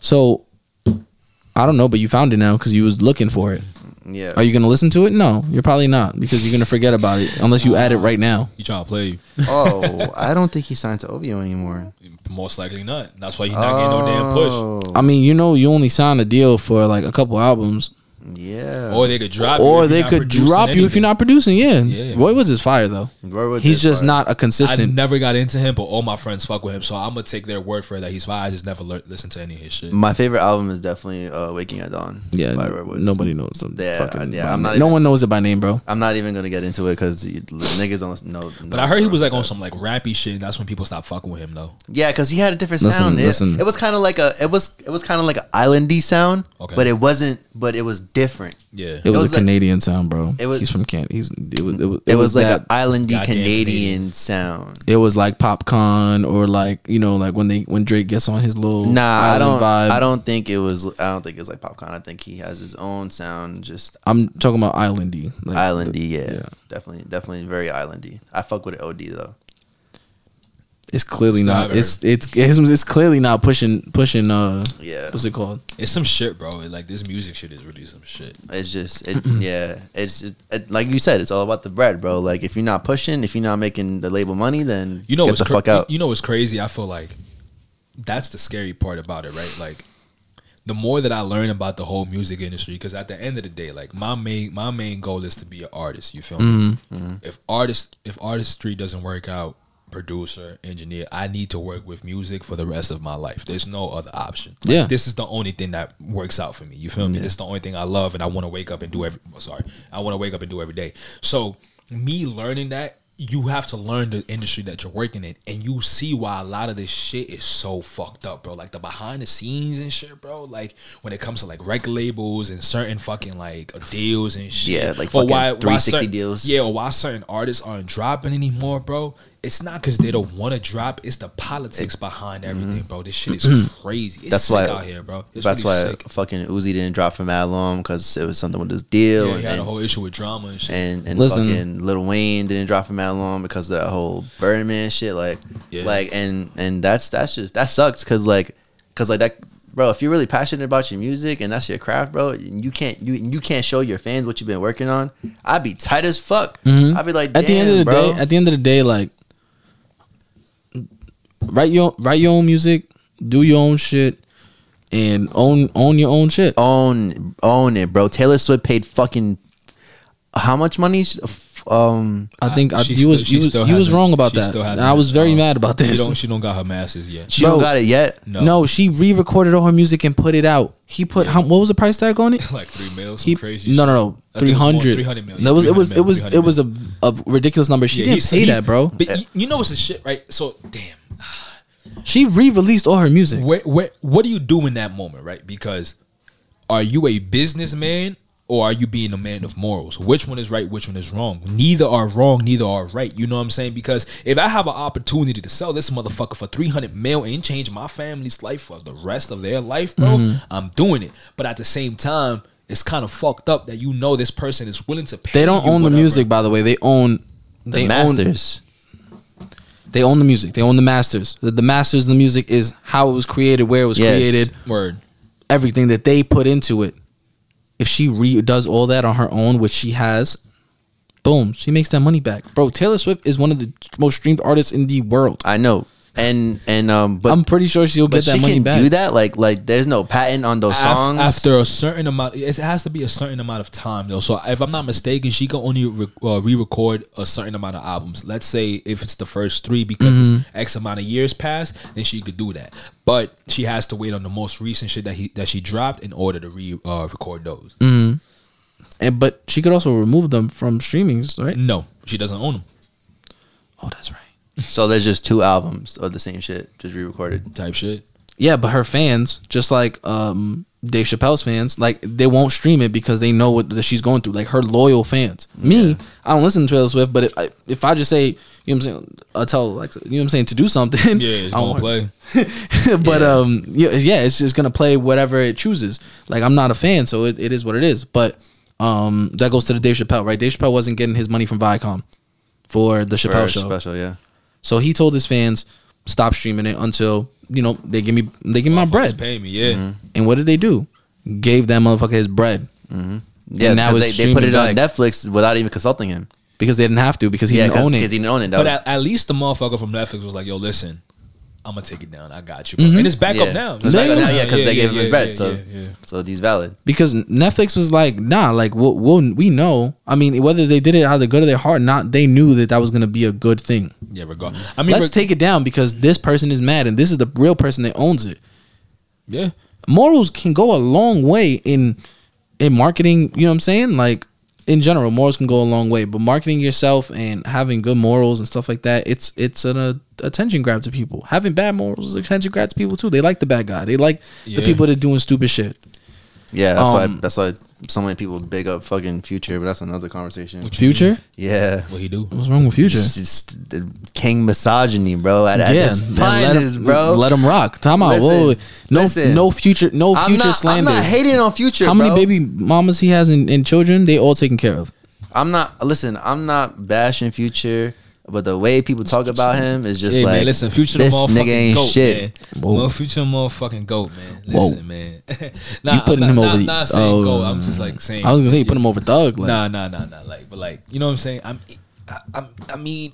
So I don't know, but you found it now because you was looking for it. Yeah. Are you gonna listen to it? No, you're probably not because you're gonna forget about it unless you add it right now. He trying to play you. oh, I don't think he signed to OVO anymore. Most likely not. That's why you're not getting no damn push. Oh, I mean, you know, you only signed a deal for like a couple albums, Yeah. Or they could drop you. or if you're they not could producing drop you if anything. you're not producing. Yeah, Yeah. Roy Woods is fire though. Roy Woods He's is just fire. not a consistent. never got into him, but all my friends fuck with him, so I'm gonna take their word for it that he's fine. I just never lear- listen to any of his shit. My favorite album is definitely uh, "Waking at Dawn." yeah, by Roy Woods. nobody knows them. Yeah, fucking yeah, I'm not name. no even- one knows it by name, bro. I'm not even gonna get into it because niggas don't know. But I heard he was like on some like rappy shit. And that's when people stopped fucking with him though. Yeah, because he had a different Listen, sound. It, it was kind of like a. It was. It was kind of like an islandy sound. Okay. But it wasn't. But it was different. Yeah. It was, was a like- Canadian sound, bro. It was- he's from Can. He's it was it was, It, was, like that, an islandy Goddamn Canadian sound. it was like popcorn or like you know like when they when Drake gets on his little Nah, I don't. vibe. I don't think it was. I don't think it's like popcorn. I think he has his own sound, just I'm talking about islandy. Like, islandy. Yeah, yeah. definitely, definitely very islandy. I fuck with OD though. It's clearly Still not. haven't It's, it's it's it's clearly not pushing pushing. Uh, Yeah, what's it called? It's some shit, bro. Like this music shit is really some shit. it's just it. yeah, it's it, it- like you said. It's all about the bread, bro. Like if you're not pushing, if you're not making the label money, then You know get what's the cra- fuck out. You know what's crazy? I feel like that's the scary part about it, right? Like the more that I learn about the whole music industry, because at the end of the day, like my main my main goal is to be an artist. You feel me? Mm-hmm. If artist if artistry doesn't work out, producer, engineer, I need to work with music for the rest of my life. There's no other option. Like, Yeah. this is the only thing that works out for me. You feel me? This is the only thing I love, and I want to wake up and do every. sorry, I want to wake up and do every day. So me learning that. You have to learn the industry that you're working in, and you see why a lot of this shit is so fucked up, bro. Like the behind the scenes and shit, bro. Like when it comes to like record labels and certain fucking like deals and shit. Yeah, like Or fucking 360 certain- deals. Yeah, or why certain artists aren't dropping anymore, bro. It's not because they don't want to drop. It's the politics behind everything, bro. This shit is crazy. It's Mm-hmm. That's sick why- out here, bro. It's That's really why sick. fucking Uzi didn't drop from Mad long because it was something with his deal Yeah, he and, had a whole issue with drama and shit. and, and Listen. fucking Lil Wayne didn't drop from Mad long because of that whole Birdman shit. Like, Yeah. like, and and that's that's just that sucks because like because like that. Bro, if you're really passionate about your music and that's your craft, bro, you can't you you can't show your fans what you've been working on. I'd be tight as fuck. Mhm. I'd be like, at the end of the bro. day, at the end of the day, like write your write your own music, do your own shit, and own own your own shit. own own it, bro. Taylor Swift paid fucking how much money? F- Um, I think I, She you was still- she you was still you was wrong about she that. still hasn't, I was very uh, mad about this. She this. don't, she don't got her masters yet. she don't got it yet. No, No, she re-recorded all her music and put it out. He put how, what was the price tag on it? like three mils. Some He crazy. no shit. no no I think it three was more, hundred. 300 million. That was it was it was it was a, a ridiculous number. She Yeah, didn't he's- pay he's- that, bro. But you, you know what's the shit, right? So damn. She re-released all her music. Where, where, what do you do in that moment, right? Because are you a businessman or are you being a man of morals? Which one is right? Which one is wrong? Neither are wrong. Neither are right. You know what I'm saying? Because if I have an opportunity to sell this motherfucker for 300 mil and change my family's life for the rest of their life, bro, Mm-hmm. I'm doing it. But at the same time, it's kind of fucked up that you know this person is willing to pay. They don't you own the music, by the way. They own The they own masters. They own the music. They own the masters. The, the masters of the music is how it was created, where it was Yes. created, Word. everything that they put into it. If she re does all that on her own, which she has, boom, she makes that money back. Bro, Taylor Swift is one of the most streamed artists in the world. I know, and and um, but I'm pretty sure she'll get that she money can back. do that. Like like there's no patent on those Af- songs. after a certain amount it has to be a certain amount of time though so if i'm not mistaken she can only re- uh, re-record a certain amount of albums let's say if it's the first three because Mm-hmm. it's x amount of years past then she could do that but she has to wait on the most recent shit that he that she dropped in order to re uh, record those Mm. And but she could also remove them from streamings, right? no she doesn't own them Oh, that's right. So there's just two albums of the same shit, just re-recorded. type shit Yeah, but her fans, just like um Dave Chappelle's fans, like they won't stream it because they know what that she's going through. Like her loyal fans. Me, I don't listen to Taylor Swift, but if I, if I just say, you know what I'm saying, I tell Alexa, you know what I'm saying, to do something, yeah it's I gonna won't- play but um, yeah, yeah, it's just gonna play whatever it chooses. Like I'm not a fan, so it, it is what it is. But um, that goes to the Dave Chappelle, right? Dave Chappelle wasn't getting his money from Viacom for the Chappelle For show. special, yeah. So he told his fans, stop streaming it until you know they give me they give me my bread. pay me yeah Mm-hmm. And what did they do? Gave that motherfucker his bread Yeah, now because they, they put it streaming on. Netflix without even consulting him. because they didn't have to because he yeah, didn't because own he it. didn't own it. That but at, at least the motherfucker from netflix was like yo listen i'm gonna take it down i got you bro. Mm-hmm. and it's back yeah. up now It's back up now, yeah, because Yeah, they yeah, gave him his yeah, bread. yeah, so, yeah, yeah. so he's valid. Because Netflix was like, nah, like we'll, we'll we know. I mean, whether they did it out of the good of their heart or not, they knew that that was gonna be a good thing. Yeah, regard. I mean, Let's reg- take it down because this person is mad and this is the real person that owns it. yeah. morals can go a long way in in marketing you know what i'm saying like in general morals can go a long way but marketing yourself and having good morals and stuff like that it's it's an uh, attention grab to people having bad morals is attention grab to people too they like the bad guy they like Yeah. the people that are doing stupid shit Yeah, that's Um, why. That's why so many people big up fucking Future, but that's another conversation. Future. Yeah. What he do? What's wrong with Future? Just, just the king misogyny, bro. At, at yeah, its then let him, bro. Let him rock. Time out. Listen, Whoa, no, listen. no future, no I'm future not, slander. I'm not hating on Future. How many baby mamas he has and, and children? They all taken care of. I'm not. Listen, I'm not bashing Future, but the way people talk about him is just Hey like, man, listen, future this nigga ain't goat, shit. man. Whoa. Well, future motherfucking goat, man. Whoa. Listen, man. nah, you putting I'm him not, over not, the. not saying oh, goat. I'm just like saying. I was gonna say you put him over Thug. Like, Nah, nah, nah, nah. Like, but like, you know what I'm saying? I'm, I, I'm, I mean,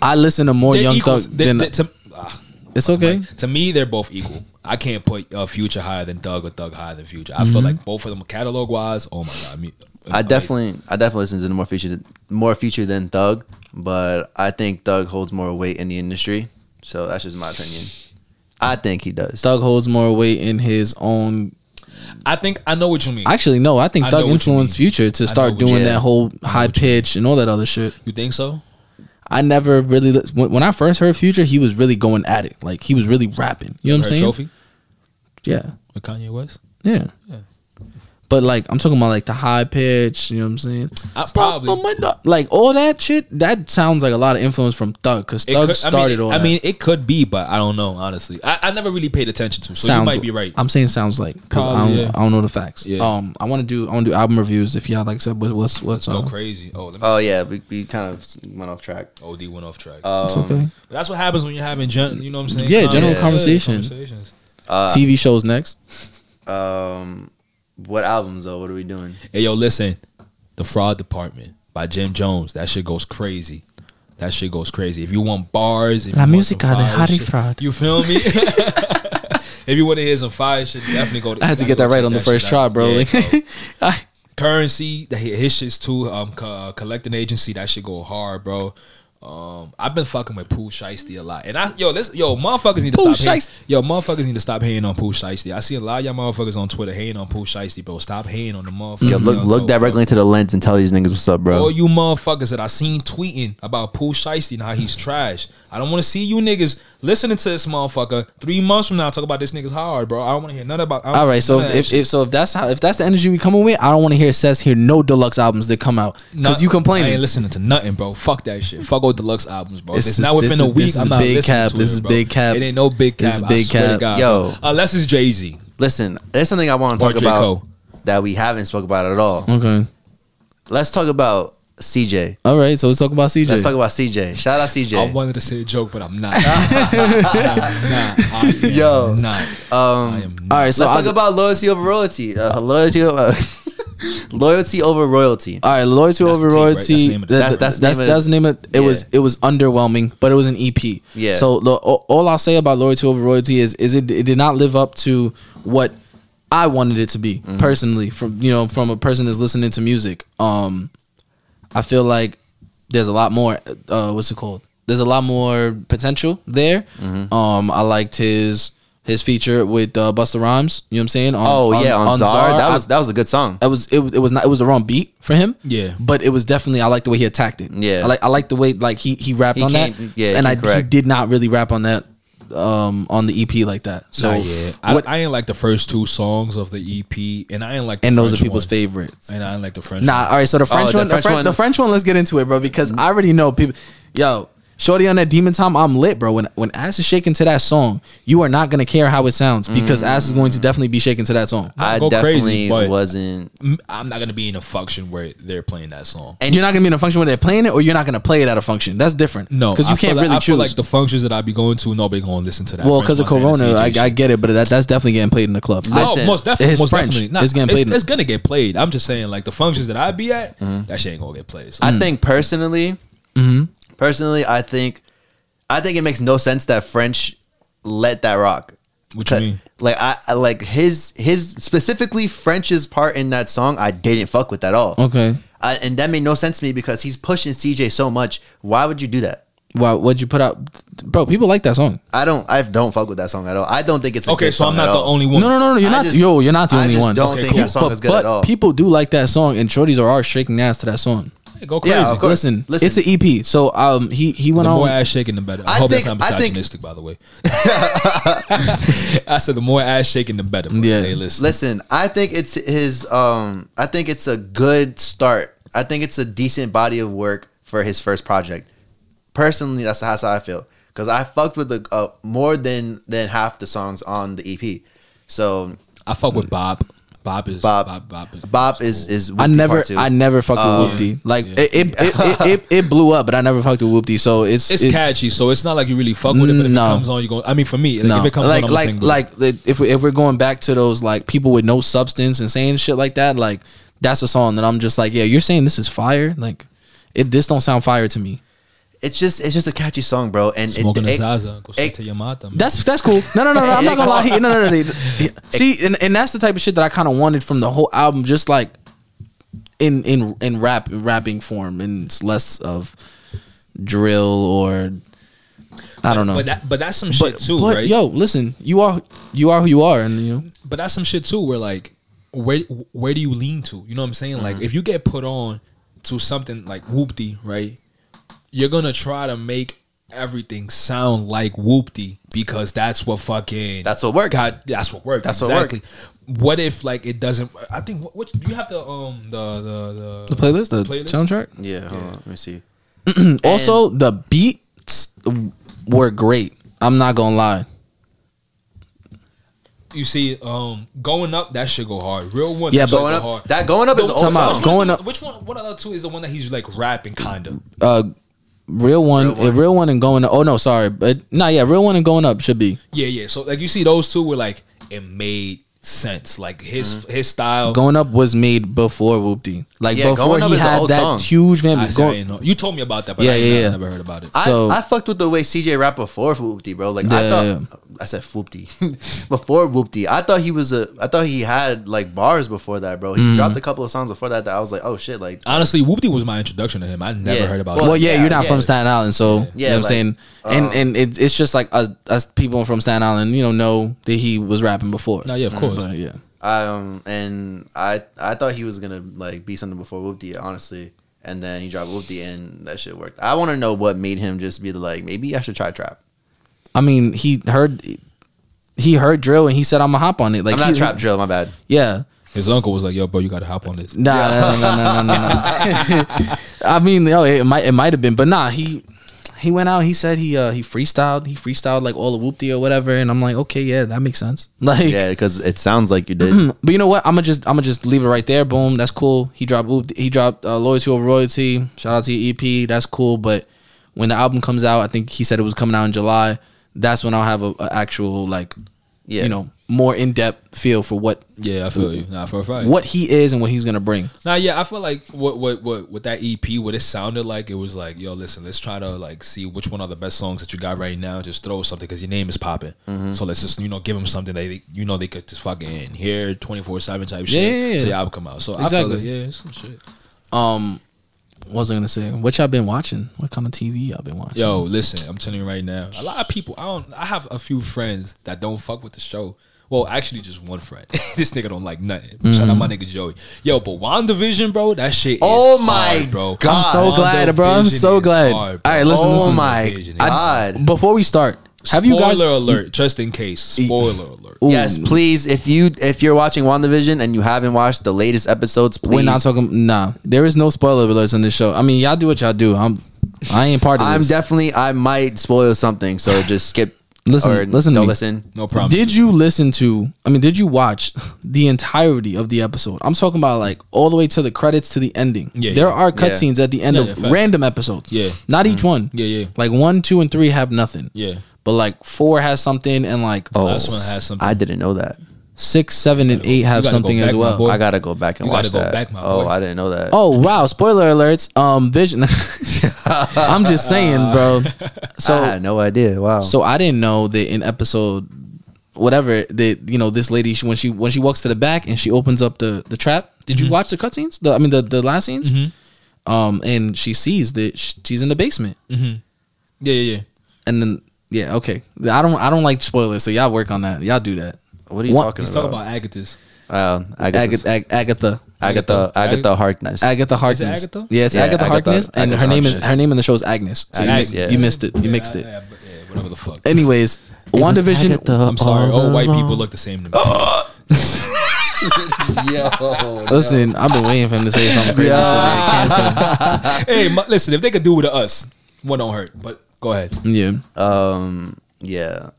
I listen to more Young equal. Thug than. they- to, ah, it's okay. like, to me, they're both equal. I can't put uh, Future higher than Thug or Thug higher than Future. I Mm-hmm. feel like both of them catalog wise. Oh my god, I mean, I definitely, I definitely listen to the more Future, more Future than Thug, but I think Thug holds more weight in the industry. So that's just my opinion. I think he does. Thug holds more weight in his own. I think I know what you mean. Actually, no. I think I Thug what you influenced mean. Future to start know what you- doing yeah. that whole high pitch and all that other shit. you think so? I never really li- when, when I first heard Future, he was really going at it. Like he was really rapping. You know what I'm Heard saying? Trophy Yeah, with Kanye West. yeah. Yeah. But like I'm talking about like the high pitch. You know what I'm saying? I Stop probably- on my dog. like all that shit. That sounds like a lot of influence from Thug because It Thug could- started I mean, all I that. mean, it could be, but I don't know. Honestly, I, I never really paid attention to. So sounds, you might be right. I'm saying sounds like because I don't, yeah. I don't know the facts. Yeah. Um, I want to do I want to do album reviews. If y'all like said, what, what's what's Go uh, crazy. Oh, let me Oh yeah, we, we kind of went off track. OD went off track. Um, it's okay. but that's what happens when you're having, gen- you know what I'm saying? Yeah, general Yeah. conversation. conversations. uh, TV shows next. um, what albums though? What are we doing? Hey, yo, listen, The Fraud Department by Jim Jones. That shit goes crazy. That shit goes crazy. If you want bars, if La you want some música de Harry shit- Fraud. You feel me? if you want to hear some fire shit, definitely go. To, I had to get that right on the first try, bro. Yeah, Like, bro. Curren$y that his shit's too um co- collecting agency that shit go hard bro um i've been fucking with Pooh Shiesty a lot and i yo this yo motherfuckers need to Pooh stop hating, Shiesty. yo motherfuckers need to stop hating on Pooh Shiesty i see a lot of y'all motherfuckers on twitter hating on Pooh Shiesty bro stop hating on the motherfucker Yo, look look directly into the lens and tell these niggas what's up, bro. all you motherfuckers that I seen tweeting about Pooh Shiesty and how he's trash. I don't want to see you niggas listening to this motherfucker three months from now talk about this nigga's hard, bro. I don't want to hear nothing about. All right, so none of that if, if so if that's how if that's the energy we coming with, I don't want to hear says here no deluxe albums that come out because Not- you I complaining. ain't listening to nothing, bro. Fuck that shit. Fuck all deluxe albums, bro. This it's is- not within this a is- week. this is I'm not big listening cap. to This it, is bro. big cap. It ain't no big This cap. is I big swear to cap. God, Yo. bro. unless it's Jay Z. Listen, there's something I want to Or talk J. about Cole. that we haven't spoke about at all. okay, Let's talk about CJ. all right. So let's talk about CJ. Let's talk about CJ. Shout out CJ. I CJ. wanted to say a joke, but I'm not. I'm. I am Yo. not. Um, I am not. all right, so let's I'll- talk about loyalty over royalty. Uh, loyalty over loyalty over royalty. All right, loyalty That's over the tape, right? That's the royalty. name of the- that- That's- that's that's the that's name the of- name of it. Was it was underwhelming, but it was an EP. Yeah. So the, all all I'll say about loyalty over royalty is is it it did not live up to what I wanted it to be Mm-hmm. personally. From you know from a person that's listening to music. Um, I feel like there's a lot more. Uh, what's it called? There's a lot more potential there. Mm-hmm. Um, I liked his his feature with uh, Busta Rhymes. You know what I'm saying? On, Oh yeah, on, Czar. That was that was a good song. it was it, it was not it was the wrong beat for him. Yeah. but it was definitely I like the way he attacked it. Yeah. I like I like the way like he he rapped He on that. yeah, and he I he did not really rap on that um on the EP like that. So Nah, yeah, I, what, I ain't like the first two songs of the EP, and I ain't like. The and those are people's one. favorites. And I ain't like the French. Nah, one. all right. So the French the one, the French French, one- the French one. Let's get into it, bro, because I already know people. Yo, shorty on that demon time, I'm lit, bro. When when ass is shaking to that song, you are not gonna care how it sounds because ass is going to definitely be shaking to that song. I go crazy, definitely but- wasn't. Mm, I'm not gonna be in a function where they're playing that song. And you're not gonna be in a function where they're playing it, or you're not gonna play it at a function. That's different. No, because you I feel can't like, really I choose. feel like the functions that I be going to, nobody gonna listen to that. well, because of Montana Corona, I, CJ I shit. get it, but that, that's definitely getting played in the club. No, Listen, most definitely, it's most French. definitely. Nah, It's getting played in- It's, gonna get played. I'm just saying, like the functions that I be at, that shit ain't gonna get played. So. I think personally, personally, I think, I think it makes no sense that French let that rock. What you mean? Like I, I like his his specifically French's part in that song. I didn't fuck with at all. Okay. I, and that made no sense to me because he's pushing CJ so much. Why would you do that? Why? What'd you put out, bro? People like that song. I don't. I don't fuck with that song at all. I don't think it's a okay, good so song I'm not at the all. only one. No, no, no, no. You're I not. just- yo, you're not the I only just one. don't Okay, think cool. that song but is good but at all. people do like that song, and shorties are, are shaking ass to that song. Go crazy. Yeah, of course. Listen, Listen. it's an EP. So um, he he went The went more on. ass shaking, the better. I, I hope think- that's not I think- misogynistic, by the way. I said the more ass shaking, the better. Bro. Yeah. Hey, listen. Listen, I think it's his. Um, I think it's a good start. I think it's a decent body of work for his first project. Personally, that's, that's how I feel because I fucked with the uh, more than than half the songs on the EP. So I fuck with Bob. Bob is Bob, Bob. Bob is, Bob is is. I never, Part Two. I never fucked Um, with Whoopty. Like yeah. it, it, it, it, it, it blew up, but I never fucked with Whoopty. So it's It's it- catchy, so it's not like you really fuck with it. But if No. it comes on, you go. I mean, for me, like, no, if it comes like on, I'm like single. like if we, if we're going back to those like people with no substance and saying shit like that, like that's a song that I'm just like, yeah, you're saying this is fire. Like it, this don't sound fire to me. It's just it's just a catchy song, bro. And it, smoking a it, Zaza, go straight it- to your mata. man. That's that's cool. No, no, no, no. I'm not gonna lie. He- No, no, no. no. See, and, and that's the type of shit that I kind of wanted from the whole album, just like in in in rap rapping form, and it's less of drill or I don't know. But that, but that's some shit too, but right? yo, listen, you are you are who you are, and you know, but that's some shit too. Where like, where where do you lean to? You know what I'm saying? Mm-hmm. Like, if you get put on to something like Whoopty, right? You're gonna try to make everything sound like Whoopty because that's what fucking That's what worked. God, that's what worked. That's what exactly. What if like it doesn't? I think what, what do you have the um the the the the playlist, the Playlist? soundtrack. yeah, hold on, let me see. Also, the beats were great. I'm not gonna lie. you see um going up that should go hard. Real one, Yeah, but- Going up, hard. that going up is Which old Time out. song. one- Going up- Which one? What other two is the one that he's like rapping kind of? Uh, real one, Real One. real one, and going. Oh no, sorry, but nah, yeah, real one and going up should be Yeah, yeah. So like you see those two were like it made sense. Like his Mm-hmm. his style. going up was made before Whoopty. Like Yeah, before he had that song. huge fan. I, see, I didn't know. You told me about that, but Yeah, I, yeah, ain't- yeah. never heard about it. I, So- I fucked with the way CJ rapped before Whoopty, bro. Like I thought, yeah. I said Whoopty before Whoopty. I thought he was a. I thought he had like bars before that, bro. He Mm-hmm. dropped a couple of songs before that that I was like, oh shit, like Honestly, Whoopty was my introduction to him. I never Yeah. heard about. Well, well, yeah, yeah, you're not yeah. from Staten Island, so you know Yeah, what I'm like, saying. And um, and it, it's just like us, us people from Staten Island, you know, know that he was rapping before. No, yeah, of course. But yeah, um, and I I thought he was gonna like be something before Whoopty, honestly. And then he dropped Whoopty, and that shit worked. I want to know what made him just be like, maybe I should try trap. I mean, he heard he heard drill and he said, "I'm gonna hop on it." Like I'm not he, trap drill, my bad. Yeah. His uncle was like, "Yo, bro, you got to hop on this." Nah, no, no, no, no, no, no. I mean, yo, it might it might have been, but nah, he he went out. He said he uh he freestyled. He freestyled like all the whoopty or whatever, and I'm like, okay, yeah, that makes sense. Like, Yeah, because it sounds like you did. but you know what? I'm gonna just I'm gonna just leave it right there. Boom, that's cool. He dropped Whoop- he dropped uh, loyalty over royalty. Shout out to your EP. That's cool. But when the album comes out, I think he said it was coming out in July. That's when I'll have a, a actual like, Yeah. you know, more in depth feel for what Yeah, I feel you. Nah, for a fact. what he is and what he's gonna bring. Nah, yeah, I feel like what what what with that EP, what it sounded like, it was like, yo, listen, let's try to like see which one are the best songs that you got right now. Just throw something because your name is popping. Mm-hmm. So let's just you know give them something that they, you know they could just fucking hear twenty four seven type shit yeah, yeah. till the album come out. So I Exactly. feel like, yeah, some shit. Um, what was I gonna say? What y'all been watching? What kind of TV y'all been watching? Yo, listen, I'm telling you right now, a lot of people. I don't. I have a few friends that don't fuck with the show. Well, actually, just one friend. this nigga don't like nothing. Shout out mm-hmm. my nigga Joey. Yo, but WandaVision, bro, that shit. Is Oh my hard, bro. God. I'm so glad, bro. I'm WandaVision so glad. hard. All right, listen, oh listen. my WandaVision is god. Before we start, have you guys? Spoiler alert, just in case. Spoiler alert. Ooh, Yes, please. If you if you're watching WandaVision and you haven't watched the latest episodes, please. We're not talking. Nah, there is no spoiler alerts on this show. I mean, y'all do what y'all do. I'm. I ain't part of this. I'm this. definitely. I might spoil something, so just skip. Listen, or listen to Don't me. listen. No problem. Did you listen to? I mean, did you watch the entirety of the episode? I'm talking about like all the way to the credits to the ending. Yeah, there yeah. are Yeah. cutscenes at the end Yeah, of yeah, facts. random episodes. Yeah. not each mm-hmm. one. Yeah, yeah. Like one, two, and three have nothing. Yeah. but like four has something, and like Oh, Last one has something. I didn't know that. Six, seven, and eight have something as well. I gotta go back and You watch gotta go that. back, my oh, boy. I didn't know that. Oh wow! Spoiler alerts. Um, Vision. I'm just saying, bro. So I had no idea. Wow. So I didn't know that in episode whatever that you know this lady she, when she when she walks to the back and she opens up the the trap. Did Mm-hmm. you watch the cutscenes? The I mean the the last scenes. Um, and she sees that she's in the basement, Yeah, yeah, yeah. and then yeah, okay. I don't I don't like spoilers, so y'all work on that. Y'all do that. What are you What- talking Let's about? talk about Agathis. Uh, I Agatha, Ag- Agatha. Agatha Agatha Harkness. Agatha Harkness. Agatha? Yeah, it's Yeah, Agatha, Agatha- Harkness, and Agatha her name is Harkness. her name in the show is Agnes. So you, Agnes, mi- yeah. you missed it. You Yeah, mixed yeah, it. yeah, but yeah, whatever the fuck. Anyways, WandaVision. Agatha I'm sorry. all All white people look the same to me. Yo, Listen, I've been waiting for him to say something crazy. shit like cancel. hey, mu- listen, if they could do it to us, one don't hurt. But go ahead. Yeah. um, yeah.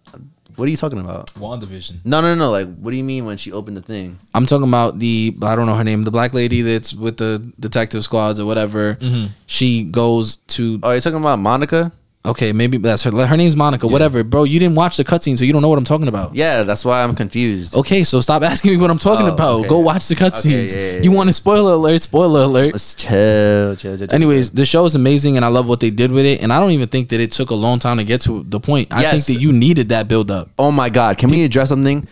What are you talking about? WandaVision. No, no, no. Like, what do you mean when she opened the thing? I'm talking about the I don't know her name, the black lady that's with the detective squads or whatever. Mm-hmm. She goes to Oh, you're talking about Monica? Okay, maybe that's her. Her name's Monica. Whatever, bro. You didn't watch the cutscene, so you don't know what I'm talking about. Yeah, that's why I'm confused. Okay, so stop asking me what I'm talking Oh, about. okay. Go watch the cutscenes. yeah, yeah, You yeah. want a spoiler alert? Spoiler alert. Let's chill, chill, chill. chill. Anyways, the show is amazing, and I love what they did with it. And I don't even think that it took a long time to get to the point. I Yes. think that you needed that build up. oh my God, can we address something?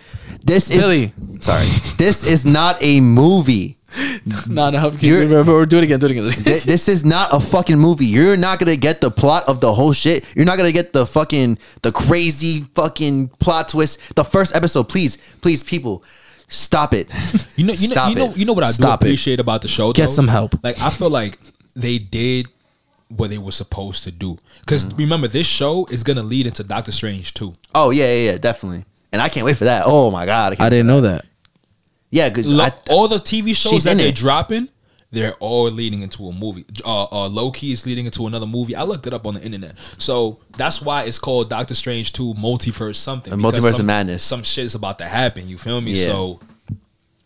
This is Billy. sorry. this is not a movie. No, no, You're- do it again. Do it again. Th- this is not a fucking movie. You're not gonna get the plot of the whole shit. You're not gonna get the fucking the crazy fucking plot twist. The first episode, please, please, people, stop it. You know, you know, Stop you know, you know what I Stop do it. appreciate about the show. Get though? some help. Like I feel like they did what they were supposed to do. Because Mm-hmm. remember, this show is gonna lead into Doctor Strange too. Oh yeah, yeah, yeah, definitely. And I can't wait for that. Oh my god, I, can't I didn't know that. Yeah, because Lo- all the TV shows she's that in they're it. dropping, they're all leading into a movie. Uh, uh, Loki is leading into another movie. I looked it up on the internet, so that's why it's called Doctor Strange Two: Multiverse something. A because Multiverse of Madness. Some shit is about to happen. You feel me? Yeah. So.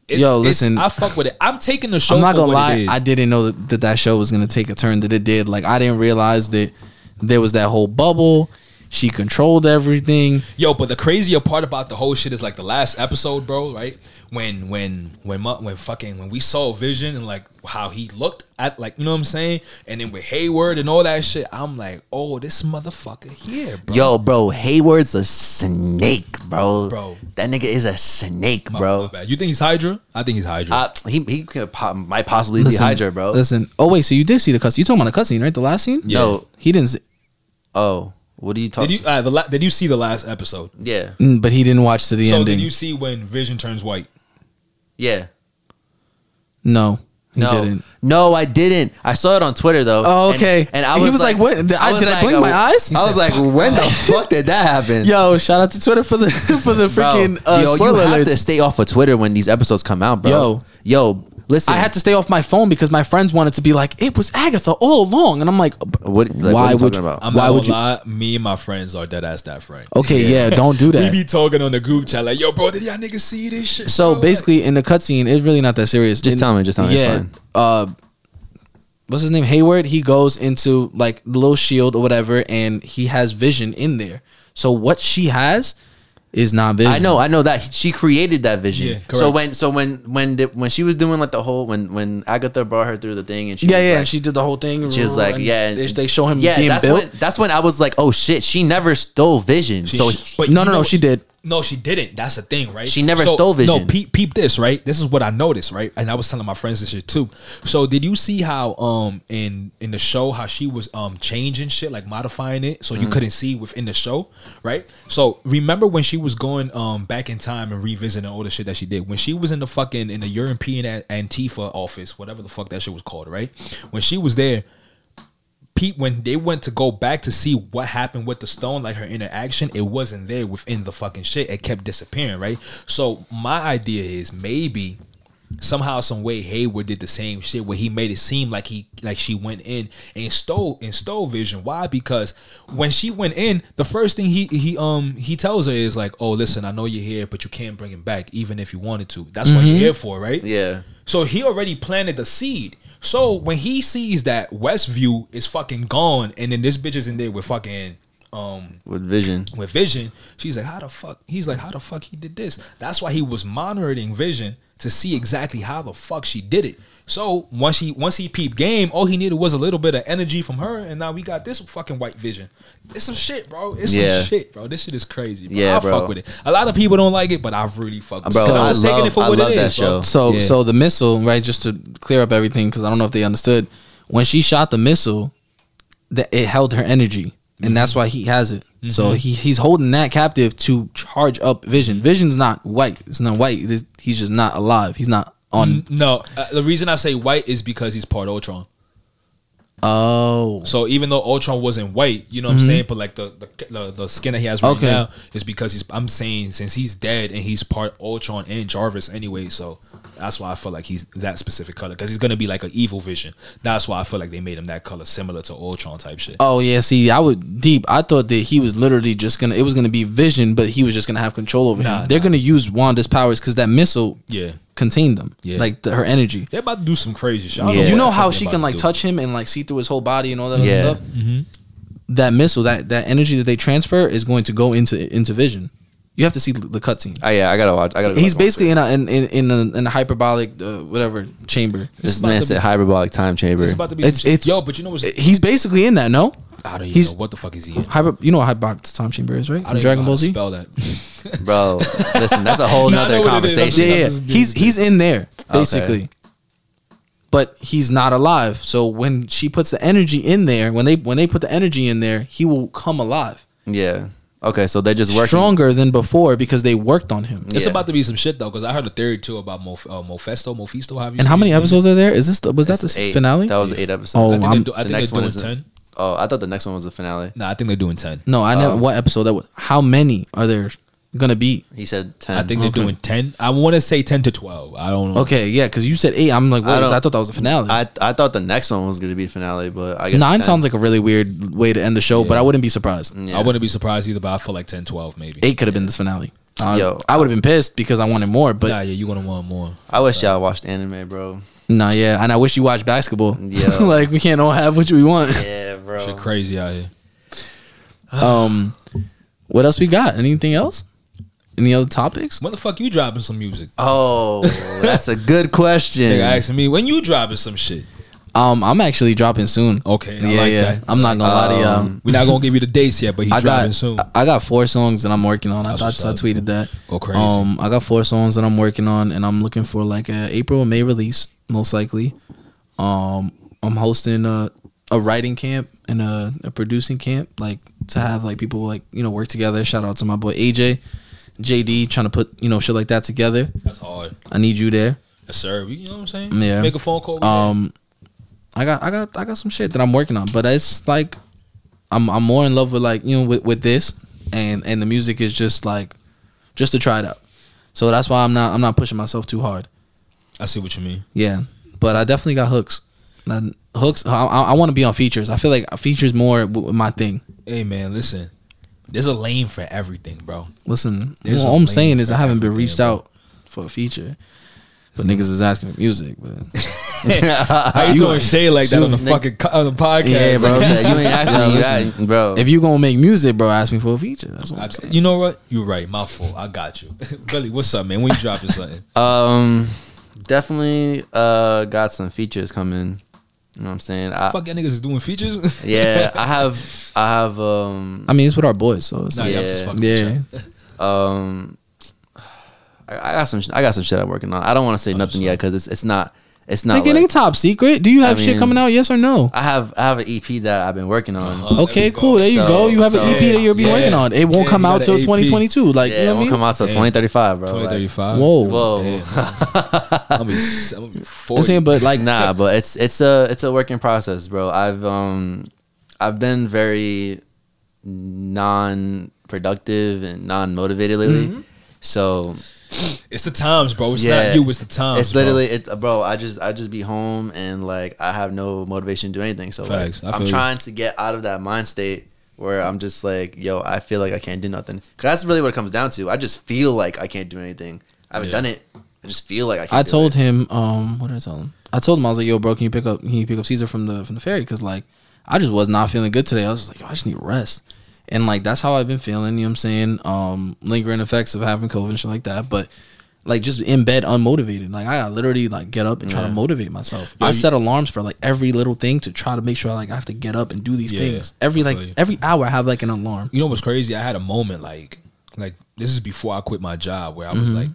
It's, Yo, listen. I fuck with it. I'm taking the show. I'm not for gonna what lie. I didn't know that, that that show was gonna take a turn that it did. Like I didn't realize that there was that whole bubble. She controlled everything. Yo, but the crazier part about the whole shit is like the last episode, bro. Right when when when when fucking when we saw Vision and like how he looked at like you know what I'm saying, and then with Hayward and all that shit, I'm like, oh, this motherfucker here, bro. Yo, bro, Hayward's a snake, bro. Bro. that nigga is a snake, My- bro. my bad. You think he's Hydra? I think he's Hydra. Uh, he he could might possibly be Hydra, bro. Listen. Oh wait, so you did see the cutscene? You talking about the cutscene, right? The last scene? Yeah. No, He didn't. See, oh, what are you did talking? you uh, the la- did you see the last episode? Yeah, Mm, but he didn't watch to the end. so ending. did you see when Vision turns white? yeah. no, he No, didn't. no, I didn't. I saw it on Twitter though. Oh, okay. And, I He was, was like, what? Did I- was did I blink my eyes? I was like, when the fuck did that happen? Yo, shout out to Twitter for the for the Bro, freaking uh, yo, you have alerts. to stay off of Twitter when these episodes come out, bro. Yo. yo, listen. I had to stay off my phone because my friends wanted to be like, it was Agatha all along, and I'm like, What- like, what why are you would talking you? about? I'm why not would you? lie, me and my friends are dead ass that friend. Okay, yeah. don't do that. We that. be talking on the group chat like, yo, bro, did y'all niggas see this shit? So bro? basically, in the cutscene, it's really not that serious. Just In- tell me, just tell me, it's Yeah. fine. Uh, what's his name? Hayward. He goes into like the little shield or whatever, and he has vision in there. So what she has is not vision. I know, I know that she created that vision. Yeah, so when, so when, when, the, when she was doing like the whole, when, when Agatha brought her through the thing, and she, Yeah, yeah. like, and she did the whole thing. she was like, and yeah, They, they show him yeah, being that's built. when, that's when I was like, oh shit, she never stole vision. so But no, no, no. know- She did. No, she didn't. That's the thing, right? She never stole Vision. No, peep, peep this, right? This is what I noticed, right? And I was telling my friends this shit too. So did you see how um in in the show how she was um changing shit, like modifying it so you Mm-hmm. couldn't see within the show, right? So remember when she was going um back in time and revisiting all the shit that she did when she was in the fucking in the European Antifa office, whatever the fuck that shit was called, right? When she was there, Pete, when they went to go back to see what happened with the stone, like her interaction, it wasn't there within the fucking shit. It kept disappearing, right? So my idea is maybe somehow, some way, Hayward did the same shit where he made it seem like he like she went in and stole and stole Vision. Why? Because when she went in, the first thing he he um he tells her is like, "Oh, listen, I know you're here, but you can't bring him back, even if you wanted to. That's what you're here for, right?" yeah, So he already planted the seed. So when he sees that Westview is fucking gone, and then this bitch is in there with fucking um with vision. with Vision, she's like, how the fuck? He's like, how the fuck he did this? That's why he was monitoring Vision to see exactly how the fuck she did it. So once he once he peeped game, all he needed was a little bit of energy from her, and now we got this fucking white Vision. It's some shit, bro. It's Yeah. some shit, bro. This shit is crazy. Bro. Yeah, I bro. fuck with it. A lot of people don't like it, but I really fuck with Bro, it. So I'm I just love- taking it for I what love it that is, bro. So Yeah. so the missile, right? Just to clear up everything, because I don't know if they understood. When she shot the missile, that it held her energy, and that's why he has it. So mm-hmm. he he's holding that captive to charge up Vision. Vision's not white. It's not white. It's- he's just not alive. He's not on. No, uh, the reason I say white is because he's part Ultron. Oh, So even though Ultron wasn't white, you know what I'm saying, but like the, the the the skin that he has right Okay. now is because he's. I'm saying since he's dead and he's part Ultron and Jarvis anyway, so that's why I feel like he's that specific color because he's gonna be like an evil Vision. That's why I feel like they made him that color, similar to Ultron type shit. oh yeah. See, I would deep. I thought that he was literally just gonna. It was gonna be Vision, but he was just gonna have control over Nah, him. They're nah. gonna use Wanda's powers because that missile Yeah, contained them. Yeah. like the, her energy. they're about to do some crazy shit. Yeah. you know how she can like to touch him and like see through his whole body and all that Yeah. other stuff. That missile, that that energy that they transfer is going to go into into Vision. You have to see the cutscene. Oh yeah, I gotta watch. I gotta. He's watch basically in a in in in a, in a hyperbolic uh, whatever chamber. This man said hyperbolic time chamber. It's about to be. It's- it's- yo, but you know what's He's basically in that. No, I don't even he's- know what the fuck is he in. Hyper, you know what hyperbolic time chamber is, right? I don't even Dragon know Ball how to Z. spell that. Bro, listen, that's a whole Nah, I know nother what it is. I'm conversation. Yeah, yeah. He's he's in there basically, but he's not alive. So when she puts the energy in there, when they when they put the energy in there, he will come alive, Yeah. Okay, so they're just working. stronger than before because they worked on him. It's Yeah. about to be some shit though, because I heard a theory too about Mof- uh, Mephisto, Mephisto. Have you And how many it? episodes are there? Is this the, was that the eight. finale? That was eight episodes. Oh, I think, I'm- they're, do- I the think next they're one doing is ten. Oh, I thought the next one was the finale. No, I think they're doing ten. no, I know Oh. what episode that. Was, how many are there gonna be? He said ten. I think they're Okay. doing ten. I want to say ten to twelve. I don't know. Okay, yeah, because you said eight. I'm like, I don't- I, thought that was the finale. I I thought the next one was gonna be the finale, but I guess Nine 10. sounds like a really weird way to end the show, but I wouldn't be surprised. Yeah. I wouldn't be surprised either, but I feel like 10, 12 maybe. Eight could have been the finale. Uh, Yo. I would have been pissed because I wanted more, but nah, yeah, you gonna want more. I wish y'all watched anime, bro. Nah, yeah. And I wish you watched basketball. Yeah. like we can't all have what we want. Yeah, bro. Shit crazy out here. Um, what else we got? Anything else? Any other topics? When the fuck you dropping some music? Oh, that's a good question. Nigga asking me when you dropping some shit. Um, I'm actually dropping soon. Okay, I yeah, like yeah. that. I'm not gonna lie to y'all. Um, We're not gonna give you the dates yet, but he's I dropping got soon. I got four songs that I'm working on. I That's thought I tweeted that. Go crazy. Um, I got four songs that I'm working on, and I'm looking for like a April or May release, most likely. Um, I'm hosting a a writing camp and a, a producing camp, like to have like people like you know work together. Shout out to my boy AJ, JD, trying to put you know shit like that together. That's hard. I need you there. Yes, sir. You know what I'm saying? Yeah. Make a phone call. Um, I got I got I got some shit that I'm working on, but it's like I'm I'm more in love with like you know with, with this, and and the music is just like just to try it out. So that's why I'm not I'm not pushing myself too hard. I see what you mean. Yeah, but I definitely got hooks. And hooks. I, I, I want to be on features. I feel like features more w- my thing. Hey man, listen. There's a lane for everything, bro. Listen, There's all I'm saying is I haven't been reached bro. out for a feature. But niggas is asking for music, but How you You- doing shade like that on the Nigga- fucking co- on the podcast? Yeah, bro. Like, you ain't asking Yeah, me listen. that, bro. if you gonna make music, bro, ask me for a feature. That's what I- I'm saying. you know what? You're right. My fault. I got you. Billy, what's up, man? When you dropping something? um, definitely uh got some features coming. You know what I'm saying? I, Fuck, that niggas is doing features. yeah, I have I have um I mean, it's with our boys, so it's Nah, like, yeah, I'm just Yeah. yeah. um I, I got some I got some shit I'm working on. I don't want to say nothing yet because it's it's not it's not. Like, it like- ain't top secret. Do you have I shit mean- coming out? Yes or no? I have I have an EP that I've been working on. Uh-huh. Okay, there we cool. There you So- go. You have so- an EP that you'll be Yeah. working on. It won't Yeah, come you out got till an EP. 2022. Like, Yeah, you know it what won't mean? come out till Damn. 2035, bro. 2035. Whoa. Like, whoa. Damn. I'm gonna be, I'm gonna be I'm 40. saying, but like, nah, but it's it's a it's a working process, bro. I've um I've been very non productive and non motivated lately. Mm-hmm. So it's the times, bro. It's Yeah. not you. It's the times. it's literally it's bro. I just I just be home and like I have no motivation to do anything. So like, Facts. I I'm feel you. trying to get out of that mind state where I'm just like, yo, I feel like I can't do nothing. Cause that's really what it comes down to. I just feel like I can't do anything. I haven't Yeah. done it. I just feel like I can't. I do told it. him, um, what did I tell him? I told him I was like, "Yo, bro, can you pick up? Can you pick up Caesar from the from the ferry? Because like, I just was not feeling good today. I was just like, yo, I just need rest, and like that's how I've been feeling. You know what I'm saying? Um, lingering effects of having COVID and shit like that. But like just in bed, unmotivated. Like I literally like get up and try to motivate myself. Yo, I set alarms for like every little thing to try to make sure like I have to get up and do these Yeah, things. Every like every hour I have like an alarm. you know what's crazy? I had a moment like like this is before I quit my job where I Mm-hmm. was like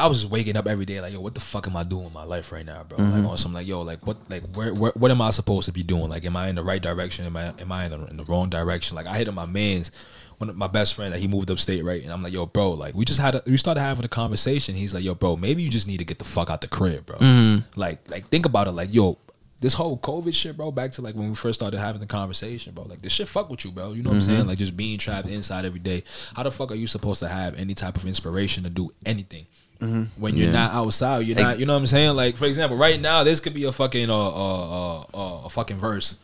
I was just waking up every day like, yo, what the fuck am I doing in my life right now, bro? Mm-hmm. Like, on some like, yo, like what, like where, where, what am I supposed to be doing? Like, am I in the right direction? Am I, am I in the, in the wrong direction? Like, I hit up my man's, one of my best friend, like he moved upstate, right? And I'm like, yo, bro, like we just had, a, we started having a conversation. He's like, yo, bro, maybe you just need to get the fuck out the crib, bro. Mm-hmm. Like, like think about it, like, yo. This whole COVID shit, bro, back to like when we first started having the conversation, bro. Like this shit fuck with you, bro. You know what I'm Mm-hmm. saying? Like just being trapped inside every day. How the fuck are you supposed to have any type of inspiration to do anything? When you're Yeah. not outside. You're not. You know what I'm saying? Like for example, right now this could be a fucking uh uh uh, uh a fucking verse.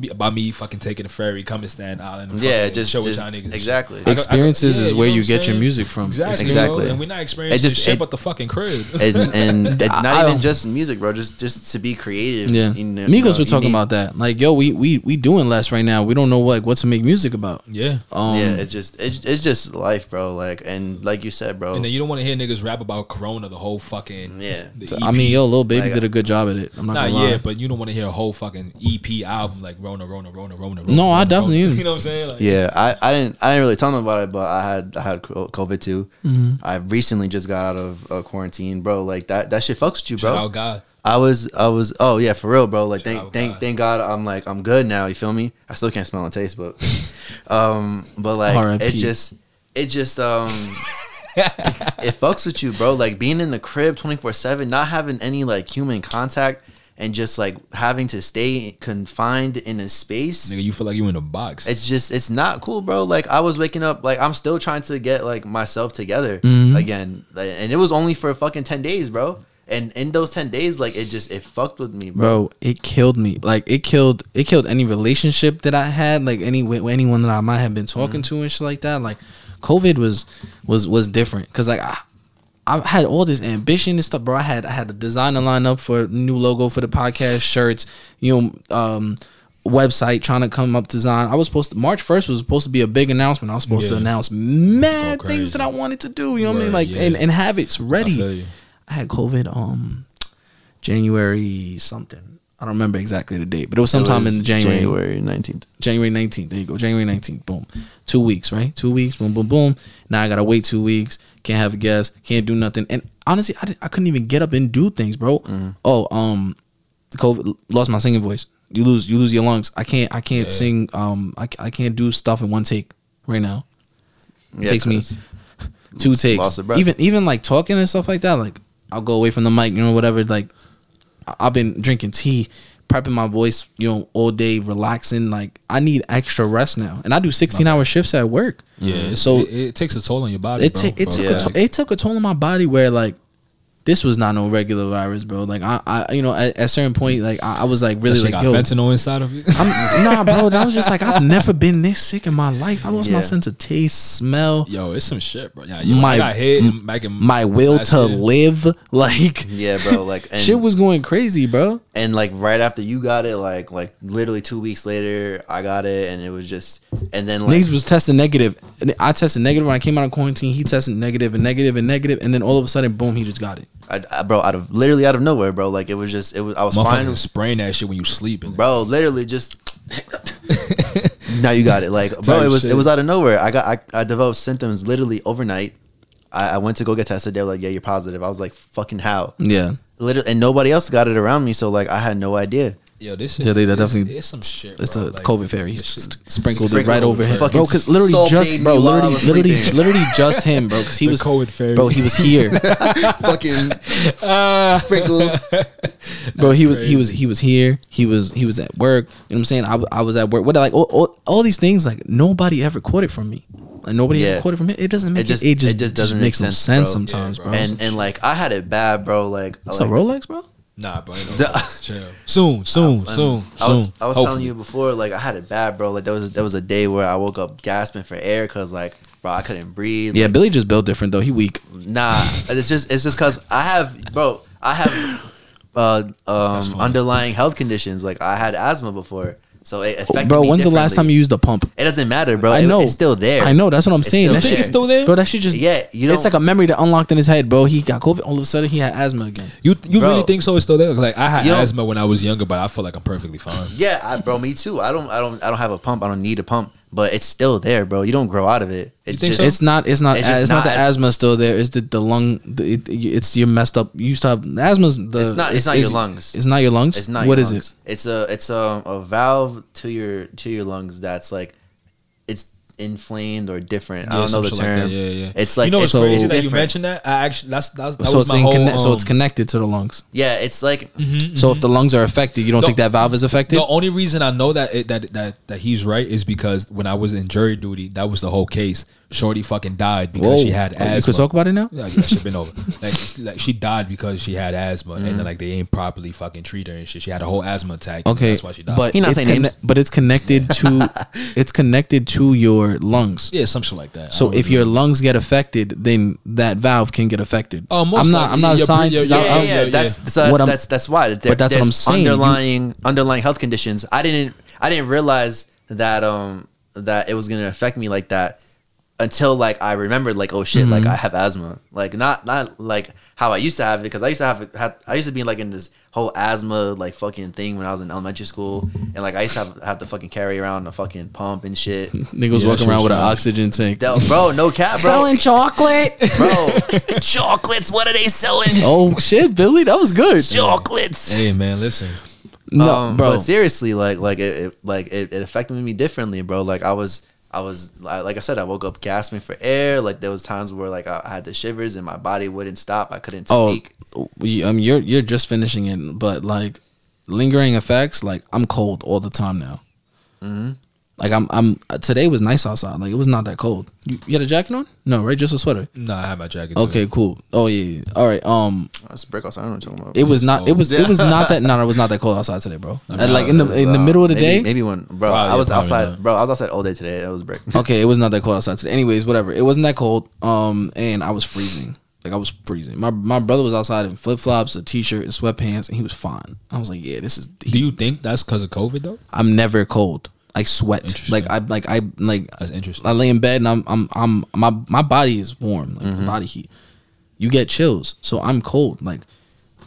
Be- About me fucking taking a ferry, coming to Staten Island, and Yeah, just- show with just- y'all niggas. and shit. exactly. I I Experiences yeah, is you where know you get your music from. Exactly, Exactly. Bro. And we're not experiencing It just- shit it- but the fucking crib. and, and it's not even just music, bro. Just just to be creative. Yeah, you know, Migos you know, were talking need- about that. Like, yo, we we we doing less right now. We don't know like what to make music about. yeah. Um, yeah, it's just it's, it's just life, bro. Like and like you said, bro. And then you don't want to hear niggas rap about Corona the whole fucking Yeah. the I mean, EP. yo, Lil Baby Like, did a good job at it. I'm not Nah, gonna lie. yeah, but you don't want to hear a whole fucking EP album like Rona, Rona, Rona, Rona. Rona No, I definitely Rona. You know what I'm saying? Like, yeah, I, I didn't I didn't really tell them about it, but I had I had COVID too. Mm-hmm. I recently just got out of uh, quarantine, bro. Like that that shit fucks with you, shout bro. out God. I was I was oh yeah for real, bro. Like Shout thank thank God. thank God I'm like I'm good now. You feel me? I still can't smell and taste, but um, but like R.I.P.. it just it just um. it, it fucks with you, bro. Like being in the crib 24 7, not having any like human contact, and just like having to stay confined in a space. Nigga, you feel like you in a box. It's just it's not cool, bro. Like I was waking up, like I'm still trying to get like myself together Mhm. again, and it was only for fucking ten days, bro. And in those ten days, like it just it fucked with me, bro. bro it killed me like it killed it killed any relationship that i had like any anyone that i might have been talking Mm-hmm. to and shit like that like covid was was was different because like I, I had all this ambition and stuff bro i had i had a designer line up for a new logo for the podcast shirts you know um website trying to come up design i was supposed to march 1st was supposed to be a big announcement i was supposed to announce mad things that i wanted to do you know what i mean like yeah. and, and have it ready I. I had COVID um January something. I don't remember exactly the date, but it was sometime It was in January. January 19th. January 19th. There you go. January 19th. Boom. Two weeks, right? Two weeks. Boom, boom, boom. Now I got to wait two weeks. Can't have a guest. Can't do nothing. And honestly, I, I couldn't even get up and do things, bro. Mm-hmm. Oh, um, COVID lost my singing voice. You lose, you lose your lungs. I can't, I can't Yeah. sing. Um, I, I can't do stuff in one take right now. Yeah, takes me two takes. Even even like talking and stuff like that. Like I'll go away from the mic, you know, whatever. Like I've been drinking tea, prepping my voice, you know, all day, relaxing. Like I need extra rest now, and I do sixteen hour shifts at work. Yeah, So- it, it takes a toll on your body. It bro, it bro. took Yeah. a to- it took a toll on my body where like. This was not no regular virus, bro. Like I, I you know, at, at a certain point, like I, I was like really like, got yo, fentanyl inside of you. I'm, nah, bro. That was just like I've never been this sick in my life. I lost my sense of taste, smell, Yo, it's some shit, bro. Yeah, yo, My- got hit back in my will to year. live. Like Yeah, bro. Like and, shit was going crazy, bro. and like right after you got it, like like literally two weeks later, I got it, and it was just and then like Niggas was testing negative. I tested negative when I came out of quarantine. He tested negative and negative and negative, and then all of a sudden, boom, he just got it. I, I, bro, out of literally out of nowhere, bro. Like it was just it was I was fine, spraying that shit when you sleeping. bro. Literally just. now you got it, like bro. It was shit. it was out of nowhere. I got I, I developed symptoms literally overnight. I, I went to go get tested. They were like, "Yeah, you're positive." I was like, "Fucking how?" Yeah, Literally, and nobody else got it around me, so like I had no idea. Yo, this shit. Yeah, they- they it's- definitely- It's some shit. it's bro. a Like, COVID fairy. He this just sprinkled it right over him, bro. Because literally just, bro, me while I literally, literally, literally just him, bro. Because he The was COVID fairy. bro. He was here, Fucking sprinkle. bro. He was he was he was here. He was he was at work. You know what I'm saying? I, I was at work. What like all, all, all these things like nobody ever caught it from me. Like nobody Yeah. ever caught it from me. It doesn't make it. just- It just, it just doesn't make no sense, sense bro. sometimes, Yeah, bro. bro. and and like I had it bad, bro. Like, It's like a Rolex, bro. Nah, bro. ain't No, chill. Soon, soon, And soon, I was, soon. I was Hopefully. telling you before, like I had it bad, bro. Like there was there was a day where I woke up gasping for air because like, bro, I couldn't breathe. Yeah, Like, Billy just built different though. He weak. nah, it's just it's just because I have, bro, I have uh um underlying health conditions. Like I had asthma before, so it affected Bro, me when's the last time you used a pump? It doesn't matter, bro. I It- know. it's still there. I know. That's what I'm It's saying. still That there. shit It's still there? bro. That shit just Yeah, you it's don't- like a memory that unlocked in his head, bro. He got COVID. All of a sudden, he had asthma again. You you Bro. really think so? It's still there? Like I had You don't- asthma when I was younger, but I feel like I'm perfectly fine. Yeah, I, bro, me too. I don't, I don't, I don't have a pump. I don't need a pump. But it's still there, bro. You don't grow out of it. It's think just so? It's not. It's not. It's It's, not, not the as- asthma still there. It's the the lung. The, it, it's your messed up. You used to have asthma's. The It's not- it's not your lungs. It's not your lungs. It's not. What your is lungs. it? It's a it's a, a valve to your to your lungs that's like it's inflamed or different. I don't know the some shit like term. Yeah, yeah. It's like you know what's it's, so- crazy it's that you mentioned that. I actually that's that's that so was it's my whole, conne- so um, it's connected to the lungs. Yeah, it's like So if the lungs are affected, you don't No. think that valve is affected? The only reason I know that it, that that that he's right is because when I was in jury duty, that was the whole case. Shorty fucking died because she had Oh, asthma. You could talk about it now. Yeah, that shit been over. Like, like she died because she had asthma, and then like they ain't properly fucking treat her and shit. She had a whole asthma attack. Okay, that's why she died. but He not it's saying conne- names. but it's connected to it's connected to your lungs. yeah, some shit like that. So if really your know. lungs get affected, then that valve can get affected. Oh, most I'm not. likely. I'm not a Your- scientist. yeah, yeah, I'm- yeah. yeah, That's yeah. that's, What I'm- that's that's why. There, but that's what I'm saying. You- Underlying underlying health conditions. I didn't I didn't realize that um that it was gonna affect me like that until like I remembered like oh shit Mm-hmm. like I have asthma like not not like how I used to have it because I used to have, have I used to be like in this whole asthma like fucking thing when I was in elementary school and like I used to have, have to fucking carry around a fucking pump and shit. Niggas Yeah, walking around with an oxygen tank. Del- bro, no cap, bro. Selling chocolate. bro, chocolates. What are they selling? oh shit, Billy, that was good. Chocolates. hey man, listen. No, um, bro. But seriously, like like it, it like it, it affected me differently, bro. Like I was I was like I said, I woke up gasping for air. Like there was times where like I, I had the shivers and my body wouldn't stop. I couldn't oh, speak. we, um, you're you're just finishing it, but like lingering effects, like I'm cold all the time now. Mm-hmm. Like I'm I'm today was nice outside. Like it was not that cold. You, you had a jacket on? No, right? Just a sweater. No, I have my jacket. Okay, cool. Oh yeah, yeah. All right. Um, That's brick outside. I don't know what you're talking about. it was not. It was. It was not that. No, it was not that cold outside today, bro. mean, like in the in the Uh, middle of the maybe, day. maybe when bro, Probably, I was probably outside, not. bro. I was outside all day today. It was brick. Okay, it was not that cold outside today. Anyways, whatever. It wasn't that cold. Um, and I was freezing. Like I was freezing. My my brother was outside in flip flops, a t shirt, and sweatpants, and he was fine. I was like, yeah, this is. Do you think that's because of COVID though? I'm never cold. I sweat. Like I like I like. That's interesting. I lay in bed and I'm I'm I'm my my body is warm, like Mm-hmm. body heat. You get chills, so I'm cold. Like,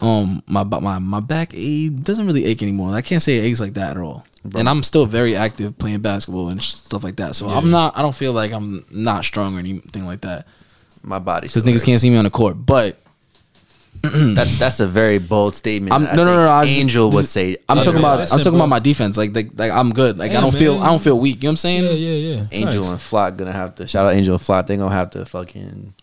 um, my my my back it doesn't really ache anymore. I can't say it aches like that at all. And I'm still very active playing basketball and stuff like that. So I'm not. I don't feel like I'm not strong or anything like that. My body. Because niggas can't see me on the court. But That's that's a very bold statement. I'm- I no, no, no, no, I just- Angel would say. I'm talking otherwise. about. I'm talking bro. about my defense. Like, like, like I'm good. Like I don't feel. I don't feel weak. You know what I'm saying? Yeah, yeah, yeah. Angel Facts. and Flock gonna have to shout out Angel and Flock. They gonna have to fucking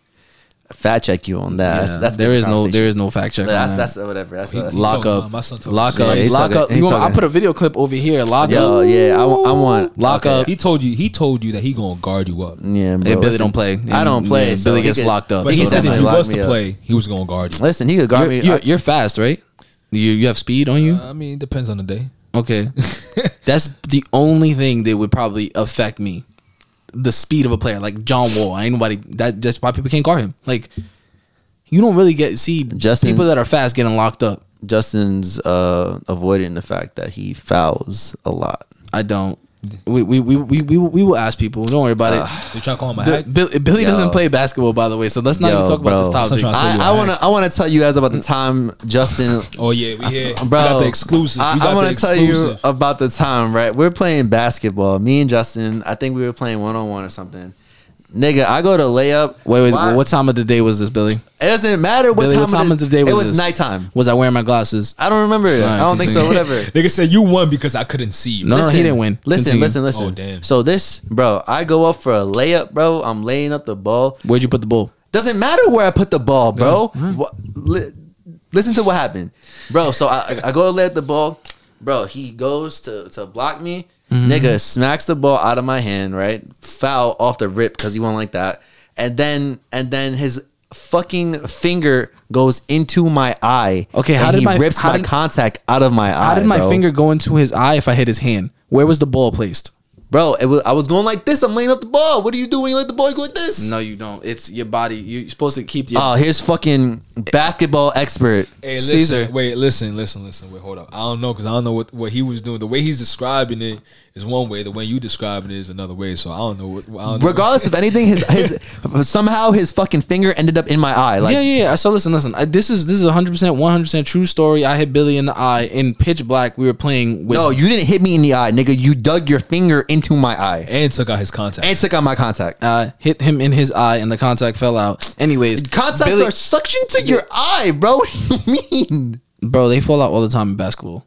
fat check you on that. Yeah, That's, that's there is no. there is no fact check. That's on that's whatever. That's, He- that's lock up, my son talking lock about- up, Yeah, he's lock talking- up. he's You want, I talking- put a video clip over here. Lock Yo, up. yeah, I, want- I want Lock okay. up. He told you. He told you that he gonna guard you up. Yeah, bro. Hey, Billy listen, don't play. I don't play. yeah, so Billy he gets could- locked up. But he he could said if definitely he lock was me to up. play, he was gonna guard you. Listen, he could guard You're, me. you're, you're fast, right? You you have speed on you. Uh, I mean, it depends on the day. Okay, that's the only thing that would probably affect me. The speed of a player like John Wall. Ain't nobody that. That's why people can't guard him. Like you don't really get see Justin- people that are fast getting locked up. Justin's uh, avoiding the fact that he fouls a lot. I don't. We we we we we, we will ask people. Don't worry about it. You trying to call him a hack? Bill, Billy Yo. doesn't play basketball, by the way. So let's not Yo, even talk about this topic. That's I'm I, you I a want to. I want to tell you guys about the time Justin Oh yeah, we here. bro. we got the exclusive. I, we got I wanna tell you about the time, right? We're playing basketball. Me and Justin. I think we were playing one on one or something. Nigga, I go to layup. Wait, wait. Why- What time of the day was this, Billy? It doesn't matter what Billy, time, what time it of the day was It was this? nighttime. Was I wearing my glasses? I don't remember. it. I don't think so. Whatever. Nigga said you won because I couldn't see you. No, no, he didn't win. Listen, Continue. listen, listen. Oh, damn. So this, bro, I go up for a layup, bro. I'm laying up the ball. Where'd you put the ball? Doesn't matter where I put the ball, bro. What, li- listen to what happened, bro. So I, I go to lay up the ball, bro. He goes to to block me. Mm-hmm. Nigga smacks the ball out of my hand, right? Foul off the rip because he won't like that. And then and then his fucking finger goes into my eye. Okay, how and did he my- rips my did- contact out of my eye? How did my bro. finger go into his eye if I hit his hand? Where was the ball placed? Bro? It was, I was going like this. I'm laying up the ball. What do you do when you let the ball go like this? No, you don't. It's your body. You're supposed to keep your. Oh, here's fucking basketball expert. Hey, listen, Caesar. wait, listen, listen, listen. Wait, hold up. I don't know because I don't know what, what he was doing. The way he's describing it is one way. The way you describe it is another way. So I don't know what. I don't know. Regardless of anything, his his somehow his fucking finger ended up in my eye. Like yeah, yeah, yeah. So listen, listen. I, this is this is 100 percent, 100 percent true story. I hit Billy in the eye in pitch black. We were playing with. no, you didn't hit me in the eye, nigga. You dug your finger into into my eye and took out his contact. and took out my contact. Uh, hit him in his eye, and the contact fell out. Anyways, Contacts Billy- are suction to your eye, bro. What do you mean? bro, they fall out all the time in basketball.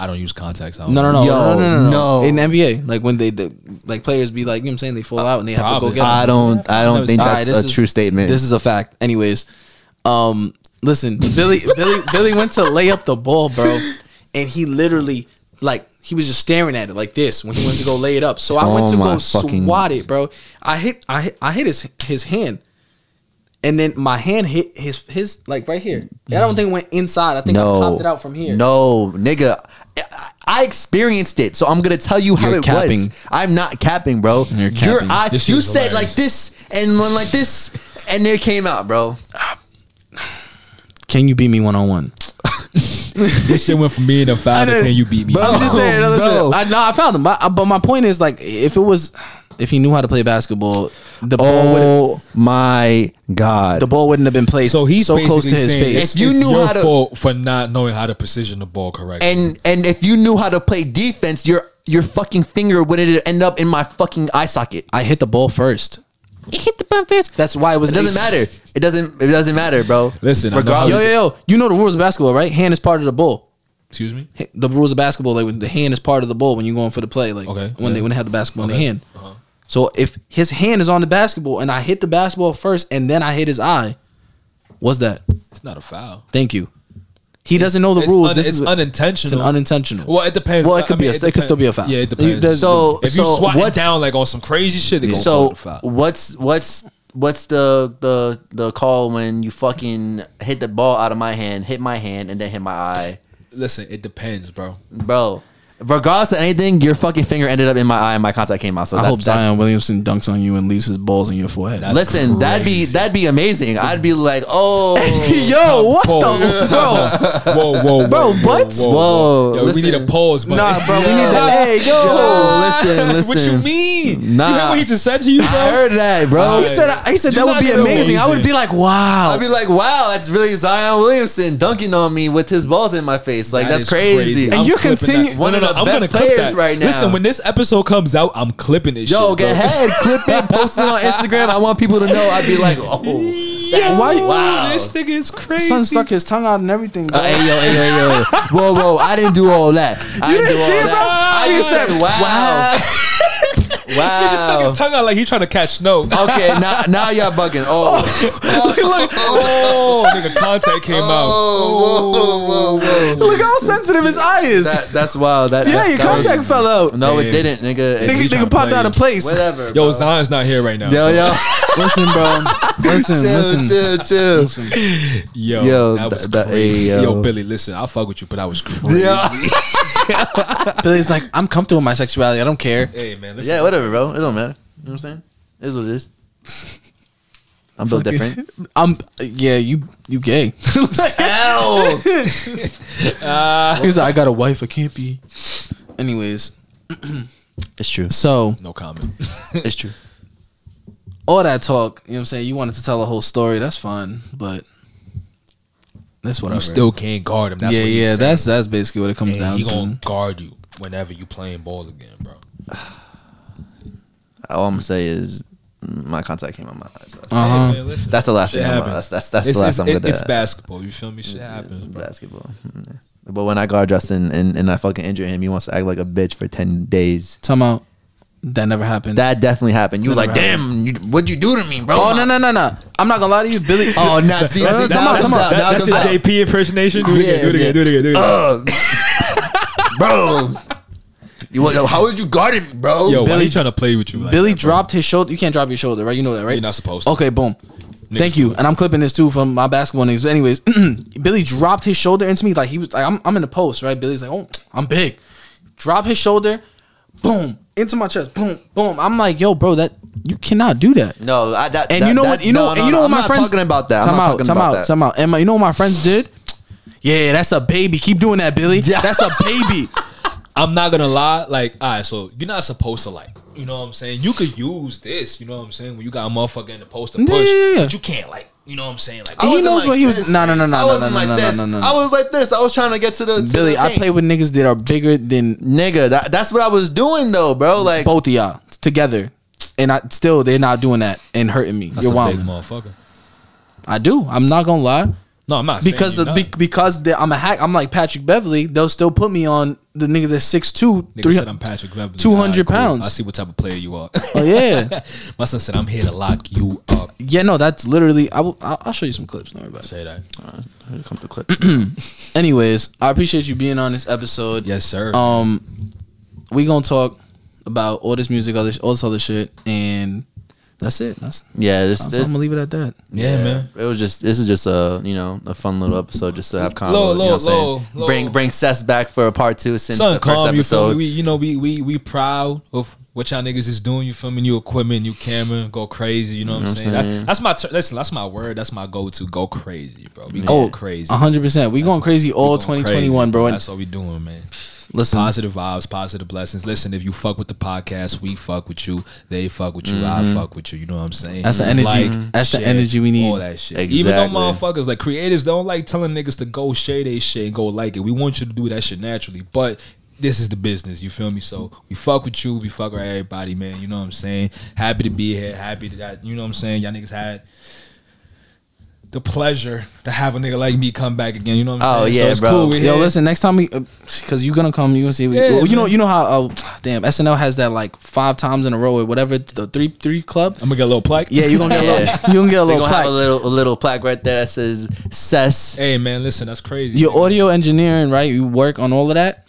I don't use contacts. I don't No, no, no, Yo, no, no, no, no. no. In NBA, like when they, the, like players be like, you know what I'm saying, they fall out and they have to Probably. go get. 'em. I don't. I don't think All right, that's this a is- true statement. This is a fact. Anyways, um, listen, Billy, Billy, Billy went to lay up the ball, bro, and he literally like he was just staring at it like this when he went to go lay it up. So I went Oh to my go fucking- swat it, bro. I hit, I hit, I hit his his hand. And then my hand hit his his like right here. I don't mm. think it went inside. I think I no, popped it out from here. No, nigga. I- I experienced it, so I'm gonna tell you how You're it capping. was. I'm not capping, bro. You're capping. eye, This shit you was said like this and one like this, and there came out, bro. Can you beat me one on one? This shit went from being a foul to didn't- can you beat me? Bro. I'm just saying. bro. Listen, I, no, I found him. But, but my point is, like, if it was, if he knew how to play basketball, the ball would Oh my god. the ball wouldn't have been placed So he's so close to his face. If you it's knew your how to- fault for not knowing how to precision the ball correctly. and and if you knew how to play defense, your your fucking finger wouldn't end up in my fucking eye socket. I hit the ball first. It hit the ball first. That's why it was. It doesn't matter. It doesn't. It doesn't matter, bro. Listen, regardless. Yo, yo, yo! You know the rules of basketball, right? Hand is part of the ball. Excuse me. The rules of basketball, like when the hand is part of the ball when you're going for the play, like Okay, when they when they have the basketball in Okay. the hand. So if his hand is on the basketball and I hit the basketball first and then I hit his eye, what's that? It's not a foul. Thank you. He doesn't know the It's rules. un- this it's is unintentional. It's an unintentional. Well, it depends. Well, it could I be mean, a- it could still be a foul. Yeah, it depends. there's- So if you so swat what's down like on some crazy shit, they gonna call so it a foul. what's what's what's the the the call when you fucking hit the ball out of my hand, hit my hand, and then hit my eye, Listen, it depends, bro. bro? Regardless of anything, your fucking finger ended up in my eye, and my contact came out. So I that's, hope that's- Zion Williamson dunks on you and leaves his balls in your forehead. That's Listen, that'd be that'd be amazing. I'd be like, oh, Yo, what Pause. the bro? Whoa, whoa, Bro, what? Whoa, Whoa, Yo, we need a pause, man. Nah, bro, we need that. Hey, yo. Yo, listen, listen. What you mean? Nah. You heard what he just said to you, bro? I heard that, bro. He said, he said You're that would be gonna amazing. I would be like, wow. I'd be like, wow, that's really Zion Williamson dunking on me with his balls in my face. Like That that's is crazy. And I'm you continue- that. One of the I'm best gonna clip players that. right now. Listen, when this episode comes out, I'm clipping this Yo, shit. go bro. ahead, clip it, post it on Instagram. I want people to know. I'd be like, oh, that's Why- wow. This nigga is crazy. Son stuck his tongue out and everything. Bro. Uh, hey yo, hey yo, hey yo. Whoa, whoa! I didn't do all that. I You didn't didn't do see all it, bro? that. I just said, said, wow, Nigga stuck his tongue out like he trying to catch snow. Okay, now now y'all bugging. Oh. oh, look, look. oh, nigga, contact came out. oh, whoa, whoa, whoa, whoa. Look how sensitive his eye is. That, that's wild. That, yeah, that, your that was- contact fell out. No, it didn't, nigga. It- Nigga, he nigga tryna popped out of place. Whatever. Yo, bro. Zion's not here right now. Yo, yo. Listen, bro. Listen, chill, listen. chill, chill. listen. Yo, Yo, that was th- that- crazy. hey, yo. yo. Billy, listen, I'll fuck with you, but I was crazy. Yeah. Billy's like, I'm comfortable with my sexuality. I don't care. Hey, man, listen. yeah, whatever, bro. It don't matter. You know what I'm saying? It is what it is. I'm built different. I'm yeah, you you gay. Hell. He was like, I got a wife. I can't be. Anyways, It's true. so No comment. It's true. all that talk, you know what I'm saying? You wanted to tell a whole story. That's fine, but that's whatever. you still can't guard him. That's yeah, what yeah. saying. That's that's basically what it comes and down he to. gonna guard you whenever you playing ball again, bro. All I'm gonna say is mm, my contact came on my eyes. That's, Uh huh. Hey, listen. that's the last Shit thing. I'm, happens. that's that's that's it's, the last it's, I'm it- gonna. it's basketball. You feel me? Shit happens, bro. Basketball. Mm. But when I guard Justin and, and I fucking injure him, he wants to act like a bitch for ten days. Time out. That never happened. That definitely happened. You were like, never damn, you, what'd you do to me, bro? oh no no no no! I'm not gonna lie to you, Billy. Oh, not see, see, Come on, now come on. out. That- Now that's comes his out. JP impersonation. Do it Yeah, again. Do it yeah. again. Do it again. Do it again. Ugh. bro. You, what- how would you guarding me, bro? Yo, why Billy- he trying to play with you? Like Billy that, dropped his shoulder. You can't drop your shoulder, right? You know that, right? You're not supposed to. Okay, boom. Thank you. it. And I'm clipping this too from my basketball niggas. But anyways, Billy dropped his shoulder into me like he was like I'm, I'm in the post, right? Billy's like, oh, I'm big. Drop his shoulder, boom, into my chest, boom, boom. I'm like, yo, bro, that you cannot do that. No, I, that, And that- you know that- what? You know, no, and no, you know no, what I'm my friends talking about that. I'm Time not out, talking time about out, that. time out. And my, you know what my friends did? Yeah, that's a baby. Keep doing that, Billy. Yeah. That's a baby. I'm not gonna lie. Like, all right, so you're not supposed to like. You know what I'm saying? You could use this. You know what I'm saying? When you got a motherfucker in the post to Yeah, push, yeah, yeah. but you can't like You know what I'm saying? Like He wasn't knows what he was- no, no, no, no, I no, wasn't no, like no, this. no, no, no. I was like this. I was trying to get to the to Billy, the I thing. play with niggas that are bigger than nigga. That, that's what I was doing though, bro. Like both of y'all together, and I still they're not doing that and hurting me. that's You're a big wild. motherfucker. I do. I'm not gonna lie. No, I'm not because saying of, be, because I'm a hack. I'm like Patrick Beverley. They'll still put me on the nigga that's 6'2", Nigga 300 said I'm Patrick Beverley. 200 cool. pounds. I see what type of player you are. Oh yeah, My son said I'm here to lock you up. yeah. No, that's literally. I will. I'll, I'll show you some clips. Don't worry about it. Say that. Here come the clip. Anyways, I appreciate you being on this episode. Yes, sir. Um, we gonna talk about all this music, all this, all this other shit, and that's it. That's. yeah, this, I'm this gonna leave it at that. yeah, man. It was just this is just a you know a fun little episode just to have convo. Low, you know low, what I'm saying? low, low. Bring bring Sess back for a part two since Something the first calm, you feel episode. me? We, you know, we we we proud of what y'all niggas is doing. You feel me? New equipment, new camera, go crazy. You know what I'm saying? That's, that's my ter- listen. That's my word. That's my go to. Go crazy, bro. We Oh, go crazy. hundred percent. We going crazy all 2021, crazy. bro. And That's what we doing, man. Listen, Positive vibes, positive blessings. Listen, if you fuck with the podcast, we fuck with you. They fuck with you. Mm-hmm. I fuck with you. You know what I'm saying? That's the energy. That's the energy we need. All that shit. Exactly. Even though motherfuckers like creators don't like telling niggas to go share they shit and go like it. We want you to do that shit naturally, but. This is the business, you feel me? So we fuck with you, we fuck with everybody, man. You know what I'm saying? Happy to be here, happy to that you know what I'm saying. Y'all niggas had the pleasure to have a nigga like me come back again. You know what I'm saying? Oh, saying? yeah, so it's bro. cool. We Yo, here. listen. Next time we, uh, because you're gonna come, you gonna see. We, Yeah, well, you know, you know how. Oh, damn, SNL has that like five times in a row or whatever. The three three club. I'm gonna get a little plaque. Yeah, you gonna get a Yeah. little. You gonna get a We're little gonna have a little a little plaque right there that says Sess. Hey man, listen, that's crazy. Your audio engineering, right? You work on all of that.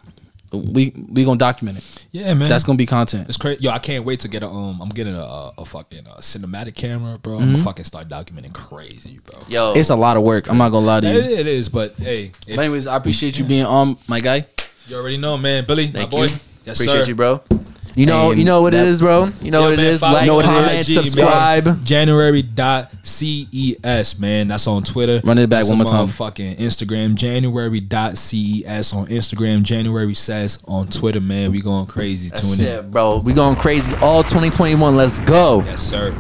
We we gonna document it. yeah, man. That's gonna be content. it's crazy. Yo, I can't wait to get a um. I'm getting a a, a fucking uh, cinematic camera, bro. I'm Mm-hmm. gonna fucking start documenting crazy, bro. Yo, It's a lot of work. I'm not gonna lie to It, you. it is, but hey, if, But anyways, I appreciate you being on, my guy. you already know, man. Billy, thank my boy. you. Yes, Appreciate sir. you, bro. You know, And you know what that- it is, bro. You know Yo, what it man, is. follow Like, me comment, IG, subscribe. man. January dot ces man. That's on Twitter. Run it back That's one more on time. Fucking Instagram. January dot ces on Instagram. January says on Twitter, man. We going crazy. That's Tune in. it, bro. We going crazy all 2021. Let's go. Yes, sir.